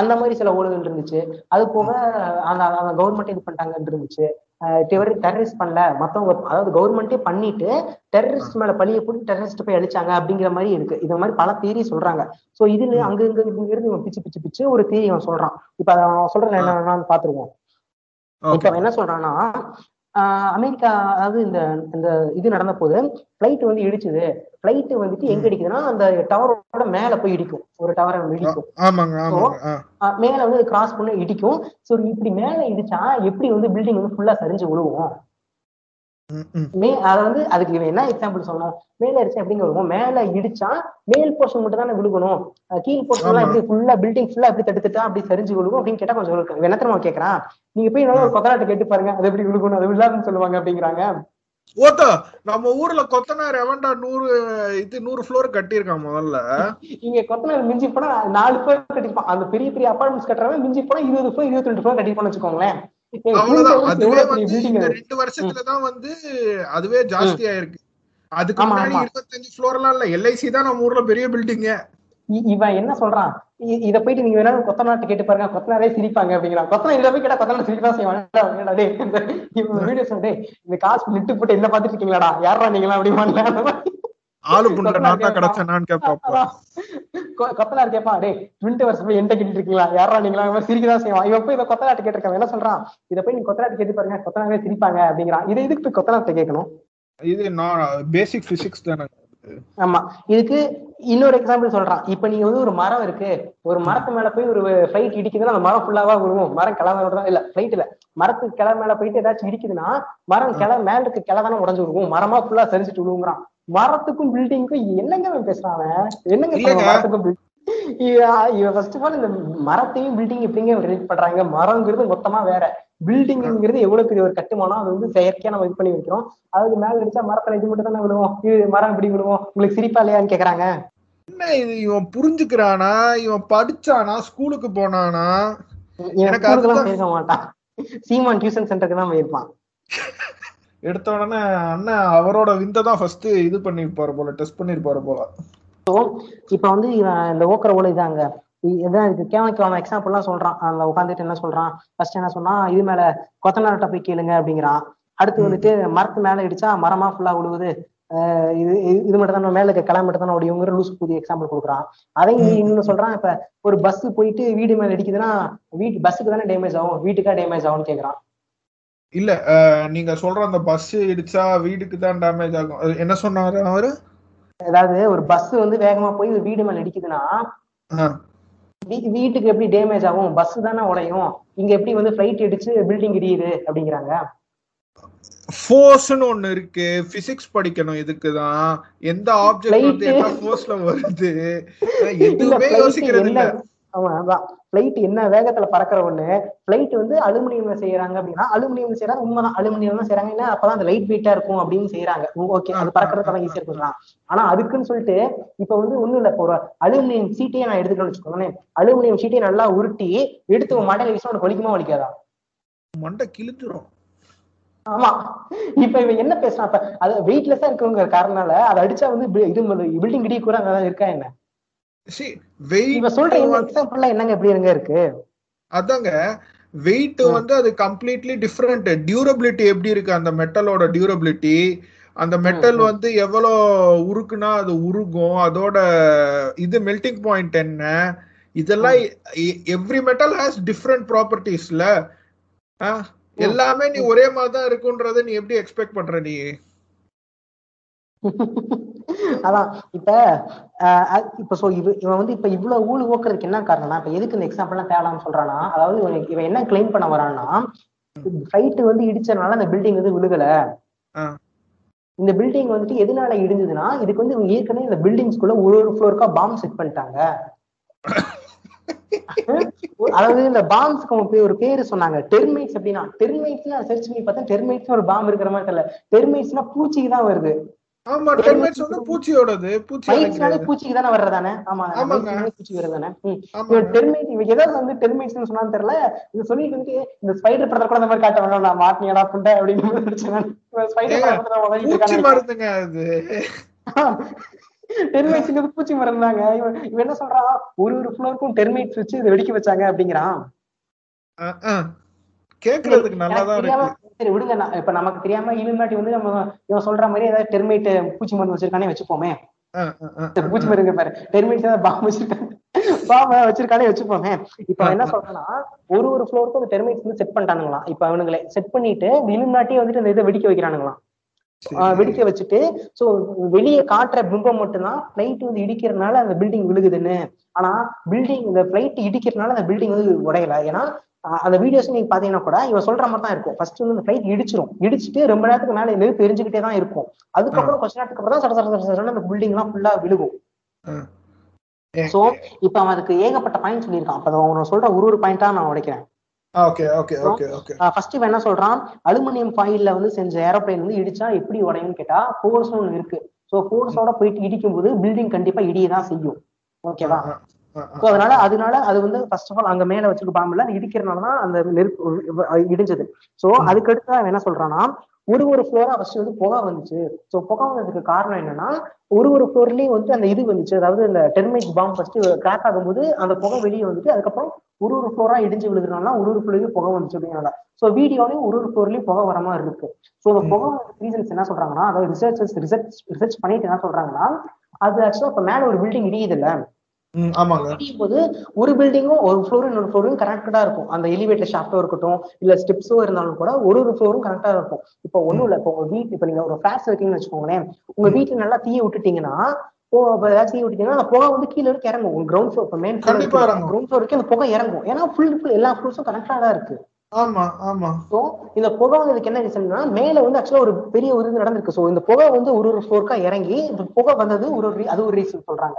Speaker 2: அந்த மாதிரி சில ஊழல்கள் இருந்துச்சு. அது போக அந்த கவர்மெண்ட் இது பண்ணிட்டாங்கன்னு இருந்துச்சு. டெரரிஸ்ட் பண்ணல. மத்தவங்க அதாவது கவர்மெண்டே பண்ணிட்டு டெரரிஸ்ட் மேல பழிய போட்டு டெரரிஸ்ட் போய் அழிச்சாங்க அப்படிங்கிற மாதிரி இருக்கு. இது மாதிரி பல தேரி சொல்றாங்க. சோ இதுல. அங்க இங்க இங்க இருந்து இவன் பிச்சு பிச்சு பிச்சு ஒரு தேரி அவன் சொல்றான். இப்ப அவன் சொல்றது என்னன்னு பாத்துருவோம் இப்ப என்ன சொல்றான்னா அமெரிக்கா அதாவது இந்த இந்த இது நடந்த போது பிளைட் வந்து இடிச்சுது. பிளைட் வந்துட்டு எங்க. இடிக்குதுன்னா அந்த டவரோட மேல போய் இடிக்கும். ஒரு டவரை இடிக்கும். மேல வந்து கிராஸ் பண்ணி இடிக்கும். சோ இப்படி மேல இடிச்சா எப்படி வந்து பில்டிங் வந்து ஃபுல்லா சரிஞ்சு விழுவும்
Speaker 3: ம்,
Speaker 2: அத வந்து அதுக்கு இவன் என்ன எக்ஸாம்பிள் சொல்லணும் மேல அடிச்சா எப்படிங்க விழுவும் மேல இடிச்சா மேல் போர்ஷன் மட்டும் தானே விழுகணும். கீழ் போர்ஷன் எல்லாம். எப்படி ஃபுல்லா பில்டிங் ஃபுல்லா எப்படி தடுத்துட்டா அப்படி சரிஞ்சு விழுகும் அப்படின்னு கேட்டா கொஞ்சம் இருக்கு. இவன் என்ன தெரியுமா கேக்குறான்? நீங்க போய் நல்லா ஒரு கொத்தனாட்ட கேட்டு பாருங்க. அது எப்படி விழுகணும் அது விழாதுன்னு சொல்லுவாங்க அப்படிங்கிறாங்க.
Speaker 3: ஓத்தா நம்ம ஊர்ல கொத்தனார் எவன்டா நூறு இது நூறு ஃப்ளோர் கட்டியிருக்கான் முதல்ல.
Speaker 2: இங்க கொத்தனார் மிஞ்சி போனா நாலு ஃப்ளோர் கட்டிருப்பான் அந்த பெரிய பெரிய அபார்ட்மெண்ட்ஸ் கட்டுறவன் மிஞ்சி போனா இருபது ஃப்ளோர் இருபத்தி ரெண்டு ஃப்ளோர் கட்டிருப்பான்னு வச்சுக்கோங்களேன்.
Speaker 3: அவ்வளவுதான். அதுவே வந்து இந்த. ரெண்டு வருஷத்துலதான் வந்து அதுவே ஜாஸ்தி ஆயிருக்கு. அதுக்கு முன்னாடி. இருபத்தஞ்சு ஃப்ளோர் எல்லாம் இல்ல. எல்ஐசி தான் நம்ம ஊர்ல பெரிய பில்டிங்
Speaker 2: இவன் என்ன சொல்றான்? இத போயிட்டு நீங்க வேணாலும் கொத்தனார்ட்ட கேட்டு பாருங்க. கொத்தனாரே சிரிப்பாங்க அப்படிங்கிறான். கொத்தனார் இதை போய் கேட்டா கொத்தனார் சிரிக்க தான் என்னடா டேய், இந்த- வீடியோ சொல்லிட்டு இந்த காசு நிட்டு போட்டு என்ன பாத்துட்டு இருக்கீங்களாடா? யாரா நீங்களா அப்படிமா
Speaker 3: ஆளு புண்ட நாட்டா
Speaker 2: டேய் டுவெண்ட்டி வருஷம் போய் என்கிட்ட இருக்கீங்களா யாரா நீங்களா சிரிக்கதான் செய்வான். இவன் போய் இதை கொத்தனாட்ட கேட்டிருக்கான். என்ன சொல்றான்? இதை போய் நீ கொத்தனாட்ட கேட்டு பாருங்க. கொத்தனாரே சிரிப்பாங்க அப்படிங்கிறான். இதை இதுக்கு போய் கொத்தனார்ட்ட கேட்கணும்?
Speaker 3: இது நான் பேசிக் பிசிக்ஸ் தானே.
Speaker 2: ஆமா. இதுக்கு இன்னொரு எக்ஸாம்பிள் சொல்றான். இப்ப நீங்க வந்து ஒரு மரம் இருக்கு. ஒரு மரத்து மேல போய் ஒரு ஃபிளைட் இடிக்குதுன்னா அந்த மரம் ஃபுல்லாவா விழுவும். மரம் கிளம்ப தான் இல்ல ஃபிளைட் இல்ல. மரத்துக்கு கிளை மேல போயிட்டு ஏதாச்சும் இடிக்குதுன்னா மரம் கிளை மேல இருக்க கிளை தானே உடஞ்சு விழுவும். மரமா ஃபுல்லா சரிச்சிட்டு விழுவுங்கிறான். மரத்துக்கும் பில்டிங்க்கும் என்னங்க அவன் அவன்? என்னங்க மரத்துக்கும் ஃபர்ஸ்ட் ஆஃப் ஆல் இந்த மரத்தையும் பில்டிங் எப்படிங்க ரிலேட் பண்றாங்க? மரங்கிறது மொத்தமா வேற. பில்டிங்ங்கிறது எவ்வளவு பெரிய ஒரு கட்டுமானம்? அது வந்து செயற்கையா நம்ம இது பண்ணி வைக்கிறோம். அதுக்கு மேல அடிச்சா மரத்துல இது மட்டும் தானே விழுவோம்? இது மரம் இப்படி விழுவோம்? உங்களுக்கு சிரிப்பா இல்லையான்னு கேக்குறாங்க.
Speaker 3: என்ன இது? இவன் புரிஞ்சுக்கிறானா? இவன் படிச்சானா? ஸ்கூலுக்கு போனானா? எனக்கு
Speaker 2: போயிருக்க மாட்டான். சீமான் டியூஷன் சென்டருக்கு தான் போயிருப்பான்.
Speaker 3: எடுத்த உடனே அண்ணன் அவரோட விந்த தான் ஃபர்ஸ்ட் இது பண்ணிருப்பாரு போல டெஸ்ட் பண்ணிருப்பாரு போல.
Speaker 2: இப்ப வந்து இவன் இந்த ஓக்கர ஓலை இதாங்க இதான் இது கேவனுக்கான எக்ஸாம்பிள்லாம் சொல்றான். அந்த உட்காந்துட்டு என்ன சொல்றான்? ஃபர்ஸ்ட் என்ன சொன்னா இது மேல கொத்தனார்ட்ட போய் கேளுங்க அப்படிங்கிறான். அடுத்து வந்துட்டு மரத்து மேல இடிச்சா மரமா ஃபுல்லா விழுவுது இது இது- மட்டும் தான் மேல இருக்க கிளை மட்டும் தான் உடையுங்கிற லூஸ் புதிய எக்ஸாம்பிள் கொடுக்குறான். அதையும் இன்னும் சொல்றான் இப்ப ஒரு பஸ் போயிட்டு வீடு மேல இடிக்குதுன்னா வீட்டு பஸ்ஸுக்கு தானே டேமேஜ் ஆகும் வீட்டுக்கா டேமேஜ் ஆகும்னு கேக்குறான்.
Speaker 3: இல்ல நீங்க சொல்ற அந்த பஸ் இடிச்சா வீட்டுக்கு தான் டேமேஜ் ஆகும். என்ன சொன்னாரு அவரு?
Speaker 2: அதாவது ஒரு பஸ் வந்து வேகமா போய் ஒரு வீடு மேல இடிக்குதுன்னா வீ- வீட்டுக்கு எப்படி டேமேஜ் ஆகும்? பஸ் தானே உடையும். இங்க எப்படி வந்து ஃபிளைட் அடிச்சு பில்டிங் இடியுது அப்படிங்கிறாங்க.
Speaker 3: ஃபோர்ஸ்னு ஒண்ணு இருக்கு. பிசிக்ஸ் படிக்கணும் இதுக்குதான் எந்த ஆப்ஜெக்ட் வந்து. என்ன ஃபோர்ஸ்ல வருது? எதுவுமே யோசிக்கிறது இல்ல.
Speaker 2: ஆமா. அதான் பிளைட் என்ன வேகத்துல பறக்கிற ஒண்ணு? பிளைட் வந்து அலுமினியம்ல செய்யறாங்க அப்படின்னா அலுமினியம் செய்யறாங்க உண்மைதான் அலுமினியம் தான் செய்யறாங்க. ஏன்னா அப்பதான் அந்த லைட் வெயிட்டா இருக்கும் அப்படின்னு செய்யறாங்க. ஓகே அது பறக்கிறதுக்கான ஈஸியா இருக்கலாம் ஆனா அதுக்குன்னு சொல்லிட்டு இப்ப வந்து ஒண்ணும் இல்ல. ஒரு அலுமினியம் சீட்டையே நான் எடுத்துக்கணும்னு வச்சுக்கோங்களேன். அலுமினியம் சீட்டையை நல்லா உருட்டி எடுத்து உன் மண்டையில வீசினா உனக்கு வலிக்குமா வலிக்காதா?
Speaker 3: மண்டை கிழிஞ்சிரும்.
Speaker 2: ஆமா. இப்ப இவன் என்ன பேசுறான்? அது வெயிட்லெஸ்ஸா இருக்குங்கிற காரணனால அதை அடிச்சா வந்து இது பில்டிங் இடி கூட இருக்கா என்ன? சொல்ற என்னங்க எப்படி இருக்கு?
Speaker 3: அதாங்க வெயிட் வந்து அது கம்ப்ளீட்லி டிஃப்ரெண்ட் டியூரபிலிட்டி எப்படி இருக்கு? அந்த மெட்டலோட டியூரபிலிட்டி அந்த மெட்டல். வந்து எவ்வளோ உருக்குனா அது உருகும். அதோட இது மெல்டிங் பாயிண்ட் என்ன? இதெல்லாம் எவ்ரி மெட்டல் ஹாஸ் டிஃப்ரெண்ட் ப்ராப்பர்ட்டிஸ்ல எல்லாமே நீ ஒரே மாதிரி தான் இருக்குன்றத நீ எப்படி எக்ஸ்பெக்ட் பண்ற நீ?
Speaker 2: அதான் இப்ப இப்ப சோ இவ இவன் வந்து இப்ப இவ்வளவு ஊழு ஓக்குறதுக்கு என்ன காரணம்னா இப்ப எதுக்கு இந்த எக்ஸாம்பிள் எல்லாம் தேவலாம்னு சொல்றானா அதாவது இவன் என்ன கிளைம் பண்ண வரான்னா ஃபிளைட் வந்து இடிச்சனால அந்த பில்டிங் வந்து விழுகல. இந்த பில்டிங் வந்துட்டு எதனால இடிஞ்சதுன்னா இதுக்கு வந்து ஏற்கனவே இந்த பில்டிங்ஸ்குள்ள ஒரு ஒரு ஃப்ளோருக்கா பாம்பு செட் பண்ணிட்டாங்க. அதாவது இந்த பாம்ஸ்க்கு ஒரு பேரு சொன்னாங்க. டெர்மைட்ஸ் அப்படின்னா டெர்மைட்ஸ் சர்ச் பண்ணி பார்த்தா டெர்மைட்ஸ் ஒரு பாம்பு இருக்கிற மாதிரி தெரியல. டெர்மைட்ஸ்னா பூச்சிக்கு தான் வருது.
Speaker 3: ஆமா டெர்மைட்ஸ் வந்து பூச்சியோடது பூச்சி.
Speaker 2: பூச்சிக்கு தானே வர்றதானே ஆமா பூச்சி வர்றதானே. டெர்மைட் இவங்க ஏதாவது வந்து டெர்மைட்ஸ் சொன்னான்னு தெரியல. இது சொல்லிட்டு வந்து இந்த ஸ்பைடர் படத்தை கூட அந்த மாதிரி காட்ட வேணாம் நான் மாட்டினியடா புண்டை அப்படின்னு நினைச்சேன் ஸ்பைடர் படத்துல.
Speaker 3: மருந்துங்க அது.
Speaker 2: டெர்மைட்ஸ்ங்கிறது பூச்சி மரம் தாங்க இவன் இவன் என்ன சொல்றான்? ஒரு ஒரு ஃப்ளோருக்கும் டெர்மைட்ஸ் வச்சு இதை வெடிக்க வச்சாங்க அப்படிங்கிறான்.
Speaker 3: கேக்குறதுக்கு
Speaker 2: எனக்கு தெரியாம
Speaker 3: இருக்கு.
Speaker 2: சரி விடுங்க. நான் இப்ப நமக்கு தெரியாம இலுமினாட்டி வந்து நம்ம இவன் சொல்ற மாதிரி ஏதாவது டெர்மைட் பூச்சி மருந்து வச்சிருக்கானே வச்சுப்போமே. பூச்சி மருந்து பாரு. டெர்மைட்ஸ் ஏதாவது பாம்பு வச்சிருக்காங்க பாம்பு வச்சிருக்கானே வச்சுப்போமே. இப்ப என்ன சொல்றான்னா ஒரு ஒரு ஃப்ளோருக்கும் அந்த டெர்மைட்ஸ் வந்து செட் பண்ணிட்டானுங்களாம். இப்ப அவனுங்களே செட் பண்ணிட்டு இலுமினாட்டி வந்துட்டு அந்த இதை வெடிக்க வைக்கிறானுங்களாம். வெடிக்க வச்சுட்டு சோ வெளியே காட்டுற பிம்பம் மட்டும்தான் பிளைட் வந்து இடிக்கிறதுனால அந்த பில்டிங் விழுகுதுன்னு. ஆனா பில்டிங் இந்த பிளைட் இடிக்கிறதுனால அந்த பில்டிங் வந்து உடையல. ஏன்னா அந்த வீடியோஸ் நீங்க பாத்தீங்கன்னா கூட இவன் சொல்ற மாதிரி தான் இருக்கும். ஃபர்ஸ்ட் வந்து இந்த பிளைட் இடிச்சிரும். இடிச்சிட்டு ரொம்ப நேரத்துக்கு மேல நெருப்பு எரிஞ்சுக்கிட்டே தான் இருக்கும். அதுக்கப்புறம் கொஞ்ச நேரத்துக்கு அப்புறம் தான் சட சட சட அந்த பில்டிங் எல்லாம் ஃபுல்லா விழுகும். சோ இப்ப அவன் அதுக்கு ஏகப்பட்ட பாயிண்ட் சொல்லியிருக்கான். அப்ப அவன் சொல்ற ஒரு ஒரு பாயிண்டா நான் உடைக்கிறேன்.
Speaker 3: Okay okay okay okay
Speaker 2: first இவன் என்ன சொல்றான்? அலுமினியம் ஃபாயில்ல வந்து செஞ்ச ஏரோப்ளேன் வந்து இடிச்சா எப்படி உடையும்னு கேட்டா ஃபோர்ஸ் ஒன்று இருக்கு. ஸோ ஃபோர்ஸோட போயிட்டு இடிக்கும் போது பில்டிங் கண்டிப்பா இடிய தான் செய்யும் ஓகேவா ஸோ அதனால அதனால அது வந்து ஃபர்ஸ்ட் ஆஃப் ஆல் அங்க மேல வச்சுக்க பாம்புல இடிக்கிறதுனால தான் அந்த நெருப்பு இடிஞ்சது. ஸோ அதுக்கடுத்து அவன் என்ன சொல்றான்னா ஒரு ஒரு ஃப்ளோரா ஃபர்ஸ்ட் வந்து புகை வந்துச்சு. ஸோ புகை வந்ததுக்கு காரணம் என்னன்னா ஒரு ஒரு ஃப்ளோர்லயும் வந்து அந்த இது வந்துச்சு. அதாவது இந்த டெர்மைட் பாம்பு ஃபர்ஸ்ட் கிராக் ஆகும்போது அந்த புகை வெளியே வந்துட்டு அதுக்கப்புறம் ஒரு ஒரு ஃப்ளோரா இடிஞ்சு விழுதுனால ஒரு ஒரு ஃப்ளோர்லயும் புகை வந்துச்சு அப்படின்னால ஸோ வீடியோலயும் ஒரு ஒரு ஃப்ளோர்லயும் புகை வர மாதிரி இருக்கு. ஸோ அந்த புகை ரீசன்ஸ் என்ன சொல்றாங்கன்னா அதாவது ரிசர்ச்சர்ஸ் ரிசர்ச் ரிசர்ச் பண்ணிட்டு என்ன சொல்றாங்கன்னா அது ஆக்சுவலா இப்ப மேல ஒரு பில்டிங் இடியுது இல்ல போது ஒரு பில்டிங்கும் ஒரு ஃப்ளோரும் இன்னொரு ஃப்ளோரும் கனெக்டடா இருக்கும். அந்த எலிவேட்டர் ஷாஃப்டோ இருக்கட்டும் இல்ல ஸ்டெப்ஸோ இருந்தாலும் கூட ஒரு ஒரு ஃப்ளோரும் கனெக்டா இருக்கும். இப்போ ஒண்ணும் இல்ல. இப்போ உங்க வீட்டு இப்ப நீங்க ஒரு ஃபிளாட்ஸ் இருக்கீங்கன்னு வச்சுக்கோங்களேன் உங்க வீட்டுல நல்லா தீய விட்டுட்டீங்கன்னா ஏதாச்சும் தீய விட்டீங்கன்னா அந்த புகை வந்து கீழ இருக்கு இறங்கும். உங்க ground floor main. Ground floor அந்த புகை இறங்கும். ஏன்னா ஃபுல் ஃபுல் எல்லா ஃப்ளோர்ஸும் கனெக்டா தான் இருக்கு.
Speaker 3: ஆமா ஆமா.
Speaker 2: ஸோ இந்த புகை வந்ததுக்கு என்ன ரீசன்னா மேல வந்து ஆக்சுவலா ஒரு பெரிய ஒரு இது நடந்திருக்கு. ஸோ இந்த புகை வந்து ஒரு ஒரு ஃப்ளோருக்கா இறங்கி இந்த புகை வந்தது ஒரு அது ஒரு ரீசன் சொல்றாங்க.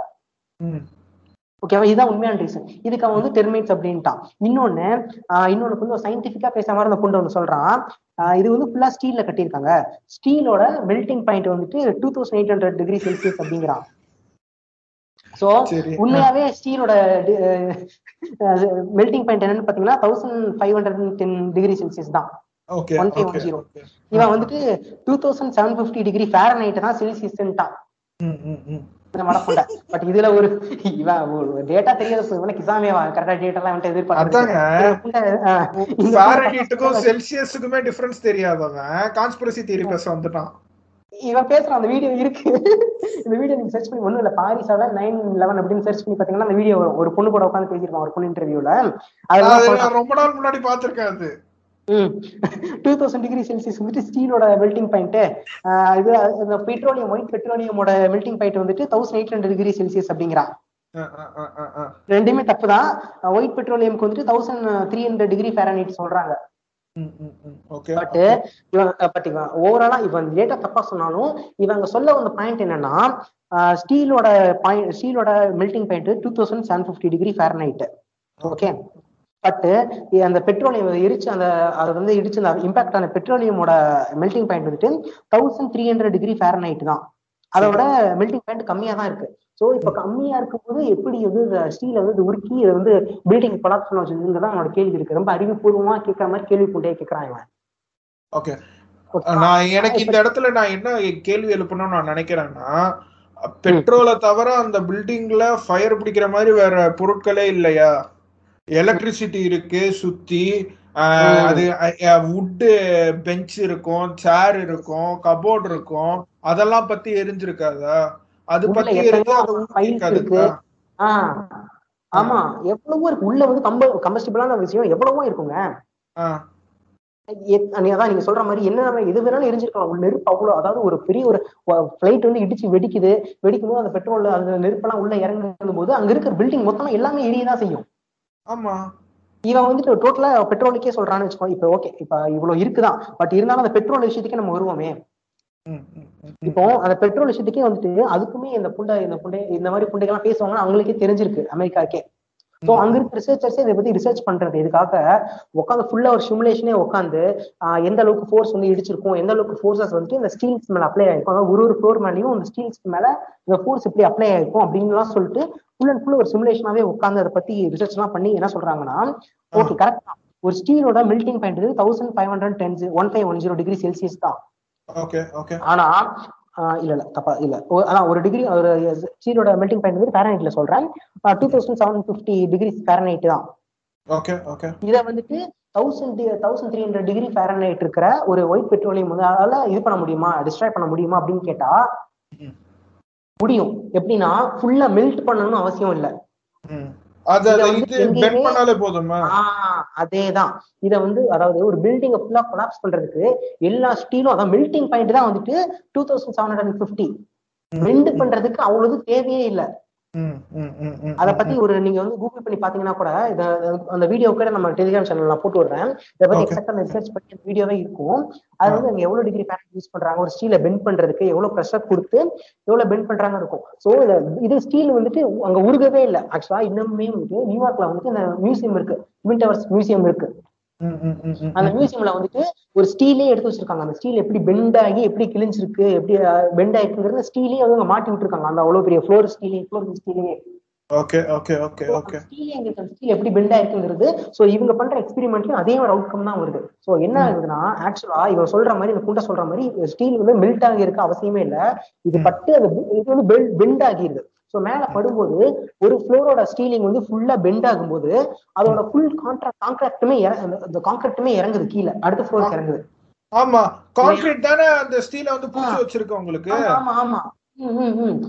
Speaker 2: ஓகேவா இதுதான் உண்மையான ரீசன் இதுக்கு அவன் வந்து டெர்மைட்ஸ் அப்படின்ட்டான். இன்னொன்னு இன்னொன்னு வந்து சயின்டிபிக்கா பேச மாதிரி அந்த புண்டை ஒன்று சொல்றான். இது வந்து ஃபுல்லா ஸ்டீல்ல கட்டியிருக்காங்க. ஸ்டீலோட மெல்டிங் பாயிண்ட் வந்துட்டு two thousand eight hundred degree Celsius அப்படிங்கிறான். சோ உண்மையாவே ஸ்டீலோட மெல்டிங் பாயிண்ட் என்னன்னு பாத்தீங்கன்னா thousand five hundred ten degree Celsius தான்.
Speaker 3: ஓகே
Speaker 2: 1510.
Speaker 3: ஓகே
Speaker 2: இவன் வந்துட்டு two thousand seven fifty degree Fahrenheit தான் செல்சியஸ்ன்ட்டான் பட் இதுல ஒரு இவன் டேட்டா இசாமியா கரெக்டா டேட்டா எல்லாம். எதிர்பார்க்கறாங்க
Speaker 3: ஃபாரன்ஹீட்டுக்கும் செல்சியஸுக்குமே டிஃபரன்ஸ் தெரியாதவன் கான்ஸ்பிரசி தியரி பேச வந்துட்டான்.
Speaker 2: இவன் பேசுறான் அந்த வீடியோ இருக்கு. இந்த வீடியோ நீங்க சர்ச் பண்ணி ஒண்ணும் இல்ல. பாரிஸால நைன் லெவன் அப்படின்னு சர்ச் பண்ணி பாத்தீங்கன்னா அந்த வீடியோ ஒரு பொண்ணு கூட உட்காந்து பேசியிருப்பான். ஒரு பொண்ணு இன்டர்வியூல
Speaker 3: அது ரொம்ப நாள் முன்னாடி பாத்திருக்கேன் அது.
Speaker 2: டூ தௌசண்ட் டிகிரி செல்சியஸ் வந்துட்டு ஸ்டீலோட மெல்டிங் பாயிண்ட் இது இந்த பெட்ரோலியம் ஒயிட் பெட்ரோலியமோட மெல்டிங் பாயிண்ட் வந்துட்டு thousand eight hundred degree Celsius அப்படிங்கிறான். ரெண்டுமே தப்பு தான் ஒயிட் பெட்ரோலியம்க்கு வந்துட்டு thousand three hundred degree Fahrenheit சொல்றாங்க. பட் இவன் பட் இவன் ஓவராலா இவன் டேட்டா தப்பா சொன்னாலும் இவங்க சொல்ல வந்த பாயிண்ட் என்னன்னா ஸ்டீலோட point ஸ்டீலோட melting point two thousand seven fifty degree Fahrenheit okay but அந்த பெட்ரோலியம் எரிச்சு அந்த அது வந்து இடிச்சு அந்த இம்பாக்ட் ஆன பெட்ரோலியமோட மெல்டிங் பாயிண்ட் வந்துட்டு thousand three hundred degree Fahrenheit தான். அதோட மெல்டிங் பாயிண்ட் கம்மியா தான் இருக்கு. சோ இப்ப கம்மியா இருக்கும்போது எப்படி வந்து இந்த ஸ்டீல வந்து உருக்கி இதை வந்து பில்டிங் கொலாப்ஸ் பண்ண வச்சிருக்குங்கிறதா அவனோட கேள்வி இருக்கு. ரொம்ப அறிவுபூர்வமா கேட்கற மாதிரி கேள்வி கொண்டே கேட்கறான் இவன்.
Speaker 3: ஓகே. நான் எனக்கு இந்த இடத்துல நான் என்ன கேள்வி எழுப்பணும்னு நான் நினைக்கிறேன்னா பெட்ரோலை தவிர அந்த பில்டிங்ல ஃபயர் பிடிக்கிற மாதிரி வேற பொருட்களே இல்லையா? எலக்ட்ரிசிட்டி இருக்கு சுத்தி. அது வுட்டு பெஞ்ச் இருக்கும் சேர் இருக்கும் கபோர்ட் இருக்கும். அதெல்லாம் பத்தி எரிஞ்சிருக்காதா? அது பத்தி எரிஞ்சா
Speaker 2: ஆமா. எவ்வளவோ இருக்கு. உள்ள வந்து கம்ப கம்பஸ்டிபிளான விஷயம் எவ்வளவோ இருக்குங்க. அதான் நீங்க சொல்ற மாதிரி என்ன எது வேணாலும் எரிஞ்சிருக்கலாம். உள்ள நெருப்பு அவ்வளவு அதாவது ஒரு பெரிய ஒரு பிளைட் வந்து இடிச்சு வெடிக்குது. வெடிக்கும் போது அந்த பெட்ரோல் அந்த நெருப்பெல்லாம் உள்ள இறங்கும் போது அங்க இருக்கிற பில்டிங் மொத்தமா எல்லாமே எரியதான் செய்யும்.
Speaker 3: ஆமா.
Speaker 2: இவன் வந்துட்டு டோட்டலா பெட்ரோலுக்கே சொல்றான்னு வச்சுக்கோ இப்ப ஓகே இப்ப இவ்வளவு இருக்குதான். பட் இருந்தாலும் அந்த பெட்ரோல் விஷயத்துக்கே நம்ம வருவோமே. இப்போ அந்த பெட்ரோல் விஷயத்துக்கே வந்துட்டு அதுக்குமே இந்த புண்டை இந்த புண்டை இந்த மாதிரி புண்டைகள்லாம் பேசுவாங்கன்னு அவங்களுக்கே தெரிஞ்சிருக்கு அமெரிக்காக்கே ஸோ அங்க இருக்க ரிசர்ச்சர்ஸே இதை பத்தி ரிசர்ச் பண்றது இதுக்காக உட்காந்து ஃபுல்லா ஒரு சிமுலேஷனே உட்காந்து எந்த அளவுக்கு ஃபோர்ஸ் வந்து இடிச்சிருக்கும் எந்த அளவுக்கு ஃபோர்ஸஸ் வந்துட்டு இந்த ஸ்டீல்ஸ் மேல அப்ளை ஆயிருக்கும். அதாவது ஒரு ஒரு ஃப்ளோர் மேலேயும் அந்த ஸ்டீல்ஸ் மேல இந்த ஃபோர்ஸ் எப்படி அப்ளை ஆயிருக்கும் அப்படின்லாம் சொல்லிட்டு ஃபுல் அண்ட் ஃபுல் ஒரு சிமுலேஷனாவே உட்காந்து அதை பத்தி ரிசர்ச் எல்லாம் பண்ணி என்ன சொல்றாங்கன்னா ஓகே கரெக்ட் தான். ஒரு ஸ்டீலோட melting point thousand five hundred ten one five one zero degree Celsius தான்.
Speaker 3: ஓகே ஓகே
Speaker 2: ஆனா இல்ல இல்ல தப்பா இல்ல. அதான் ஒரு டிகிரி ஒரு ஸ்டீலோட மெல்டிங் பாயிண்ட் வந்து ஃபேரனைட்ல சொல்றேன். Two thousand seven fifty degree Fahrenheit தான்.
Speaker 3: ஓகே ஓகே
Speaker 2: இதை வந்துட்டு thousand thousand three hundred degree Fahrenheit இருக்கிற ஒரு ஒயிட் பெட்ரோலியம் வந்து அதால இது பண்ண முடியுமா டிஸ்ட்ராய் பண்ண முடியுமா அப்படின்னு கேட்டா. முடியும். எப்படின்னா ஃபுல்லா மெல்ட் பண்ணணும்னு அவசியம் இல்ல. அதேதான். இத வந்து அதாவது ஒரு பில்டிங்கை ஃபுல்லா கொலாப்ஸ் பண்றதுக்கு எல்லா ஸ்டீலும் அதான் மெல்டிங் பாயிண்ட் தான் வந்துட்டு two thousand seven hundred fifty melt பண்றதுக்கு அவ்வளவு தேவையே இல்ல. அத பத்தி ஒரு நீங்க வந்து கூகுள் பண்ணி பாத்தீங்கன்னா கூட அந்த வீடியோ கூட நம்ம டெலிகிராம் சேனல் நான் போட்டு விடுறேன். இதை பத்தி. எக்ஸாக்டா ரிசர்ச் பண்ணி வீடியோவே இருக்கும். அது வந்து அங்க எவ்வளவு டிகிரி பேரண்ட் யூஸ் பண்றாங்க ஒரு ஸ்டீலை பெண்ட் பண்றதுக்கு எவ்வளவு ப்ரெஷர் கொடுத்து எவ்வளவு பெண்ட் பண்றாங்க இருக்கும். சோ இது ஸ்டீல் வந்துட்டு அங்க உருகவே இல்லை. ஆக்சுவலா இன்னுமே வந்துட்டு நியூயார்க்ல வந்துட்டு இந்த மியூசியம் இருக்கு. ட்வின் டவர்ஸ் மியூசியம் இருக்கு. அந்த. மியூசியம்ல வந்துட்டு ஒரு ஸ்டீலே எடுத்து வச்சிருக்காங்க. அந்த ஸ்டீல் எப்படி பெண்ட் ஆகி எப்படி கிழிஞ்சிருக்கு எப்படி பெண்ட் ஆயிருக்குங்கிறது ஸ்டீலே வந்து மாட்டி விட்டுருக்காங்க. அந்த அவ்வளவு பெரிய ஃப்ளோர் ஸ்டீலே floor ஸ்டீலே
Speaker 3: okay okay okay okay.
Speaker 2: Steel எப்படி பெண்ட் ஆயிருக்குங்கிறது சோ இவங்க பண்ற எக்ஸ்பெரிமெண்ட்லயும் அதே ஒரு அவுட்கம் தான் வருது. சோ என்ன ஆகுதுன்னா ஆக்சுவலா இவன் சொல்ற மாதிரி இந்த குண்டை சொல்ற மாதிரி ஸ்டீல் வந்து மெல்ட் ஆகி இருக்க அவசியமே இல்ல. இது பட்டு அது இது வந்து பெண்ட் ஆகிருது. சோ மேல படும்போது ஒரு ஃப்ளோரோட ஸ்டீலிங் வந்து ஃபுல்லா பெண்ட் ஆகும்போது அதோட ஃபுல் கான்ட்ராக்ட் கான்ட்ராக்டுமே அந்த கான்ட்ராக்டுமே இறங்குது கீழே. அடுத்த ஃப்ளோருக்கு இறங்குது.
Speaker 3: ஆமா. கான்கிரீட் தானே அந்த ஸ்டீல வந்து பூச்சி வச்சிருக்கு உங்களுக்கு?
Speaker 2: ஆமா, ஆமா.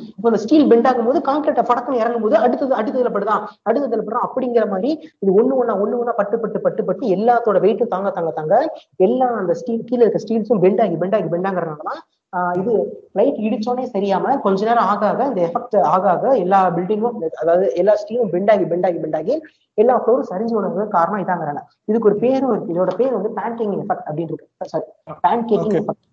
Speaker 2: இப்போ இந்த ஸ்டீல் பெண்ட் ஆகும்போது கான்கிரீட்டை படக்கம் இறங்கும்போது அடுத்தது அடுத்ததுல படுதான். அடுத்ததுல படுதான் அப்படிங்கிற மாதிரி இது ஒண்ணு ஒண்ணா ஒண்ணு ஒண்ணா பட்டு பட்டு பட்டு பட்டு எல்லாத்தோட வெயிட்டும் தாங்க தாங்க தாங்க எல்லா அந்த ஸ்டீல் கீழே இருக்க ஸ்டீல்ஸும் பெண்ட் ஆகி பெண்ட் ஆகி பெண்ட் ஆகுறதுனாலதான் ஆஹ் இது லைட் இடிச்சோடனே சரியாம கொஞ்ச நேரம் ஆக ஆக இந்த எஃபெக்ட் ஆக ஆக எல்லா பில்டிங்கும் அதாவது எல்லா ஸ்டீலும் பெண்ட் ஆகி பெண்ட் ஆகி பெண்ட் ஆகி எல்லா ஃப்ளோரும் சரிஞ்சு விடுறது காரணம் இதாங்கிறாங்க இதுக்கு ஒரு பேரும் இருக்கு. இதோட பேர் வந்து பேன்கேக்கிங் எஃபெக்ட் அப்படின்னு இருக்கு. Sorry
Speaker 3: Okay.
Speaker 2: எஃபெக்ட்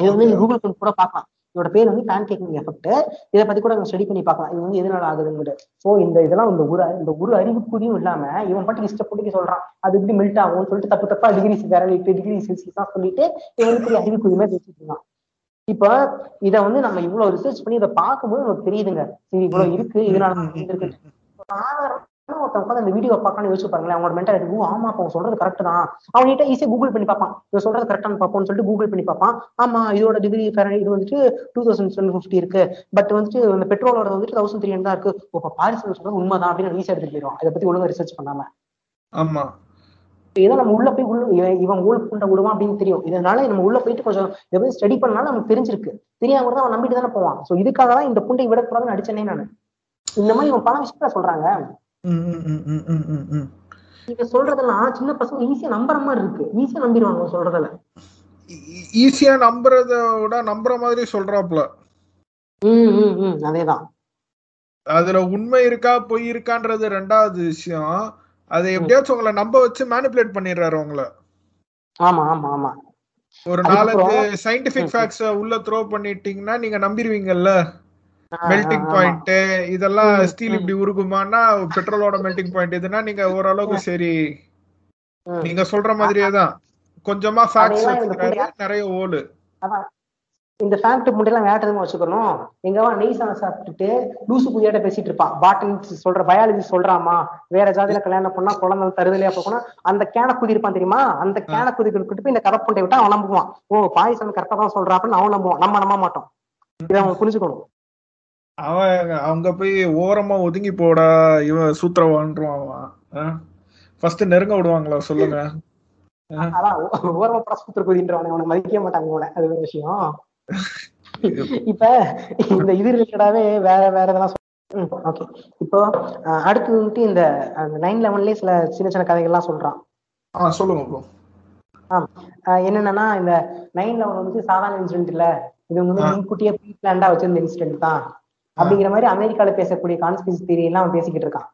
Speaker 2: இது வந்து கூகுள் கூட பார்க்கலாம். இதோட பேர் வந்து பேன் கேக்கிங் எஃபெக்ட் இதை பத்தி கூட ஸ்டடி பண்ணி பார்க்கலாம். இது வந்து எதனால ஆகுதுங்கிறது. சோ இந்த இதெல்லாம் இந்த ஒரு இந்த ஒரு அறிவுக்குறியும் இல்லாம இவன் பாட்டுக்கு இஷ்டப்பட்டு சொல்றான். அது இப்படி மெல்ட் ஆகும்னு சொல்லிட்டு தப்பு தப்பா டிகிரி வேற டிகிரி செல்சியஸ் தான் சொல்லிட்டு இவன் வந்து பெரிய அறிவுக்குறி மாதிரி வச்சுட்டு இருந்தான். இப்ப இத வந்து நம்ம இவ்வளவு ரிசர்ச் பண்ணி இதை பார்க்கும்போது நமக்கு தெரியுதுங்க. சரி இவ்வளவு இருக்கு இதனால தான் இது இருக்கு ஒருத்தன் உட்காந்து அந்த வீடியோ பார்க்கணும்னு யோசிச்சு பாருங்களேன். அவனோட மென்டாலிட்டி ஓ ஆமா அப்ப அவன் சொல்றது கரெக்ட் தான். அவன் நீட்டா ஈஸியா கூகுள் பண்ணி பார்ப்பான். இவன் சொல்றது கரெக்டானு பார்ப்போம்னு சொல்லிட்டு கூகுள் பண்ணி பார்ப்பான். ஆமா இதோட டிகிரி இது வந்துட்டு டூ தௌசண்ட் ஃபிஃப்டி இருக்கு. பட் வந்துட்டு இந்த பெட்ரோலோட வந்துட்டு தௌசண்ட் த்ரீ தான் இருக்கு. இப்போ பாரிஸ் சொல்றது? உண்மைதான் அப்படின்னு ஈஸியா எடுத்துட்டு போயிடும் இதை பத்தி ஒழுங்கா ரிசர்ச் பண்ணாம.
Speaker 3: ஆமா.
Speaker 2: ஏதோ நம்ம உள்ள போய் உள்ள இவன் ஊழல் புண்டை விடுவான் அப்படின்னு தெரியும். இதனால நம்ம உள்ள போயிட்டு கொஞ்சம் பத்தி ஸ்டடி பண்ணாலும் நமக்கு தெரிஞ்சிருக்கு. தெரியாம தான் அவன் நம்பிட்டு தானே போவான். சோ இதுக்காக தான் இந்த புண்டை விடக்கூடாதுன்னு அடிச்சனே நான். இந்த மாதிரி இவன் பல விஷயத்துல சொல்றாங்க. இவன் சொல்றதெல்லாம் சின்ன பசங்க ஈஸியா நம்புற மாதிரி இருக்கு. ஈஸியா நம்பிடுவாங்க சொல்றதுல.
Speaker 3: ஈஸியா நம்புறத விட நம்புற மாதிரி சொல்றாப்ல
Speaker 2: அதேதான்.
Speaker 3: அதுல உண்மை இருக்கா பொய் இருக்கான்றது ரெண்டாவது விஷயம். அதை எப்படியாச்சும் உங்களை நம்ப வச்சு மேனிபுலேட் பண்ணிடுறாரு உங்களை.
Speaker 2: ஆமா ஆமா ஆமா.
Speaker 3: ஒரு நாலஞ்சு சயின்டிபிக். ஃபேக்ட்ஸ் உள்ள த்ரோ பண்ணிட்டீங்கன்னா நீங்க நம்பிடுவீங்கல்ல? மெல்டிங். பாயிண்ட் இதெல்லாம் ஸ்டீல். இப்படி உருகுமான்னா பெட்ரோலோட மெல்டிங் பாயிண்ட் இதுன்னா நீங்க ஓரளவுக்கு சரி. நீங்க சொல்ற மாதிரியே தான். கொஞ்சமா ஃபேக்ட்ஸ் நிறைய ஓலு.
Speaker 2: இந்த ஃபேக்ட் முட்டையெல்லாம் வேற எதுவும் வச்சுக்கணும் எங்கவா நெய் சாதம் சாப்பிட்டுட்டு லூசு புதியாட்ட பேசிட்டு இருப்பான் பாட்டனி சொல்ற பயாலஜி சொல்றாமா வேற ஜாதியில கல்யாணம் பண்ணா குழந்தை தருதலையா போகணும் அந்த கேன குதி இருப்பான் தெரியுமா? அந்த கேன குதிக்கிட்டு போய் இந்த கதை புண்டை விட்டா அவன் நம்புவான். ஓ பாயசம் கரெக்டா தான் சொல்றா அப்படின்னு அவன் நம்புவான். நம்ம நம்ப மாட்டோம். இதை அவன் புரிஞ்சுக்கணும்.
Speaker 3: அவன் அவங்க போய் ஓரமா ஒதுங்கி போடா. இவன் சூத்திரவான்றான் ஃபர்ஸ்ட் நெருங்க விடுவாங்களா? சொல்லுங்க.
Speaker 2: அதான் ஓரமா பிரசுத்திர குதின்றவனை. அவனை மதிக்க மாட்டாங்க அது ஒரு விஷயம். இப்ப இந்த இது ரிலேட்டடாவே வேற வேற இதெல்லாம் ஓகே இப்போ அடுத்து வந்துட்டு இந்த நைன் லெவன்லயே சில சின்ன சின்ன கதைகள்லாம் சொல்றான்.
Speaker 3: சொல்லுங்க ப்ரோ
Speaker 2: என்னன்னா இந்த நைன் லெவன் வந்து சாதாரண இன்சிடென்ட் இல்ல. இது வந்து. முன்கூட்டியே ப்ரீ பிளான்டா வச்சிருந்த இன்சிடென்ட் தான். அப்படிங்கிற மாதிரி அமெரிக்கால பேசக்கூடிய கான்ஸ்பிரசி தியரி எல்லாம் அவன் பேசிக்கிட்டு இருக்கான்.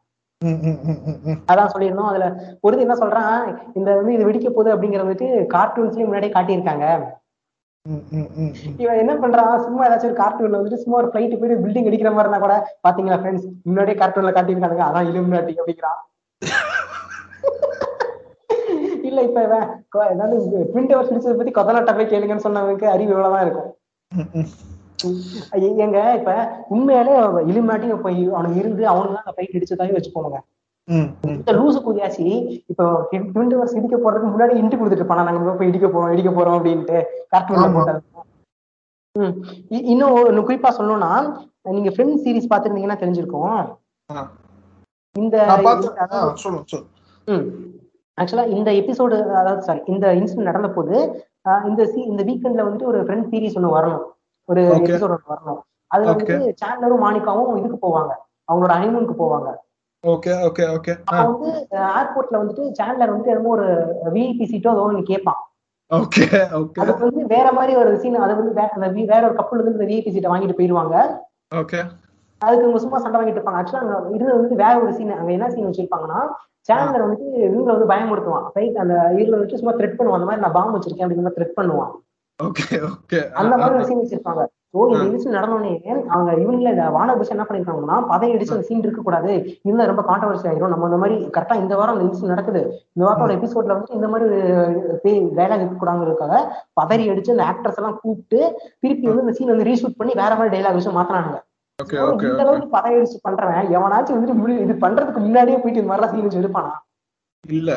Speaker 2: அதான் சொல்லியிருந்தோம். அதுல ஒரு என்ன சொல்றான் இந்த வந்து இது வெடிக்க போகுது அப்படிங்கறது வந்துட்டு கார்ட்டூன்ஸ்லயும் முன்னாடியே காட்டியிருக்காங்க. இவன் என்ன பண்றான்? சும்மா ஏதாச்சும் ஒரு கார்ட்டூன்ல வந்துட்டு சும்மா ஒரு ஃபிளைட் போயிட்டு பில்டிங் அடிக்கிற மாதிரி இருந்தா கூட பாத்தீங்களா ஃப்ரெண்ட்ஸ் முன்னாடியே கார்ட்டூன்ல காட்டியிருக்காங்க அதான் இலுமினாட்டி அப்படிங்கிறான். இல்ல இப்ப இவன் ஏதாவது ட்வின் டவர் பிடிச்சதை பத்தி கொதநாட்டா போய் கேளுங்கன்னு சொன்னவனுக்கு அறிவு இவ்வளவுதான் இருக்கும். ஏங்க இப்ப உண்மையாலே இலுமினாட்டி இப்ப அவனுக்கு இருந்து அவனுக்கு தான் அந்த ஃபிளைட் அடிச்சதாவே வச்சு போவாங்க
Speaker 3: ம், ம்.
Speaker 2: இந்த லூசு குதியாச்சி இப்போ டவர்ஸ் இடிக்க போறதுக்கு முன்னாடி இன்ட்டு கொடுத்துட்டு இருப்பானா நாங்க போய் இடிக்க போறோம் இடிக்க போறோம் அப்படின்ட்டு கார்ட்டூன்ல. இ- இன்னும் ஒண்ணு குறிப்பா சொல்லணும்னா நீங்க ஃப்ரெண்ட்ஸ் சீரிஸ் பாத்துருந்தீங்கன்னா தெரிஞ்சிருக்கும். இந்த. ஆக்சுவலா இந்த எபிசோடு அதாவது சாரி இந்த இன்சிடென்ட் நடந்த போது இந்த சி இந்த வீக்கெண்ட்ல வந்துட்டு ஒரு ஃப்ரெண்ட் சீரிஸ் ஒண்ணு வரணும். ஒரு. எபிசோட் ஒன்று வரணும். அதுல வந்துட்டு சாண்ட்லரும் மாணிக்காவும் இதுக்கு போவாங்க. அவங்களோட ஹனிமூனுக்கு போவாங்க.
Speaker 3: ஓகே ஓகே ஓகே
Speaker 2: வந்து ஏர்போர்ட்ல வந்துட்டு சாண்ட்லர் வந்துட்டு என்னமோ ஒரு விஐபி சீட்டோ அதோ ஒன்று கேட்பான்
Speaker 3: ஓகே ஓகே
Speaker 2: அதுக்கு வந்து வேற மாதிரி ஒரு சீன் அது வந்து வேற ஒரு கப்பல் வந்து இந்த விஐபி சீட்டை வாங்கிட்டு போயிருவாங்க
Speaker 3: ஓகே
Speaker 2: அதுக்கு இவங்க சும்மா சண்டை வாங்கிட்டு இருப்பாங்க. ஆக்சுவலா அங்க இருந்தது வந்து வேற ஒரு சீன் அங்க என்ன சீன் வச்சிருப்பாங்கன்னா சேனலர் வந்துட்டு இவங்க வந்து பயமுறுத்துவான். ஃபைட் அந்த இதுல வந்துட்டு சும்மா த்ரெட் பண்ணுவான். அந்த மாதிரி நான் பாம்பு வச்சிருக்கேன் அப்படிங்கிற மாதிரி த்ரெட் பண்ணுவான்.
Speaker 3: ஓகே ஓகே
Speaker 2: அந்த மாதிரி ஒரு சீன் வச்சிருப்பாங்க. ஸோ இந்த இன்சிடென்ட் நடந்தோடனே அவங்க இவங்கள வானபுஷ் என்ன பண்ணிருக்காங்கன்னா பதவி அடிச்சு அந்த சீன் இருக்க கூடாது இருந்தா ரொம்ப கான்ட்ரவர்சி ஆயிரும். நம்ம இந்த மாதிரி கரெக்டா இந்த வாரம் இன்சிடென்ட் நடக்குது. இந்த வாரத்தோட எபிசோட்ல வந்து இந்த மாதிரி டைலாக் இருக்கக்கூடாதுக்காக பதறி அடிச்சு அந்த ஆக்டர்ஸ் எல்லாம் கூப்பிட்டு திருப்பி வந்து இந்த சீன் வந்து ரீஷூட் பண்ணி வேற மாதிரி டைலாக் விஷயம் மாத்தினாங்க இந்த அளவுக்கு பதவி அடிச்சு பண்றவன் எவனாச்சும் வந்துட்டு முடி- இது பண்றதுக்கு முன்னாடியே போயிட்டு இந்த மாதிரிலாம் சீன் வச்சு எடுப்பானா?
Speaker 3: இல்ல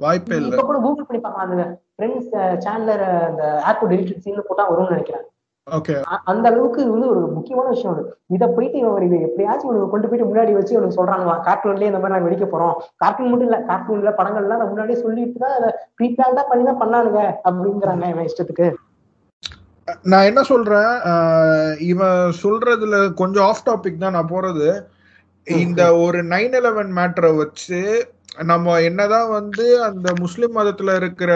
Speaker 3: வாய்ப்பே இல்ல.
Speaker 2: இப்ப கூட கூகுள் பண்ணி பார்க்கலாம் அந்த ஃப்ரெண்ட்ஸ் சேனலர் அந்த ஏர்போர்ட் எடிட்டட் சீன் போட்டா வரும்னு நினைக்கிறேன். அந்த அளவுக்கு இது வந்து ஒரு முக்கியமான விஷயம் அது. இதை போயிட்டு இவன் இது எப்படியாச்சும் இவனுக்கு கொண்டு போயிட்டு முன்னாடி வச்சு இவனுக்கு சொல்றாங்களா? கார்ட்டூன்லயே இந்த மாதிரி நாங்க வெடிக்க போறோம். கார்ட்டூன் மட்டும் இல்ல கார்ட்டூன்ல படங்கள்லாம் அதை முன்னாடியே சொல்லிட்டு தான் அதை ப்ரீ பிளான்டா பண்ணி தான் பண்ணானுங்க அப்படிங்கிறாங்க இவன் இஷ்டத்துக்கு.
Speaker 3: நான் என்ன சொல்றேன் இவன் சொல்றதுல கொஞ்சம் ஆஃப் டாபிக் தான் நான் போறது. இந்த ஒரு நைன் எலவன் மேட்டரை வச்சு நம்ம என்னதான் வந்து அந்த முஸ்லிம் மதத்துல இருக்கிற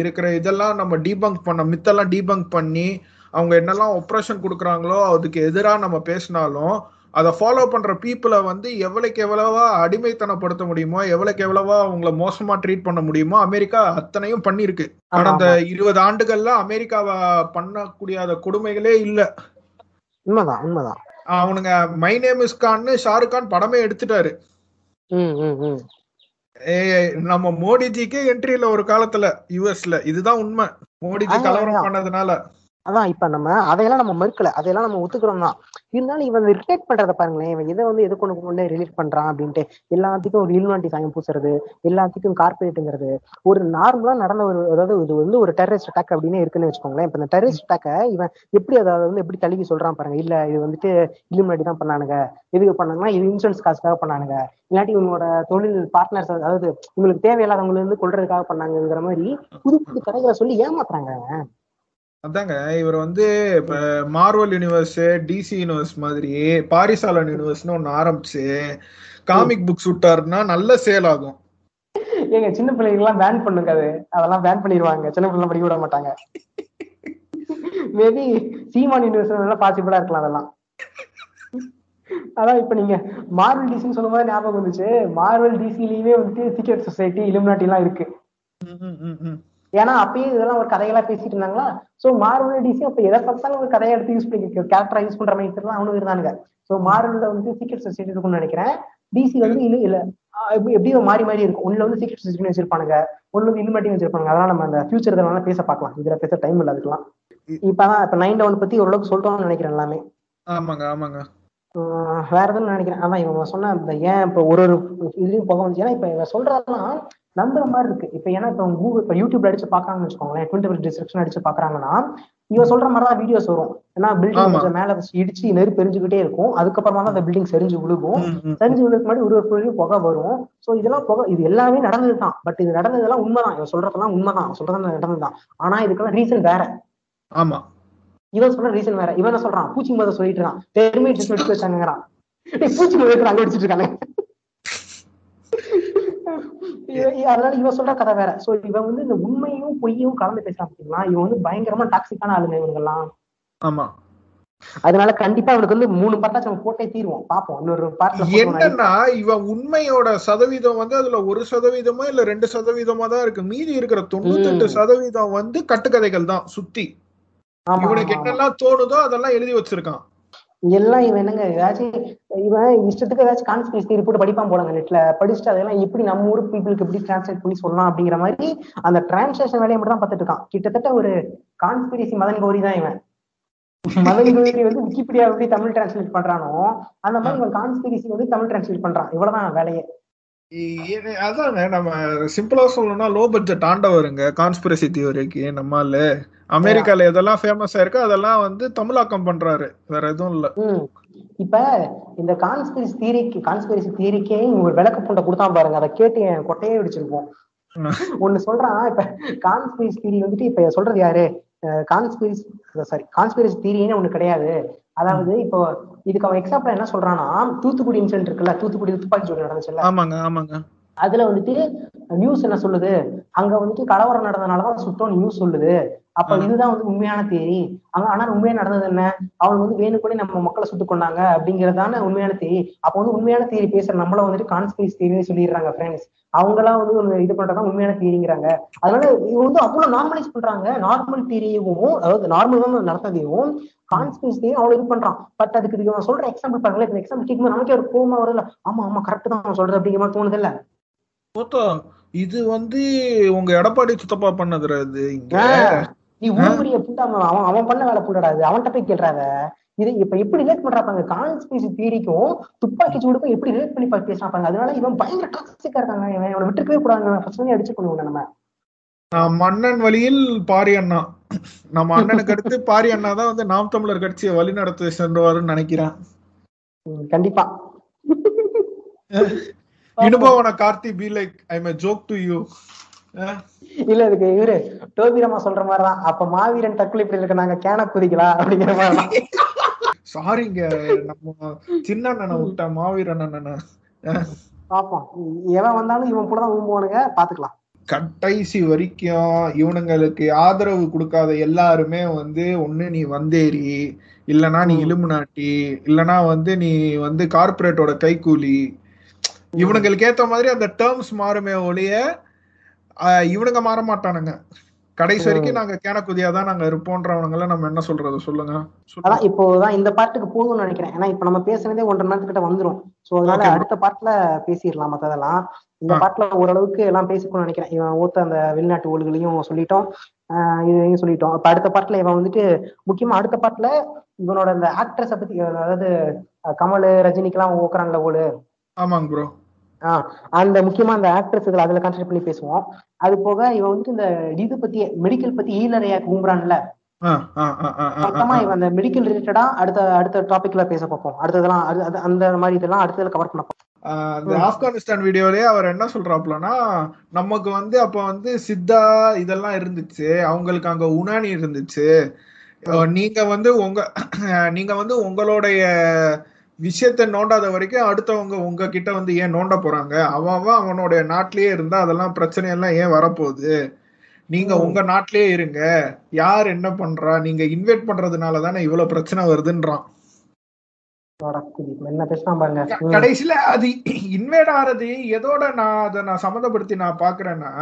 Speaker 3: இருக்கிற இதெல்லாம் நம்ம டீபங்க் பண்ண மித்தெல்லாம் டீபங்க் பண்ணி அவங்க என்னெல்லாம் ஒப்ரேஷன் கொடுக்குறாங்களோ அதுக்கு எதிராக நம்ம பேசினாலும் அதை ஃபாலோ பண்ற பீப்புளை வந்து எவ்வளவுக்கு எவ்வளவா அடிமைத்தனப்படுத்த முடியுமோ எவ்வளவுக்கு எவ்வளவா அவங்கள மோசமா ட்ரீட் பண்ண முடியுமோ அமெரிக்கா அத்தனையும் பண்ணிருக்கு கடந்த. இருபது ஆண்டுகள்ல அமெரிக்காவை பண்ணக்கூடியாத கொடுமைகளே இல்ல.
Speaker 2: உண்மைதான் உண்மைதான்.
Speaker 3: அவனுங்க மை நேம் இஸ் கான்னு ஷாருக் கான் படமே எடுத்துட்டாரு. நம்ம மோடிஜிக்கே என்ட்ரி இல்ல ஒரு காலத்துல யுஎஸ்ல இதுதான் உண்மை. மோடிஜி கலவரம். பண்ணதுனால.
Speaker 2: அதான் இப்ப நம்ம அதையெல்லாம் நம்ம மறுக்கல. அதையெல்லாம் நம்ம ஒத்துக்கிறோம் தான் இருந்தாலும் இவன் ரிலேட் பண்றத பாருங்களேன். இவன் இதை வந்து எது கொண்டு கொண்டு ரிலேட் பண்றான் அப்படின்ட்டு எல்லாத்துக்கும் ஒரு இல்வாண்டி சாயம் பூசுறது எல்லாத்துக்கும் கார்பரேட்டுங்கிறது ஒரு நார்மலா நடந்த ஒரு அதாவது இது வந்து ஒரு டெரரிஸ்ட் அட்டாக் அப்படின்னு இருக்குன்னு வச்சுக்கோங்களேன். இப்ப இந்த டெரரிஸ்ட் அட்டாக்க இவன் எப்படி அதாவது வந்து எப்படி தழுவி சொல்றான் பாருங்க. இல்ல இது வந்துட்டு இலுமினாட்டி தான் பண்ணானுங்க. எதுக்கு பண்ணாங்கன்னா இது இன்சூரன்ஸ் காசுக்காக பண்ணானுங்க. இல்லாட்டி இவங்களோட தொழில் பார்ட்னர்ஸ் அதாவது உங்களுக்கு தேவையில்லாதவங்களை இருந்து கொள்றதுக்காக பண்ணாங்கங்கிற மாதிரி புது புது கதைகளை சொல்லி ஏமாத்துறாங்க
Speaker 3: அதாங்க இவர் வந்து இப்ப மார்வல் யூனிவர்ஸ் டிசி யூனிவர்ஸ் மாதிரி பாரிசாலன் யூனிவர்ஸ்னு ஒண்ணு ஆரம்பிச்சு காமிக் புக்ஸ் விட்டாருன்னா நல்ல சேல் ஆகும்.
Speaker 2: ஏங்க சின்ன பிள்ளைங்க எல்லாம் பேன் பண்ணுங்க அது. அதெல்லாம் பேன் பண்ணிடுவாங்க சின்ன பிள்ளை படிக்க விட மாட்டாங்க. மேபி சீமான் யூனிவர்சிட்டி பாசிபிளா இருக்கலாம் அதெல்லாம். அதான் இப்ப நீங்க மார்வல் டிசின்னு சொல்லும் போது ஞாபகம் வந்துச்சு. மார்வல் டிசிலயுமே வந்துட்டு சீக்ரெட் சொசைட்டி இலுமினாட்டி எல்லாம் இருக்கு. ஏன்னா அப்பயே இதெல்லாம் ஒரு கதைகளா பேசிட்டு இருந்தாங்களா? சோ மார்வல் டிசி அப்ப எதை பார்த்தாலும் ஒரு கதையை எடுத்து யூஸ் பண்ணி கேரக்டரா யூஸ் பண்ற மாதிரி தான் அவனும் இருந்தானுங்க. சோ மார்வல்ல வந்து சீக்ரெட் சொசைட்டி இருக்கும்னு நினைக்கிறேன். டிசி வந்து இல்ல இல்ல. எப்படியோ மாறி மாறி இருக்கும் ஒண்ணுல வந்து சீக்ரெட் சொசைட்டி வச்சிருப்பானுங்க. ஒண்ணு வந்து இலுமினாட்டி வச்சிருப்பாங்க அதெல்லாம் நம்ம அந்த ஃபியூச்சர் இதெல்லாம் பேச பார்க்கலாம். இதுல பேச டைம் இல்லை அதுக்கெல்லாம். இப்பதான் இப்ப நைன் டவுன் பத்தி ஓரளவுக்கு சொல்லிட்டோம்னு நினைக்கிறேன் எல்லாமே.
Speaker 3: ஆமாங்க ஆமாங்க.
Speaker 2: வேற எதுவும் நினைக்கிறேன். அதான் இவங்க சொன்ன அந்த ஏன் இப்ப ஒரு ஒரு இதுலயும் போக வந்துச்சு. ஏன்னா இப்ப இவங்க சொல்றதெல்லாம் நம்புற மாதிரி இருக்கு. இப்ப ஏன்னா இப்ப கூகுள் இப்ப யூடியூப்ல அடிச்சு பாக்காங்கன்னு வச்சுக்கோங்களேன் டுவெண்ட்டி டிஸ்கிரிப்ஷன் அடிச்சு பாக்குறாங்கன்னா இவன் சொல்ற மாதிரி தான் வீடியோஸ் வரும். ஏன்னா பில்டிங். கொஞ்சம் மேல இடிச்சு நெருப்பு எரிஞ்சுக்கிட்டே இருக்கும். அதுக்கப்புறமா தான் அந்த பில்டிங் செறிஞ்சு விழுகும். செறிஞ்சு விழுக்கு முன்னாடி ஒரு ஒரு புகை வரும். சோ இதெல்லாம் புகை இது எல்லாமே நடந்ததுதான். பட் இது நடந்ததெல்லாம் உண்மைதான். இவன் சொல்றதெல்லாம் உண்மைதான். சொல்றது நடந்ததுதான். ஆனா இதுக்கெல்லாம் ரீசன் வேற.
Speaker 3: ஆமா.
Speaker 2: இவன் சொல்ற ரீசன் வேற. இவன் என்ன சொல்றான்? பூச்சி மத சொல்லிட்டு இருக்கான். எடுத்து வச்சாங்கிறான் பூச்சி மத அங்க வச்சுட்டு இருக்காங்க அதனால இவன் சொல்ற கதை வேற. சோ இவன் வந்து இந்த உண்மையும் பொய்யும் கலந்து பேசுறான் பாத்தீங்களா? இவன் வந்து பயங்கரமா டாக்ஸிக்கான ஆளுங்க இவங்கெல்லாம்.
Speaker 3: ஆமா.
Speaker 2: அதனால கண்டிப்பா அவனுக்கு வந்து மூணு பார்ட்டாச்சும் நம்ம போட்டே தீருவோம் பாப்போம் இன்னொரு பார்ட்ல
Speaker 3: என்னன்னா இவன் உண்மையோட சதவீதம் வந்து அதுல ஒரு சதவீதமோ இல்ல ரெண்டு சதவீதமா தான் இருக்கு. மீதி இருக்கிற தொண்ணூத்தெட்டு
Speaker 2: ம்.
Speaker 3: சதவீதம் வந்து கட்டுக்கதைகள் தான் சுத்தி. இவனுக்கு என்னெல்லாம் தோணுதோ அதெல்லாம் எழுதி வச்சிருக்கான்.
Speaker 2: எல்லாம் இவன் என்னங்க ஏதாச்சும் இவன் இஷ்டத்துக்கு ஏதாச்சும் கான்ஸ்பிரசி தியரி போட்டு படிப்பான் போலாங்க நெட்ல படிச்சுட்டு அதெல்லாம் எப்படி நம்ம ஊர் பீப்புளுக்கு எப்படி டிரான்ஸ்லேட் பண்ணி சொல்லலாம் அப்படிங்கிற மாதிரி அந்த டிரான்ஸ்லேஷன் வேலையை மட்டும் தான் பார்த்துட்டு இருக்கான். கிட்டத்தட்ட ஒரு கான்ஸ்பிரசி மதன் கௌரி தான் இவன். மதன் கௌரி வந்து விக்கிபீடியா எப்படி தமிழ் டிரான்ஸ்லேட் பண்றானோ அந்த மாதிரி இவன் கான்ஸ்பிரசி வந்து தமிழ் டிரான்ஸ்லேட் பண்றான். இவ்வளவுதான் வேலையே.
Speaker 3: அதாங்க நம்ம சிம்பிளா சொல்லணும்னா லோ பட்ஜெட் ஆண்டவருங்க கான்ஸ்பிரசி தியோரிக்கு நம்மால. அமெரிக்கால எதெல்லாம் ஃபேமஸ் ஆயிருக்கு அதெல்லாம் வந்து தமிழாக்கம் பண்றாரு. வேற எதுவும் இல்ல.
Speaker 2: இப்ப இந்த கான்ஸ்பிரசி தியரிக்கு கான்ஸ்பிரசி தியரிக்கே ஒரு விளக்க புண்டை கொடுத்தான் பாருங்க. அதை கேட்டு என் கொட்டையே வெடிச்சிருப்போம் ஒண்ணு சொல்றான் இப்ப கான்ஸ்பிரசி தியரி வந்துட்டு இப்ப சொல்றது யாரு? கான்ஸ்பிரசி சாரி கான்ஸ்பிரசி தியரின்னு ஒண்ணு கிடையாது. அதாவது இப்போ இதுக்கு அவன் எக்ஸாம்பிள் என்ன சொல்றான்னா தூத்துக்குடி இன்சிடென்ட் இருக்குல்ல தூத்துக்குடி துப்பாக்கி சூடு நடந்துச்சுல்ல.
Speaker 3: ஆமாங்க ஆமாங்க.
Speaker 2: அதுல வந்துட்டு நியூஸ் என்ன சொல்லுது? அங்க வந்துட்டு கலவரம் நடந்ததுனாலதான் சுத்தம் நியூஸ் சொல்லுது. அப்ப. இதுதான் வந்து உண்மையான தேரி ஆனா உண்மையா நடந்தது என்ன? அவங்க வந்து வேணுக்கூட நம்ம மக்களை சுட்டு கொண்டாங்க அப்படிங்கறதான உண்மையான தேரி அப்ப வந்து உண்மையான தேரி பேசுற நம்மள வந்துட்டு கான்ஸ்பிரசி தேரின்னு சொல்லிடுறாங்க ஃப்ரெண்ட்ஸ் அவங்களாம் வந்து ஒரு இது பண்றதா உண்மையான தேரிங்கிறாங்க அதனால இவங்க வந்து அவ்வளவு நார்மலைஸ் பண்றாங்க. நார்மல் தேரியவும் அதாவது நார்மல் தான் நடந்ததையும் கான்ஸ்பிரசி தேரி அவ்வளவு இது பண்றான். பட் அதுக்கு இவன் சொல்ற எக்ஸாம்பிள் பாருங்களேன். இந்த எக்ஸாம்பிள் கேட்கும்போது நமக்கே ஒரு கோவமா வருதுல ஆமா ஆமா கரெக்ட் தான் அவன் சொல்றது அப்படிங்கிற மாதிரி தோணுது இல்ல
Speaker 3: இது வந்து உங்க எடப்பாடி சித்தப்பா பண்ணதுடா இது இங்க.
Speaker 2: நீ ஊருபடிய புண்டா அவன் அவன் பண்ண வேலை புண்டடா அது அவன்கிட்ட போய் கேள்றாத இது இப்ப எப்படி ரிலேட் பண்றாங்க கான்ஸ்பிரசி தியரிக்கும் துப்பாக்கி சூடுக்கும் எப்படி ரிலேட் பண்ணி பேசுறாங்க அதனால இவன் பயங்கர டாக்ஸிக்கா இருக்காங்க. இவன் இவனை விட்டுருக்கவே கூடாது ஃபர்ஸ்ட் அடிச்சு பண்ணுவோம் நம்ம.
Speaker 3: மன்னன் வழியில் பாரி அண்ணா. நம்ம அண்ணனுக்கு அடுத்து பாரி அண்ணா தான் வந்து நாம் தமிழர் கட்சியை வழி நடத்த சென்றுவாருன்னு நினைக்கிறேன்.
Speaker 2: கண்டிப்பா.
Speaker 3: இனுபவன Karthi be like I may joke to you
Speaker 2: இல்ல இதுக்கு இவரு டோபிரமா சொல்ற மாதிரிதான். அப்ப மாவீரன் தற்கொலை இப்படி இருக்க. நாங்க கேன குதிக்கலாம் அப்படிங்கிற மாதிரிதான்.
Speaker 3: சாரிங்க நம்ம சின்ன அண்ணனை விட்ட மாவீரன் அண்ணனை.
Speaker 2: பாப்போம். எவன் வந்தாலும் இவன் கூட தான் ஊம்புவானுங்க. பாத்துக்கலாம்.
Speaker 3: கடைசி வரைக்கும் இவனுங்களுக்கு ஆதரவு கொடுக்காத எல்லாருமே வந்து ஒண்ணு நீ வந்தேரி இல்லனா நீ. இலுமினாட்டி இல்லனா வந்து நீ வந்து கார்ப்பரேட்டோட கைக்கூலி இவனுங்களுக்கு ஏத்த மாதிரி அந்த டேர்ம்ஸ் மாறுமே ஒழிய இவனுங்க மாற மாட்டானுங்க கடைசி வரைக்கும் நாங்க கேனக்குதியா தான் நாங்க இருப்போன்றவனுங்கள நம்ம என்ன சொல்றது? சொல்லுங்க.
Speaker 2: அதான் இப்போதான் இந்த பாட்டுக்கு போதும்னு நினைக்கிறேன். ஏன்னா இப்ப நம்ம பேசுனதே ஒன்றரை நேரத்துக்கிட்ட வந்துரும். சோ அதனால. அடுத்த பாட்டுல பேசிடலாம் மத்ததெல்லாம். இந்த. பாட்டுல ஓரளவுக்கு எல்லாம் பேசிக்கணும்னு நினைக்கிறேன். இவன் ஊத்த அந்த வெளிநாட்டு ஊழல்களையும் சொல்லிட்டோம். இதையும் சொல்லிட்டோம். இப்ப அடுத்த பாட்டுல இவன் வந்துட்டு முக்கியமா அடுத்த பாட்டுல இவனோட அந்த ஆக்ட்ரஸ பத்தி அதாவது கமல் ரஜினிக்கெல்லாம் ஊக்குறான்ல ஓடு
Speaker 3: ஆமாங்க ப்ரோ
Speaker 2: அந்த முக்கியமா அந்த ஆக்ட்ரஸ் இதுல அதுல கான்சென்ட்ரேட் பண்ணி பேசுவோம். அது போக இவன் வந்துட்டு இந்த இது பத்தி மெடிக்கல் பத்தி ஈழறையா கூம்புறான்ல. மொத்தமா இவன் அந்த மெடிக்கல் ரிலேட்டடா அடுத்த அடுத்த டாபிக்ல பேச பார்ப்போம். அடுத்ததெல்லாம் அந்த மாதிரி இதெல்லாம் அடுத்ததுல கவர் பண்ண பார்ப்போம்.
Speaker 3: அந்த ஆப்கானிஸ்தான் வீடியோலயே அவர் என்ன சொல்றாப்லன்னா நமக்கு வந்து அப்ப வந்து சித்தா இதெல்லாம் இருந்துச்சு. அவங்களுக்கு அங்க உனானி இருந்துச்சு. நீங்க வந்து உங்க நீங்க வந்து உங்களுடைய விஷயத்த நோண்டாத வரைக்கும் அடுத்தவங்க உங்ககிட்ட வந்து ஏன் நோண்ட போறாங்க? அவன் அவன் அவனுடைய நாட்டிலேயே இருந்தா அதெல்லாம் பிரச்சனை எல்லாம் ஏன் வரப்போகுது? நீங்க. உங்க நாட்டிலேயே இருங்க. யார் என்ன பண்றா? நீங்க இன்வைட் பண்றதுனால தானே இவ்வளவு பிரச்சனை வருதுன்றான். கடைசியில அது இன்வைட் ஆறது எதோட நான் அதை நான் சம்மந்தப்படுத்தி நான் பாக்குறேன்னா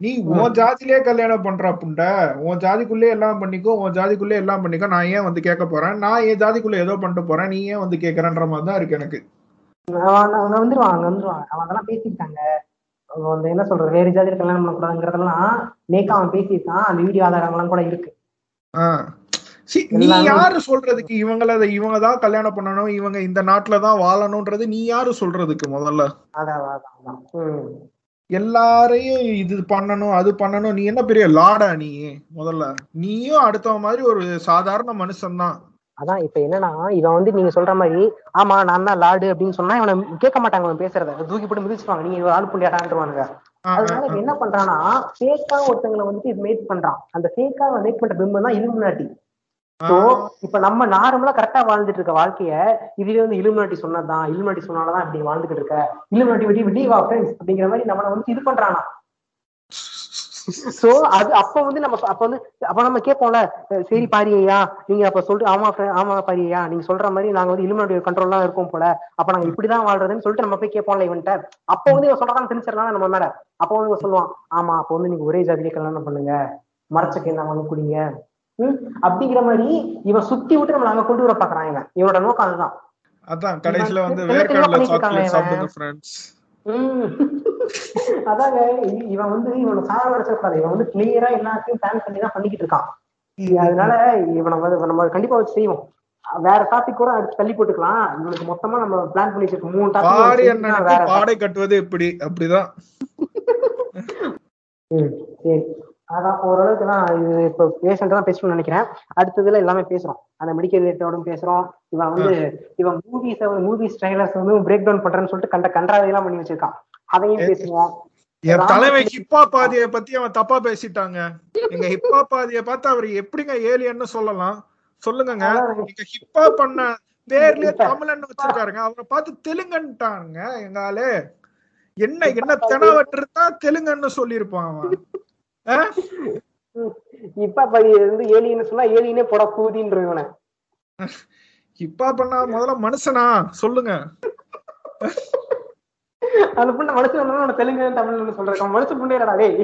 Speaker 3: நீ உன் ஜாதியிலே கல்யாணம் பண்ற புண்ட உன் ஜாதிக்குள்ளே எல்லாம் பண்ணிக்கோ உன் ஜாதிக்குள்ளே எல்லாம் பண்ணிக்கோ நான் ஏன் வந்து கேட்க போறேன்? நான் என் ஜாதிக்குள்ள ஏதோ பண்ணிட்டு போறேன் நீ ஏன் வந்து கேக்குறன்ற மாதிரி தான் இருக்கு எனக்கு.
Speaker 2: அவன் வந்துருவான் அங்க வந்துருவான். அவன் அதெல்லாம் பேசியிருக்காங்க. வந்து என்ன சொல்றது வேற ஜாதியில கல்யாணம் பண்ணக்கூடாதுங்கிறதெல்லாம் நேக்கா அவன் பேசியிருக்கான். அந்த வீடியோ ஆதாரங்கள்லாம் கூட இருக்கு.
Speaker 3: நீ யாரு சொல்றதுக்கு இவங்கள இவங்க தான் கல்யாணம் பண்ணணும் இவங்க இந்த நாட்டுல தான் வாழணும்ன்றது நீ யாரு சொல்றதுக்கு முதல்ல?
Speaker 2: அதான் அதான்.
Speaker 3: எல்லாரையும் இது பண்ணணும் அது பண்ணணும். நீ என்ன பெரிய லாடா நீ? முதல்ல. நீயும் அடுத்தவன் மாதிரி ஒரு சாதாரண மனுஷன் தான்
Speaker 2: அதான் இப்ப என்னன்னா இவன் வந்து நீங்க சொல்ற மாதிரி ஆமா நான் தான் லாடு அப்படின்னு சொன்னா இவனை கேட்க மாட்டாங்க அவன் பேசுறத. தூக்கி போட்டு மிதிச்சுவாங்க நீங்க ஆள் புள்ளியாடான்ட்டுவானுங்க அதனால என்ன பண்றான்னா ஃபேக்கா ஒருத்தங்களை வந்துட்டு இது மேக் பண்றான். அந்த ஃபேக்கா மேக் பண்ற பிம்பம் தான் இலுமினாட்டி சோ இப்ப நம்ம நார்மலா கரெக்டா வாழ்ந்துட்டு இருக்க வாழ்க்கைய இதுவே வந்து இலுமினாட்டி சொன்னதான் இலுமினாட்டி சொன்னாலதான் இப்படி வாழ்ந்துகிட்டு இருக்க. இலுமினாட்டி விடி விடி வா ஃப்ரெண்ட்ஸ் அப்படிங்கிற மாதிரி நம்மள வந்து இது பண்றானா? சோ அது அப்ப வந்து நம்ம அப்ப வந்து அப்ப நம்ம கேட்போம்ல சரி பாரியா நீங்க அப்ப சொல்லிட்டு ஆமா ஆமா பாரியா நீங்க சொல்ற மாதிரி நாங்க வந்து இலுமினாட்டி கண்ட்ரோல் எல்லாம் இருக்கோம் போல. அப்ப நாங்க இப்படிதான் வாழ்றதுன்னு சொல்லிட்டு நம்ம போய் கேட்போம்ல இவன்ட்ட. அப்ப வந்து இவன் சொல்றதான் தெரிஞ்சிடலாம் நம்ம மேல. அப்ப வந்து சொல்லுவான் ஆமா அப்ப வந்து நீங்க ஒரே ஜாதியிலே கல்யாணம் பண்ணுங்க. மரச்சக்கை என்ன வந்து குடிங்க. அப்படிங்கிற மாதிரி இவன் சுத்தி விட்டு நம்மள அங்க கொண்டு வர பாக்குறான் இவன் இவனோட நோக்கம் அதுதான்
Speaker 3: அதான் கடைசியில வந்து வேர்க்கடலை சாக்லேட். சாப்பிடுங்க ஃப்ரெண்ட்ஸ்.
Speaker 2: அதாங்க இவன் வந்து இவனை சாதாரண நினைச்சிடக்கூடாது இவன் வந்து கிளியரா எல்லாத்தையும் பிளான் பண்ணி தான் பண்ணிக்கிட்டு இருக்கான். அதனால இவனை வந்து நம்ம கண்டிப்பா வச்சு செய்வோம். வேற டாபிக் கூட அடுத்து தள்ளி போட்டுக்கலாம். இவனுக்கு மொத்தமா நம்ம பிளான் பண்ணி வச்சிருக்கோம் மூணு டாபிக்
Speaker 3: பாடை கட்டுவது இப்படி அப்படிதான்.
Speaker 2: சரி. அதான் ஓரளவுக்கு தான் இது இப்போ பேஷண்ட் தான் பேசணும்னு நினைக்கிறேன். அடுத்ததுல எல்லாமே பேசுறோம். அந்த மெடிக்கல் ரிலேட்டோடும் பேசுறோம். இவன் வந்து இவன் மூவிஸ் மூவிஸ் ட்ரைலர்ஸ் வந்து பிரேக் டவுன் பண்றேன்னு சொல்லிட்டு கண்ட கன்றாவையெல்லாம் பண்ணி வச்சிருக்கான். அதையும் பேசுவோம்.
Speaker 3: என் தலைமை ஹிப்பா பாதிய பத்தி அவன் தப்பா பேசிட்டாங்க. எங்க ஹிப்பா பாதிய பார்த்து அவர் எப்படிங்க ஏலியன்னு சொல்லலாம்? சொல்லுங்கங்க.
Speaker 2: அதான்
Speaker 3: எங்க ஹிப்பா பண்ண பேர்லயே தமிழன் வச்சிருக்காருங்க. அவரை பார்த்து தெலுங்குன்ட்டாங்க எங்க ஆளு என்ன என்ன தெனாவட்டு இருந்தா தெலுங்குன்னு சொல்லியிருப்பான் அவன்?
Speaker 2: இப்ப பதி வந்து ஏலியன் சொன்னா ஏலியனே போட கூதின்ற இவனை.
Speaker 3: இப்பா பண்ணா முதல்ல மனுஷனா? சொல்லுங்க.
Speaker 2: அந்த புண்ண மனுஷன் தெலுங்கு தமிழ்ல சொல்றேன். மனுஷன் புண்ணியடா டேய்.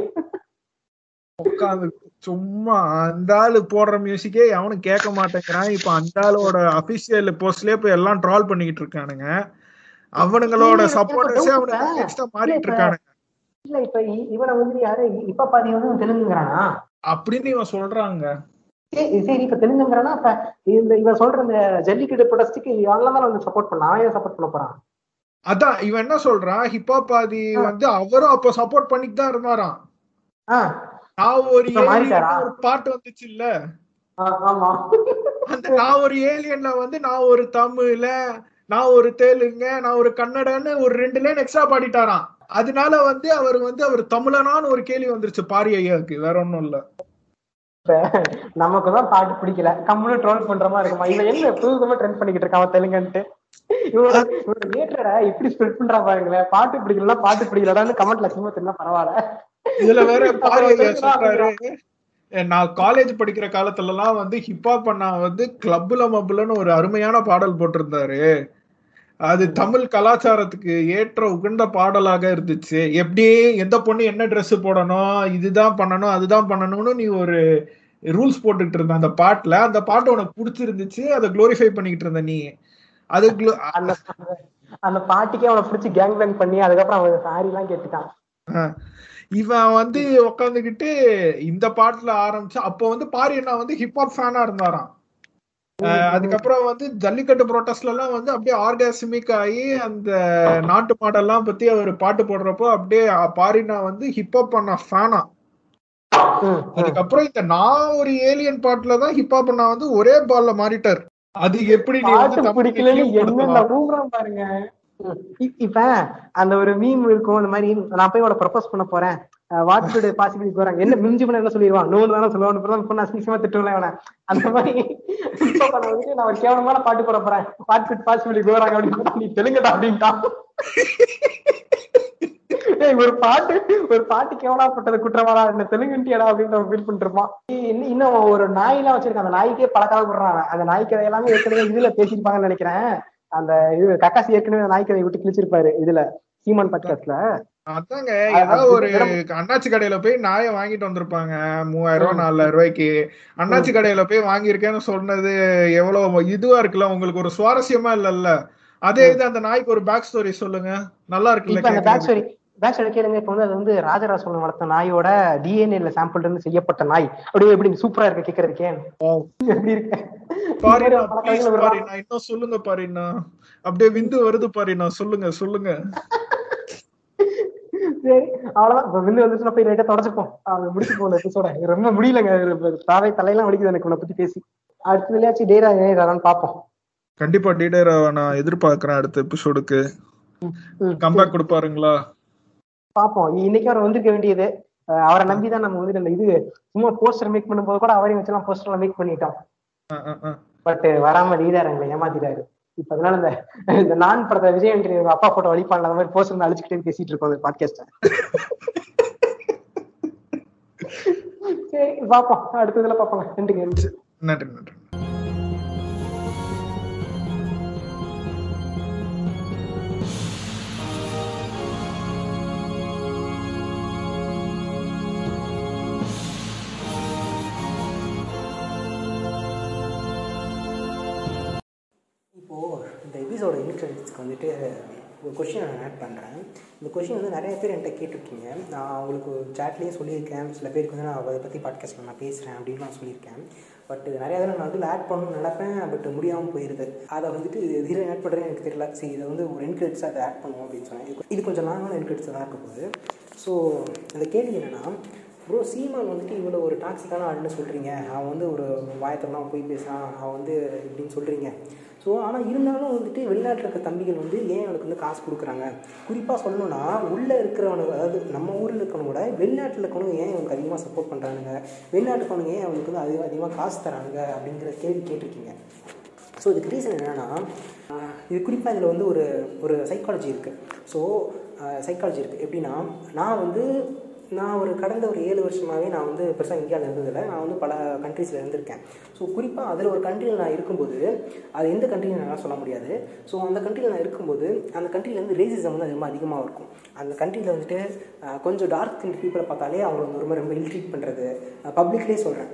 Speaker 3: உட்காந்து சும்மா அந்த ஆளு போடுற மியூசிக்கே எவனும் கேட்க மாட்டேங்கிறான். இப்ப அந்த ஆளோட அபிஷியல் போஸ்ட்லயே போய் எல்லாம் ட்ரால் பண்ணிக்கிட்டு இருக்கானுங்க. அவனுங்களோட சப்போர்ட்டர்ஸே அவனுக்கு மாறிட்டு இருக்கானுங்க.
Speaker 2: இல்ல இப்ப இவனை வந்து யாரு? இப்ப பாதி வந்து தெலுங்குங்கிறானா?
Speaker 3: அப்படின்னு இவன் சொல்றாங்க.
Speaker 2: சரி இப்ப தெலுங்குங்கிறானா? இப்ப இந்த இவன் சொல்ற இந்த ஜல்லிக்கட்டு ப்ரொடஸ்டுக்கு தான் வந்து சப்போர்ட் பண்ண? அவன் சப்போர்ட் பண்ண போறான்?
Speaker 3: அதான் இவன் என்ன சொல்றான் ஹிப்பாபாதி வந்து அவரும் அப்ப சப்போர்ட் பண்ணிட்டு தான் இருந்தாராம். நான் ஒரு பாட்டு வந்துச்சு இல்ல? அந்த நான் ஒரு ஏலியன்ல வந்து நான் ஒரு தமிழ்ல நான் ஒரு தெலுங்க நான் ஒரு கன்னடன்னு ஒரு ரெண்டு லைன் எக்ஸ்ட்ரா பாடிட்டாராம். அதனால வந்து அவர் வந்து அவர் தமிழனான்னு ஒரு கேள்வி வந்துருச்சு பாரி ஐயாவுக்கு. வேற ஒண்ணும் இல்ல.
Speaker 2: நமக்கு தான் பாட்டு பிடிக்கல. கம்முனு ட்ரோல் பண்ற மாதிரி இருக்குமா? இவன் என்ன புதுசுமா ட்ரெண்ட் பண்ணிக்கிட்டு இருக்கான் தெலுங்குன்ட்டு இவனோட இவனோட லேட்டரா எப்படி ஸ்ப்ரெட் பண்றா பாருங்களேன். பாட்டு பிடிக்கலன்னா பாட்டு பிடிக்கலடான்னு கமெண்ட்ல சும்மா தெரியுமா பரவாயில்ல.
Speaker 3: இதுல வேற பாரி ஐயா
Speaker 2: தெலுங்குதான்
Speaker 3: சொல்றாரு. "ஏ, நான் காலேஜ் படிக்கிற காலத்துல எல்லாம் வந்து ஹிப்ஹாப் அண்ணா வந்து கிளப்ல மப்புலன்னு ஒரு அருமையான பாடல் போட்டிருந்தாரு. அது தமிழ் கலாச்சாரத்துக்கு ஏற்ற உகந்த பாடலாக இருந்துச்சு. எப்படி எந்த பொண்ணு என்ன Dress போடணும் இதுதான் பண்ணணும் அதுதான் பண்ணணும்னு நீ ஒரு ரூல்ஸ் போட்டுக்கிட்டு இருந்த அந்த பாட்டுல. அந்த பாட்டு உனக்கு பிடிச்சிருந்துச்சு அதை குளோரிஃபை பண்ணிக்கிட்டு இருந்த நீ. அது
Speaker 2: அந்த பாட்டுக்கே அவனை பிடிச்சி கேங் பேங் பண்ணி அதுக்கப்புறம் அவன் சாரி எல்லாம் கேட்டுட்டான்.
Speaker 3: இவன் வந்து உட்காந்துக்கிட்டு இந்த பாட்டுல ஆரம்பிச்சு அப்ப வந்து பாரி அண்ணா வந்து ஹிப்ஹாப் ஃபேனா இருந்தாராம். அதுக்கப்புறம் வந்து ஜல்லிக்கட்டு ப்ரோட்டஸ்ட்ல எல்லாம் வந்து அப்படியே ஆர்காஸ்மிக் ஆகி அந்த நாட்டு மாடெல்லாம் பத்தி அவர் பாட்டு போடுறப்போ அப்படியே பாரினா வந்து ஹிப்ஹாப் பண்ண ஃபேனா. அதுக்கப்புறம் இந்த நான் ஒரு ஏலியன் பாட்டுல தான் ஹிப்ஹாப் பண்ண வந்து ஒரே பால்ல மாறிட்டார். அது எப்படி
Speaker 2: பாருங்க. இப்ப அந்த ஒரு மீம் இருக்கும் இந்த மாதிரி நான் போய் அவளை ப்ரப்போஸ் பண்ண போறேன். வாட் குட் பாசிபிலிட்டி போறாங்க என்ன மிஞ்சி பண்ண என்ன சொல்லிடுவான் நோன்னு தானே சொல்லுவான். அப்புறம் பொண்ணு அசிங்கமா அந்த மாதிரி நான் ஒரு கேவலமான பாட்டு போட போறேன். வாட் குட் பாசிபிலிட்டி போறாங்க அப்படின்னு நீ தெலுங்குடா அப்படின்ட்டான் ஒரு பாட்டு ஒரு பாட்டு கேவலாப்பட்டது குற்றவாளா? என்ன தெலுங்குட்டியாடா அப்படின்னு ஃபீல் பண்ணிட்டு இருப்பான். இன்னும் ஒரு நாய் எல்லாம் வச்சிருக்கான். அந்த நாய்க்கே பல விடுறான் அந்த நாய்க்கதை எல்லாமே ஏற்கனவே இதுல பேசியிருப்பாங்கன்னு நினைக்கிறேன். அந்த இது கக்காசி ஏற்கனவே நாய்க்கதை விட்டு கிழிச்சிருப்பாரு இதுல சீமான் பட்காஸ்ட்ல
Speaker 3: அதாங்க
Speaker 2: அது-
Speaker 3: ஏதாவது ஒரு அண்ணாச்சி கடையில போய் நாயை வாங்கிட்டு வந்திருப்பாங்க. மூவாயிரம் ரூபாய் நாலாயிரம் ரூபாய்க்கு. அண்ணாச்சி கடையில போய் வாங்கியிருக்கேன்னு சொன்னது எவ்வளவு இதுவா இருக்குல்ல உங்களுக்கு ஒரு சுவாரஸ்யமா இல்லல்ல? அதே இது அந்த நாய்க்கு ஒரு பேக் ஸ்டோரி சொல்லுங்க. நல்லா இருக்குல்ல
Speaker 2: பேக். ஸ்டோரி பேக் ஸ்டோரி கேளுங்க. இப்ப வந்து அது வந்து ராஜராஜ சோழன் வளர்த்த நாயோட டிஎன்ஏல சாம்பிள் இருந்து செய்யப்பட்ட நாய். அப்படியே எப்படி சூப்பரா இருக்கு கேக்குறதுக்கே. எப்படி இருக்கு?
Speaker 3: இன்னும் சொல்லுங்க பாரினா அப்படியே விந்து வருது பாரினா சொல்லுங்க சொல்லுங்க.
Speaker 2: சரி அவ்வளவுதான். விந்து வந்துச்சுன்னா போய் லைட்டா தொடச்சுப்போம் அவன் முடிச்சு போன எபிசோட ரொம்ப முடியலங்க. தாவை தலையெல்லாம் வலிக்குது எனக்கு உன்னை பத்தி பேசி. அடுத்ததுலயாச்சும் டேரா ஏறான்னு பாப்போம்
Speaker 3: கண்டிப்பா டீடர் நான் எதிர்பார்க்கறேன் அடுத்த எபிசோடுக்கு கம்பேக் கொடுப்பாருங்களா?
Speaker 2: பாப்போம் இன்னைக்கு அவர் வந்திருக்க வேண்டியது. அவரை நம்பிதான் நம்ம வந்து இது சும்மா போஸ்டர் மேக் பண்ணும்போது கூட அவரையும் வச்சுலாம் போஸ்டர் மேக் பண்ணிட்டோம். பட் வராம லீடர் எங்களை ஏமாத்திட்டாரு. இப்ப அதனால இந்த இந்த நான் படத்தை விஜய் ஆண்டனி அப்பா போட்டோ அழிப்பான்ல அந்த மாதிரி போஸ்டர் அழிச்சுக்கிட்டே பேசிட்டு இருக்கோம் அந்த பாட்காஸ்ட சரி பாப்போம் அடுத்ததுல பாப்போங்க நன்றி. நன்றி
Speaker 3: நன்றி ஓ
Speaker 1: இப்போ இந்த எபிசோட இன்ட்ரெஸ்ட்க்கு வந்துட்டு ஒரு கொஷின் நான் ஆட் பண்ணுறேன் இந்த கொஷின் வந்து நிறைய பேர் என்கிட்ட கேட்டிருக்கீங்க. நான் உங்களுக்கு சேட்லேயும் சொல்லியிருக்கேன். சில பேருக்கு வந்து நான் அதை பற்றி பாட்காஸ்ட்டில் நான் பேசுகிறேன் அப்படின்னு நான் சொல்லியிருக்கேன். பட் நிறைய தடவை நான் வந்து ஆட் பண்ணணும்னு நினப்பேன். பட் முடியாமல் போயிடுது அதை வந்துட்டு இதில் ஆட் பண்ணுறேன்னு எனக்கு தெரியல. சரி இதை வந்து ஒரு என்கிரெட்ஸாக அதை ஆட் பண்ணுவோம் அப்படின்னு சொன்னேன். இது- இது கொஞ்சம் லாங்கான என்கிரெட்ஸாக தான் இருக்க போகுது. ஸோ அந்த கேள்வி என்னென்னா ப்ரோ சீமான் வந்துட்டு இவ்வளோ ஒரு டாக்ஸிக்கான ஆளுன்னு சொல்கிறீங்க அவன் வந்து ஒரு வாயத்தெல்லாம் போய் பேசுகிறான் அவன் வந்து இப்படின்னு சொல்கிறீங்க ஸோ ஆனால் இருந்தாலும் வந்துட்டு வெளிநாட்டில் இருக்க தம்பிகள் வந்து ஏன் அவனுக்கு வந்து காசு கொடுக்குறாங்க? குறிப்பாக சொல்லணும்னா உள்ளே இருக்கிறவனுக்கு அதாவது நம்ம ஊரில் இருக்கிறவங்க வெளிநாட்டில் இருக்கவனுங்க ஏன் அவனுக்கு அதிகமாக சப்போர்ட் பண்ணுறானுங்க வெளிநாட்டுக்கவனுங்க ஏன் அவனுக்கு வந்து அதிக அதிகமாக காசு தரானுங்க அப்படிங்கிற கேள்வி கேட்டிருக்கீங்க. ஸோ இதுக்கு ரீசன் என்னென்னா இது குறிப்பாக இதில் வந்து ஒரு ஒரு சைக்காலஜி இருக்குது ஸோ
Speaker 2: சைக்காலஜி இருக்குது எப்படின்னா நான் வந்து நான் ஒரு கடந்த ஒரு ஏழு வருஷமாகவே நான் வந்து பெருசாக இந்தியாவில் இருந்ததில்லை. நான் வந்து பல கண்ட்ரீஸில் இருந்திருக்கேன். ஸோ குறிப்பாக அதில் ஒரு கண்ட்ரியில் நான் இருக்கும்போது அது எந்த கண்ட்ரின்னு என்னால் சொல்ல முடியாது. ஸோ அந்த கண்ட்ரியில் நான் இருக்கும்போது அந்த கண்ட்ரியில் வந்து ரேசிசம் வந்து ரொம்ப அதிகமாக இருக்கும். அந்த கண்ட்ரியில் வந்துட்டு கொஞ்சம் டார்க் ஸ்கின் பீப்புளை பார்த்தாலே அவங்கள வந்து ரொம்ப ரொம்ப இல்ட்ரீட் பண்ணுறது பப்ளிக்லேயே சொல்கிறேன்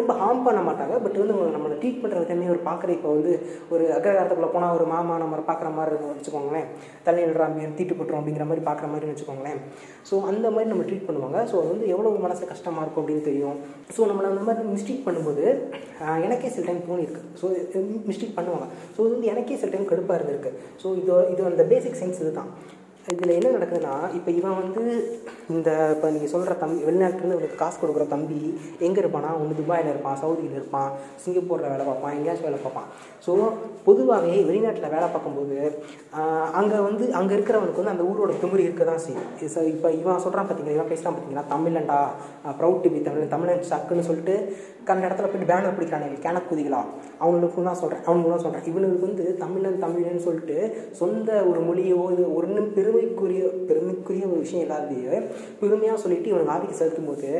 Speaker 2: ரொம்ப ஹார்ம் பண்ண மாட்டாங்க. பட் வந்து அவங்க நம்மளை ட்ரீட் பண்ணுறது தண்ணி ஒரு பார்க்குற இப்போ வந்து ஒரு அக்ரகாரத்துக்குள்ளே போனால் ஒரு மாமா நம்ம பார்க்குற மாதிரி இருக்கும். வச்சுக்கோங்களேன். தண்ணி விடுறாங்க தீட்டு போட்டுரும் அப்படிங்கிற மாதிரி பார்க்குற மாதிரி வச்சுக்கோங்களேன். ஸோ அந்த மாதிரி நம்ம ட்ரீட் பண்ணுவாங்க. ஸோ அது வந்து எவ்வளோ மனசு கஷ்டமாக இருக்கும் அப்படின்னு தெரியும். ஸோ நம்மளை அந்த மாதிரி மிஸ்டேக் பண்ணும்போது எனக்கே சில டைம் தோணியிருக்கு ஸோ மிஸ்டேக் பண்ணுவாங்க. ஸோ இது வந்து எனக்கே சில டைம் கடுப்பாக இருந்திருக்கு. ஸோ இது இது அந்த பேசிக் சென்ஸ் இதுதான். இதில் என்ன நடக்குதுன்னா இப்போ இவன் வந்து இந்த இப்போ நீங்கள் சொல்கிற தம்பி வெளிநாட்டுலேருந்து இவனுக்கு காசு கொடுக்குற தம்பி எங்கே இருப்பானா? ஒன்று துபாயில் இருப்பான் சவுதியில் இருப்பான் சிங்கப்பூரில் வேலை பார்ப்பான் எங்கேயாச்சும் வேலை பார்ப்பான். ஸோ பொதுவாகவே வெளிநாட்டில் வேலை பார்க்கும்போது அங்கே வந்து அங்கே இருக்கிறவனுக்கு வந்து அந்த ஊரோட திமிரு இருக்க தான் செய்யும் ஸோ இப்போ இவன் சொல்கிறான் பார்த்தீங்களா இவன் பேசுகிறான் பார்த்தீங்களா தமிழன்டா ப்ரௌட் டு பி தமிழ் தமிழன் சக்குன்னு சொல்லிட்டு கண்ட இடத்துல போய்ட்டு பேனர் பிடிக்கிறானே கேனக்குதிகளா அவங்களுக்கும் தான் சொல்கிறேன் அவனுக்கு தான் சொல்கிறேன் இவனுக்கு வந்து தமிழன் தமிழன்னு சொல்லிட்டு சொந்த ஒரு மொழியோ இது ஒன்று பெரும் பெருமைக்குரிய பெருமைக்குரிய ஒரு விஷயம் இல்லாதையே பெருமையாக சொல்லிட்டு இவன் ஆதிக்க செலுத்தும் போது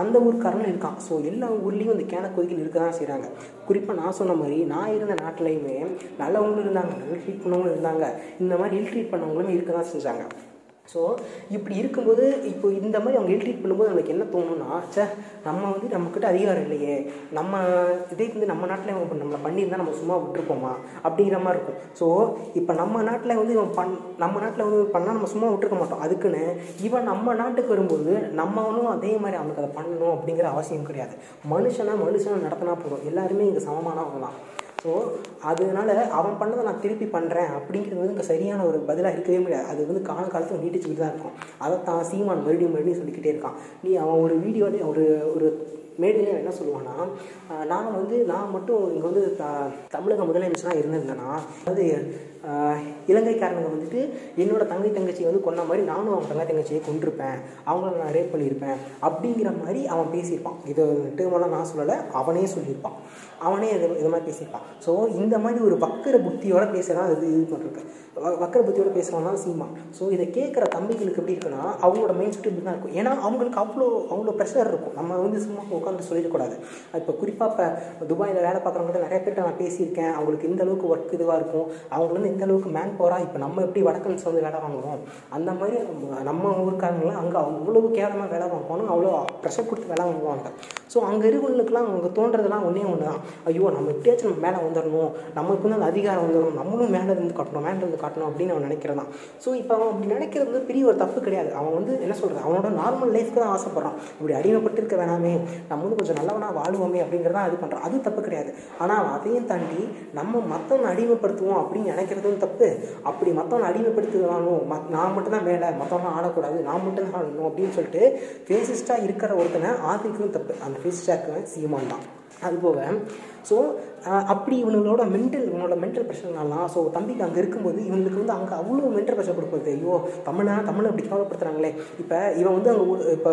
Speaker 2: அந்த ஊருக்காரனும் இருக்கான். ஸோ எல்லா ஊர்லேயும் இந்த கொதிக்கல் இருக்க தான் செய்கிறாங்க குறிப்பாக நான் சொன்ன மாதிரி நான் இருந்த நாட்டிலையுமே நல்லவங்களும் இருந்தாங்க நல்ல ட்ரீட் பண்ணவங்களும் இருந்தாங்க. இந்த மாதிரி இல் ட்ரீட் பண்ணவங்களும் இருக்க தான் செஞ்சாங்க. ஸோ இப்படி இருக்கும்போது இப்போ இந்த மாதிரி அவங்க இல்ட்ரீட் பண்ணும்போது நமக்கு என்ன தோணும்னா சே நம்ம வந்து நம்மக்கிட்ட அதிகாரம் இல்லையே. நம்ம இதே வந்து நம்ம நாட்டில் இவன் நம்மளை பண்ணியிருந்தால் நம்ம சும்மா விட்டுருப்போமா? அப்படிங்கிற மாதிரி இருக்கும். ஸோ இப்போ நம்ம நாட்டில் வந்து இவன் பண் நம்ம நாட்டில் வந்து பண்ணால் நம்ம சும்மா விட்டுருக்க மாட்டோம். அதுக்குன்னு இவன் நம்ம நாட்டுக்கு வரும்போது நம்மளும் அதே மாதிரி அவனுக்கு அதை பண்ணணும் அப்படிங்கிற அவசியம் கிடையாது. மனுஷனை மனுஷனை நடத்தினா போதும். எல்லாருமே இங்கே சமமானவங்க தான் ஸோ அதனால அவன் பண்ணதை நான் திருப்பி பண்ணுறேன் அப்படிங்கிறது வந்து இங்கே சரியான ஒரு பதிலாக இருக்கவே முடியாது. அது வந்து கால காலத்தில் நீட்டிச்சுக்கிட்டு தான் இருக்கும். அதை தான் சீமான் மறுபடியும் மறுபடியும் சொல்லிக்கிட்டே இருக்கான். நீ அவன் ஒரு வீடியோலே ஒரு ஒரு மேடையில் என்ன சொல்லுவான்னா நான் வந்து நான் மட்டும் இங்கே வந்து த- தமிழக முதலமைச்சராக இருந்திருந்தேன்னா அதாவது இலங்கைக்காரனுங்க வந்துட்டு என்னோட தங்கை தங்கச்சியை வந்து கொன்ன மாதிரி நானும் அவன் தங்கை தங்கச்சியை கொண்டிருப்பேன் அவங்கள நான் ரேப் பண்ணியிருப்பேன். அப்படிங்கிற மாதிரி அவன் பேசியிருப்பான். இது டேர்மெல்லாம் நான் சொல்லலை அவனே சொல்லியிருப்பான். அவனே இது இது மாதிரி பேசியிருப்பான். ஸோ இந்த மாதிரி ஒரு வக்கர புத்தியோட பேசலாம் இது இது பண்ணுறது வக்கர புத்தியோட பேசுகிறவன் தான் ஸோ இதை கேட்குற தம்பிகளுக்கு எப்படி இருக்குன்னா அவங்களோட மைண்ட் செட் இப்படி தான் இருக்கும். ஏன்னா அவங்களுக்கு அவ்வளோ அவ்வளோ ப்ரெஷர் இருக்கும். நம்ம வந்து சும்மா உட்காந்து சொல்லிடக்கூடாது. இப்போ குறிப்பாக இப்போ துபாயில் வேலை பார்க்குறவங்க நிறைய பேர்கிட்ட நான் பேசியிருக்கேன். அவங்களுக்கு இந்த அளவுக்கு ஒர்க் இதுவாக இருக்கும். அவங்களுக்கு எந்த அளவுக்கு மேன் பவராக இப்போ நம்ம எப்படி வடக்கன்ஸ் வந்து வேலை வாங்குறோம் அந்த மாதிரி நம்ம- ஊருக்காரங்களாம் அங்கே அவ்வளவு கேவலமாக வேலை வாங்குவானு அவ்வளோ ப்ரெஷர் கொடுத்து வேலை வாங்குவாங்க ஸோ அங்கே இருக்கவங்களுக்குலாம் அவங்க தோன்றதெல்லாம் ஒன்றே ஒன்று தான் ஐயோ நம்ம எப்படியாச்சும் நம்ம மேலே வந்துடணும் நமக்கு வந்து அந்த அதிகாரம் வந்துடணும் நம்மளும் மேலே இருந்து காட்டணும் மேலே இருந்து காட்டணும் அப்படின்னு அவன் நினைக்கிறதான். ஸோ இப்போ அவன் அப்படி நினைக்கிறது வந்து பெரிய ஒரு தப்பு கிடையாது. அவன் வந்து என்ன சொல்கிறது அவனோட நார்மல் லைஃப்க்கு தான் ஆசைப்பட்றான். இப்படி அடிமைப்பட்டு இருக்க வேணாமே நம்மளும் கொஞ்சம் நல்லவனா வாழ்வோமே அப்படிங்கிறதான் இது பண்ணுறான் அது தப்பு கிடையாது. ஆனால் அவன் அதையும் தாண்டி நம்ம மற்றவங்க அடிமைப்படுத்துவோம் அப்படின்னு நினைக்கிறது நினைக்கிறதும் தப்பு. அப்படி மற்றவனை அடிமைப்படுத்துவானோ மத் நான் மட்டும்தான் மேலே மற்றவங்களாம் ஆடக்கூடாது நான் மட்டும்தான் ஆடணும் அப்படின்னு சொல்லிட்டு ஃபேசிஸ்டாக இருக்கிற ஒருத்தனை ஆதிக்கிறதும் தப்பு. அந்த ஃபேசிஸ்டாக இருக்கிறவன் சீமான் தான். அது போக ஸோ அப்படி இவங்களோட மென்டல் இவனோட மென்டல் ப்ரெஷர்னாலாம் ஸோ தம்பிக்கு அங்கே இருக்கும்போது இவங்களுக்கு வந்து அங்கே அவ்வளோ மென்டல் பிரச்சனை கொடுப்பது ஐயோ தமிழா தமிழை அப்படி கவலைப்படுத்துகிறாங்களே இப்போ இவன் வந்து அங்கே இப்போ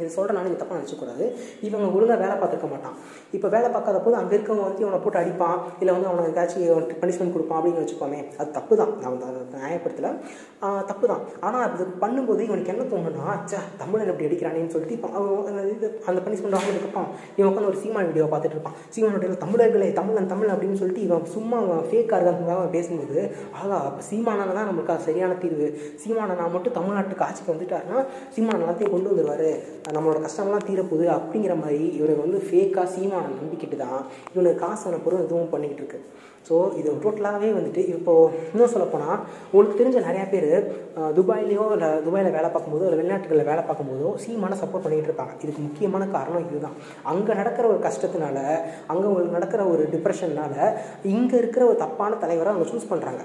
Speaker 2: இது சொல்கிற நான் நீங்கள் தப்பாக நினச்சக்கூடாது இவங்க ஒழுங்காக வேலை பார்த்துருக்க மாட்டான். இப்போ வேலை பார்க்காத போது அங்கே இருக்கவங்க வந்து இவனை போட்டு அடிப்பான். இல்லை வந்து அவனுக்கு ஏதாச்சும் பனிஷ்மெண்ட் கொடுப்பான் அப்படின்னு வச்சுக்கோமே. அது தப்பு தான் நான் வந்து நியாயப்படுத்தல. தப்பு தான் ஆனால் அது பண்ணும்போது இவனுக்கு என்ன தோணுன்னா ச்சே தமிழன் எப்படி அடிக்கிறானேன்னு சொல்லிட்டு இப்போ அவன் அந்த இது அந்த பனிஷ்மெண்ட் இவன் உட்காந்து ஒரு சீமான் வீடியோ பார்த்துட்டு இருப்பான். சீமான் வீடியோ தமிழர்களே தமிழன் தமிழ் அப்படின்னு சொல்லிட்டு இவன் சும்மா அவன் ஃபேக்காக இருக்கிறதுக்காக பேசும்போது ஆகா அப்போ சீமானால தான் நம்மளுக்கு அது சரியான தீர்வு. சீமானனா மட்டும் தமிழ்நாட்டுக்கு ஆட்சிக்கு வந்துட்டாருன்னா சீமான் எல்லாத்தையும் கொண்டு வந்துடுவார் நம்மளோட கஷ்டம்லாம் தீரப்போகுது அப்படிங்கிற மாதிரி இவரை வந்து ஃபேக்காக சீமான நம்பிக்கிட்டு தான் இவனுக்கு காசு அனுப்புறதும் இதுவும் பண்ணிக்கிட்டு இருக்கு. ஸோ இது டோட்டலாகவே வந்துட்டு இப்போது இன்னும் சொல்லப்போனால் உங்களுக்கு தெரிஞ்ச நிறையா பேர் துபாயிலையோ இல்லை துபாயில் வேலை பார்க்கும்போதோ இல்லை வெளிநாட்டுகளில் வேலை பார்க்கும்போதோ சீமான சப்போர்ட் பண்ணிகிட்டு இருப்பாங்க. இதுக்கு முக்கியமான காரணம் இதுதான். அங்கே நடக்கிற ஒரு கஷ்டத்தினால அங்கே நடக்கிற ஒரு டிப்ரெஷன்னால் இங்கே இருக்கிற ஒரு தப்பான தலைவரை அவங்க சூஸ் பண்ணுறாங்க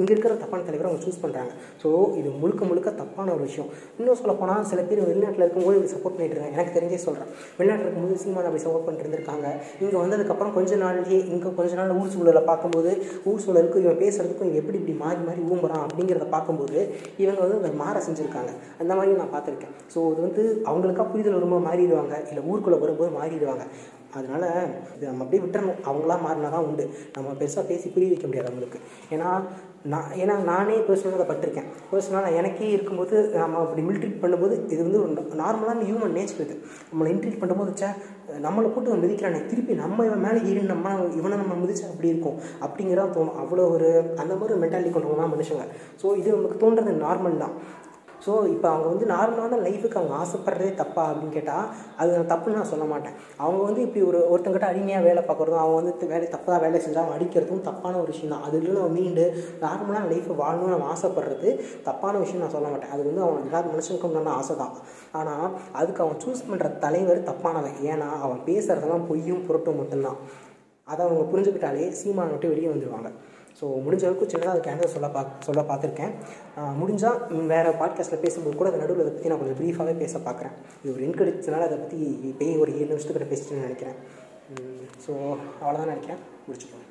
Speaker 2: இங்கே இருக்கிற தப்பான தலைவரை அவங்க சூஸ் பண்ணுறாங்க ஸோ இது முழுக்க முழுக்க தப்பான ஒரு விஷயம். இன்னும் சொல்ல போனால் சில பேர் வெளிநாட்டில் இருக்கும்போது இப்படி சப்போர்ட் பண்ணிட்டு இருக்காங்க. எனக்கு தெரிஞ்சே சொல்கிறேன் வெளிநாட்டில் இருக்கும்போது சீமான் அப்படி சப்போர்ட் பண்ணிட்டு இருந்திருக்காங்க. இங்கே வந்ததுக்கப்புறம் கொஞ்ச நாள்லேயே இங்கே கொஞ்ச நாள் ஊர் சூழலை பார்க்கும்போது ஊர் சூழலுக்கு இவன் பேசுகிறதுக்கும் இவன் எப்படி இப்படி மாறி மாறி ஊம்புறான் அப்படிங்கிறத பார்க்கும்போது இவங்க வந்து அதை மாற செஞ்சுருக்காங்க. அந்த மாதிரி நான் பார்த்துருக்கேன். ஸோ இது வந்து அவங்களுக்காக புரிதல் வரும்போது மாறிடுவாங்க. இல்லை ஊருக்குள்ளே வரும்போது மாறிடுவாங்க. அதனால் இது நம்ம அப்படியே விட்டுறணும். அவங்களா மாறினா தான் உண்டு. நம்ம பெருசாக பேசி புரிய வைக்க முடியாது அவங்களுக்கு. ஏன்னா நான் ஏன்னா நானே பர்சனலாக அதை பட்டிருக்கேன். பர்சனலாக எனக்கே இருக்கும்போது நம்ம அப்படி மில்ட்ரீட் பண்ணும்போது இது வந்து ஒரு நார்மலான ஹியூமன் நேச்சர் இது. நம்மளை இன்ட்ரீட் பண்ணும்போது சே நம்மளை போட்டு அவன் மிதிக்கிறானே. திருப்பி நம்ம இவன் மேலே ஏறி நம்ம இவனை நம்ம மிதிச்சா அப்படி இருக்கும். அப்படிங்கிறதான் தோணும். அவ்வளோ ஒரு அந்த மாதிரி ஒரு மென்டாலிட்டி கொண்டவங்க தான் மனுஷங்க. ஸோ இது நமக்கு தோன்றது நார்மல் தான். ஸோ இப்போ அவங்க வந்து நார்மலான லைஃபுக்கு அவங்க ஆசைப்படுறதே தப்பா அப்படின்னு கேட்டால் அது நான் தப்புன்னு நான் சொல்ல மாட்டேன். அவங்க வந்து இப்படி ஒரு ஒருத்தங்கிட்ட அடிமையாக வேலை பார்க்குறதும் அவங்க வந்து வேலை தப்பாக வேலை செஞ்சால் அவன் அடிக்கிறதும் தப்பான ஒரு விஷயம் தான். அதுல மீண்டு நார்மலான லைஃப்பை வாழணும்னு நம்ம ஆசைப்படுறது தப்பான விஷயம் நான் சொல்ல மாட்டேன். அது வந்து அவன் எல்லா மனுஷனுக்கும் உண்டான ஆசை தான். ஆனால் அதுக்கு அவன் சூஸ் பண்ணுற தலைவர் தப்பானவன். ஏன்னா அவன் பேசுகிறதெல்லாம் பொய்யும் புரட்டும் மட்டும்தான். அதை அவங்க புரிஞ்சுக்கிட்டாலே சீமானை விட்டு வெளியே வந்துடுவாங்க ஸோ முடிஞ்ச அளவுக்கு சின்னதாக அதுக்கு ஆன்சர் சொல்ல பா சொல்ல பார்த்துருக்கேன். முடிஞ்சால் வேறு பாட்காஸ்ட்டில் பேசும்போது கூட அதை நடுவில் அதை பற்றி நான் கொஞ்சம் ப்ரீஃபாகவே பேச பார்க்குறேன். இது ஒரு இன்கடிச்சனால அதை பற்றி பேய் ஒரு ஏழு நிமிஷத்துக்கிட்ட பேசிட்டுன்னு நினைக்கிறேன். ஸோ அவ்வளோதான் நினைக்கிறேன். முடிச்சுப்போம்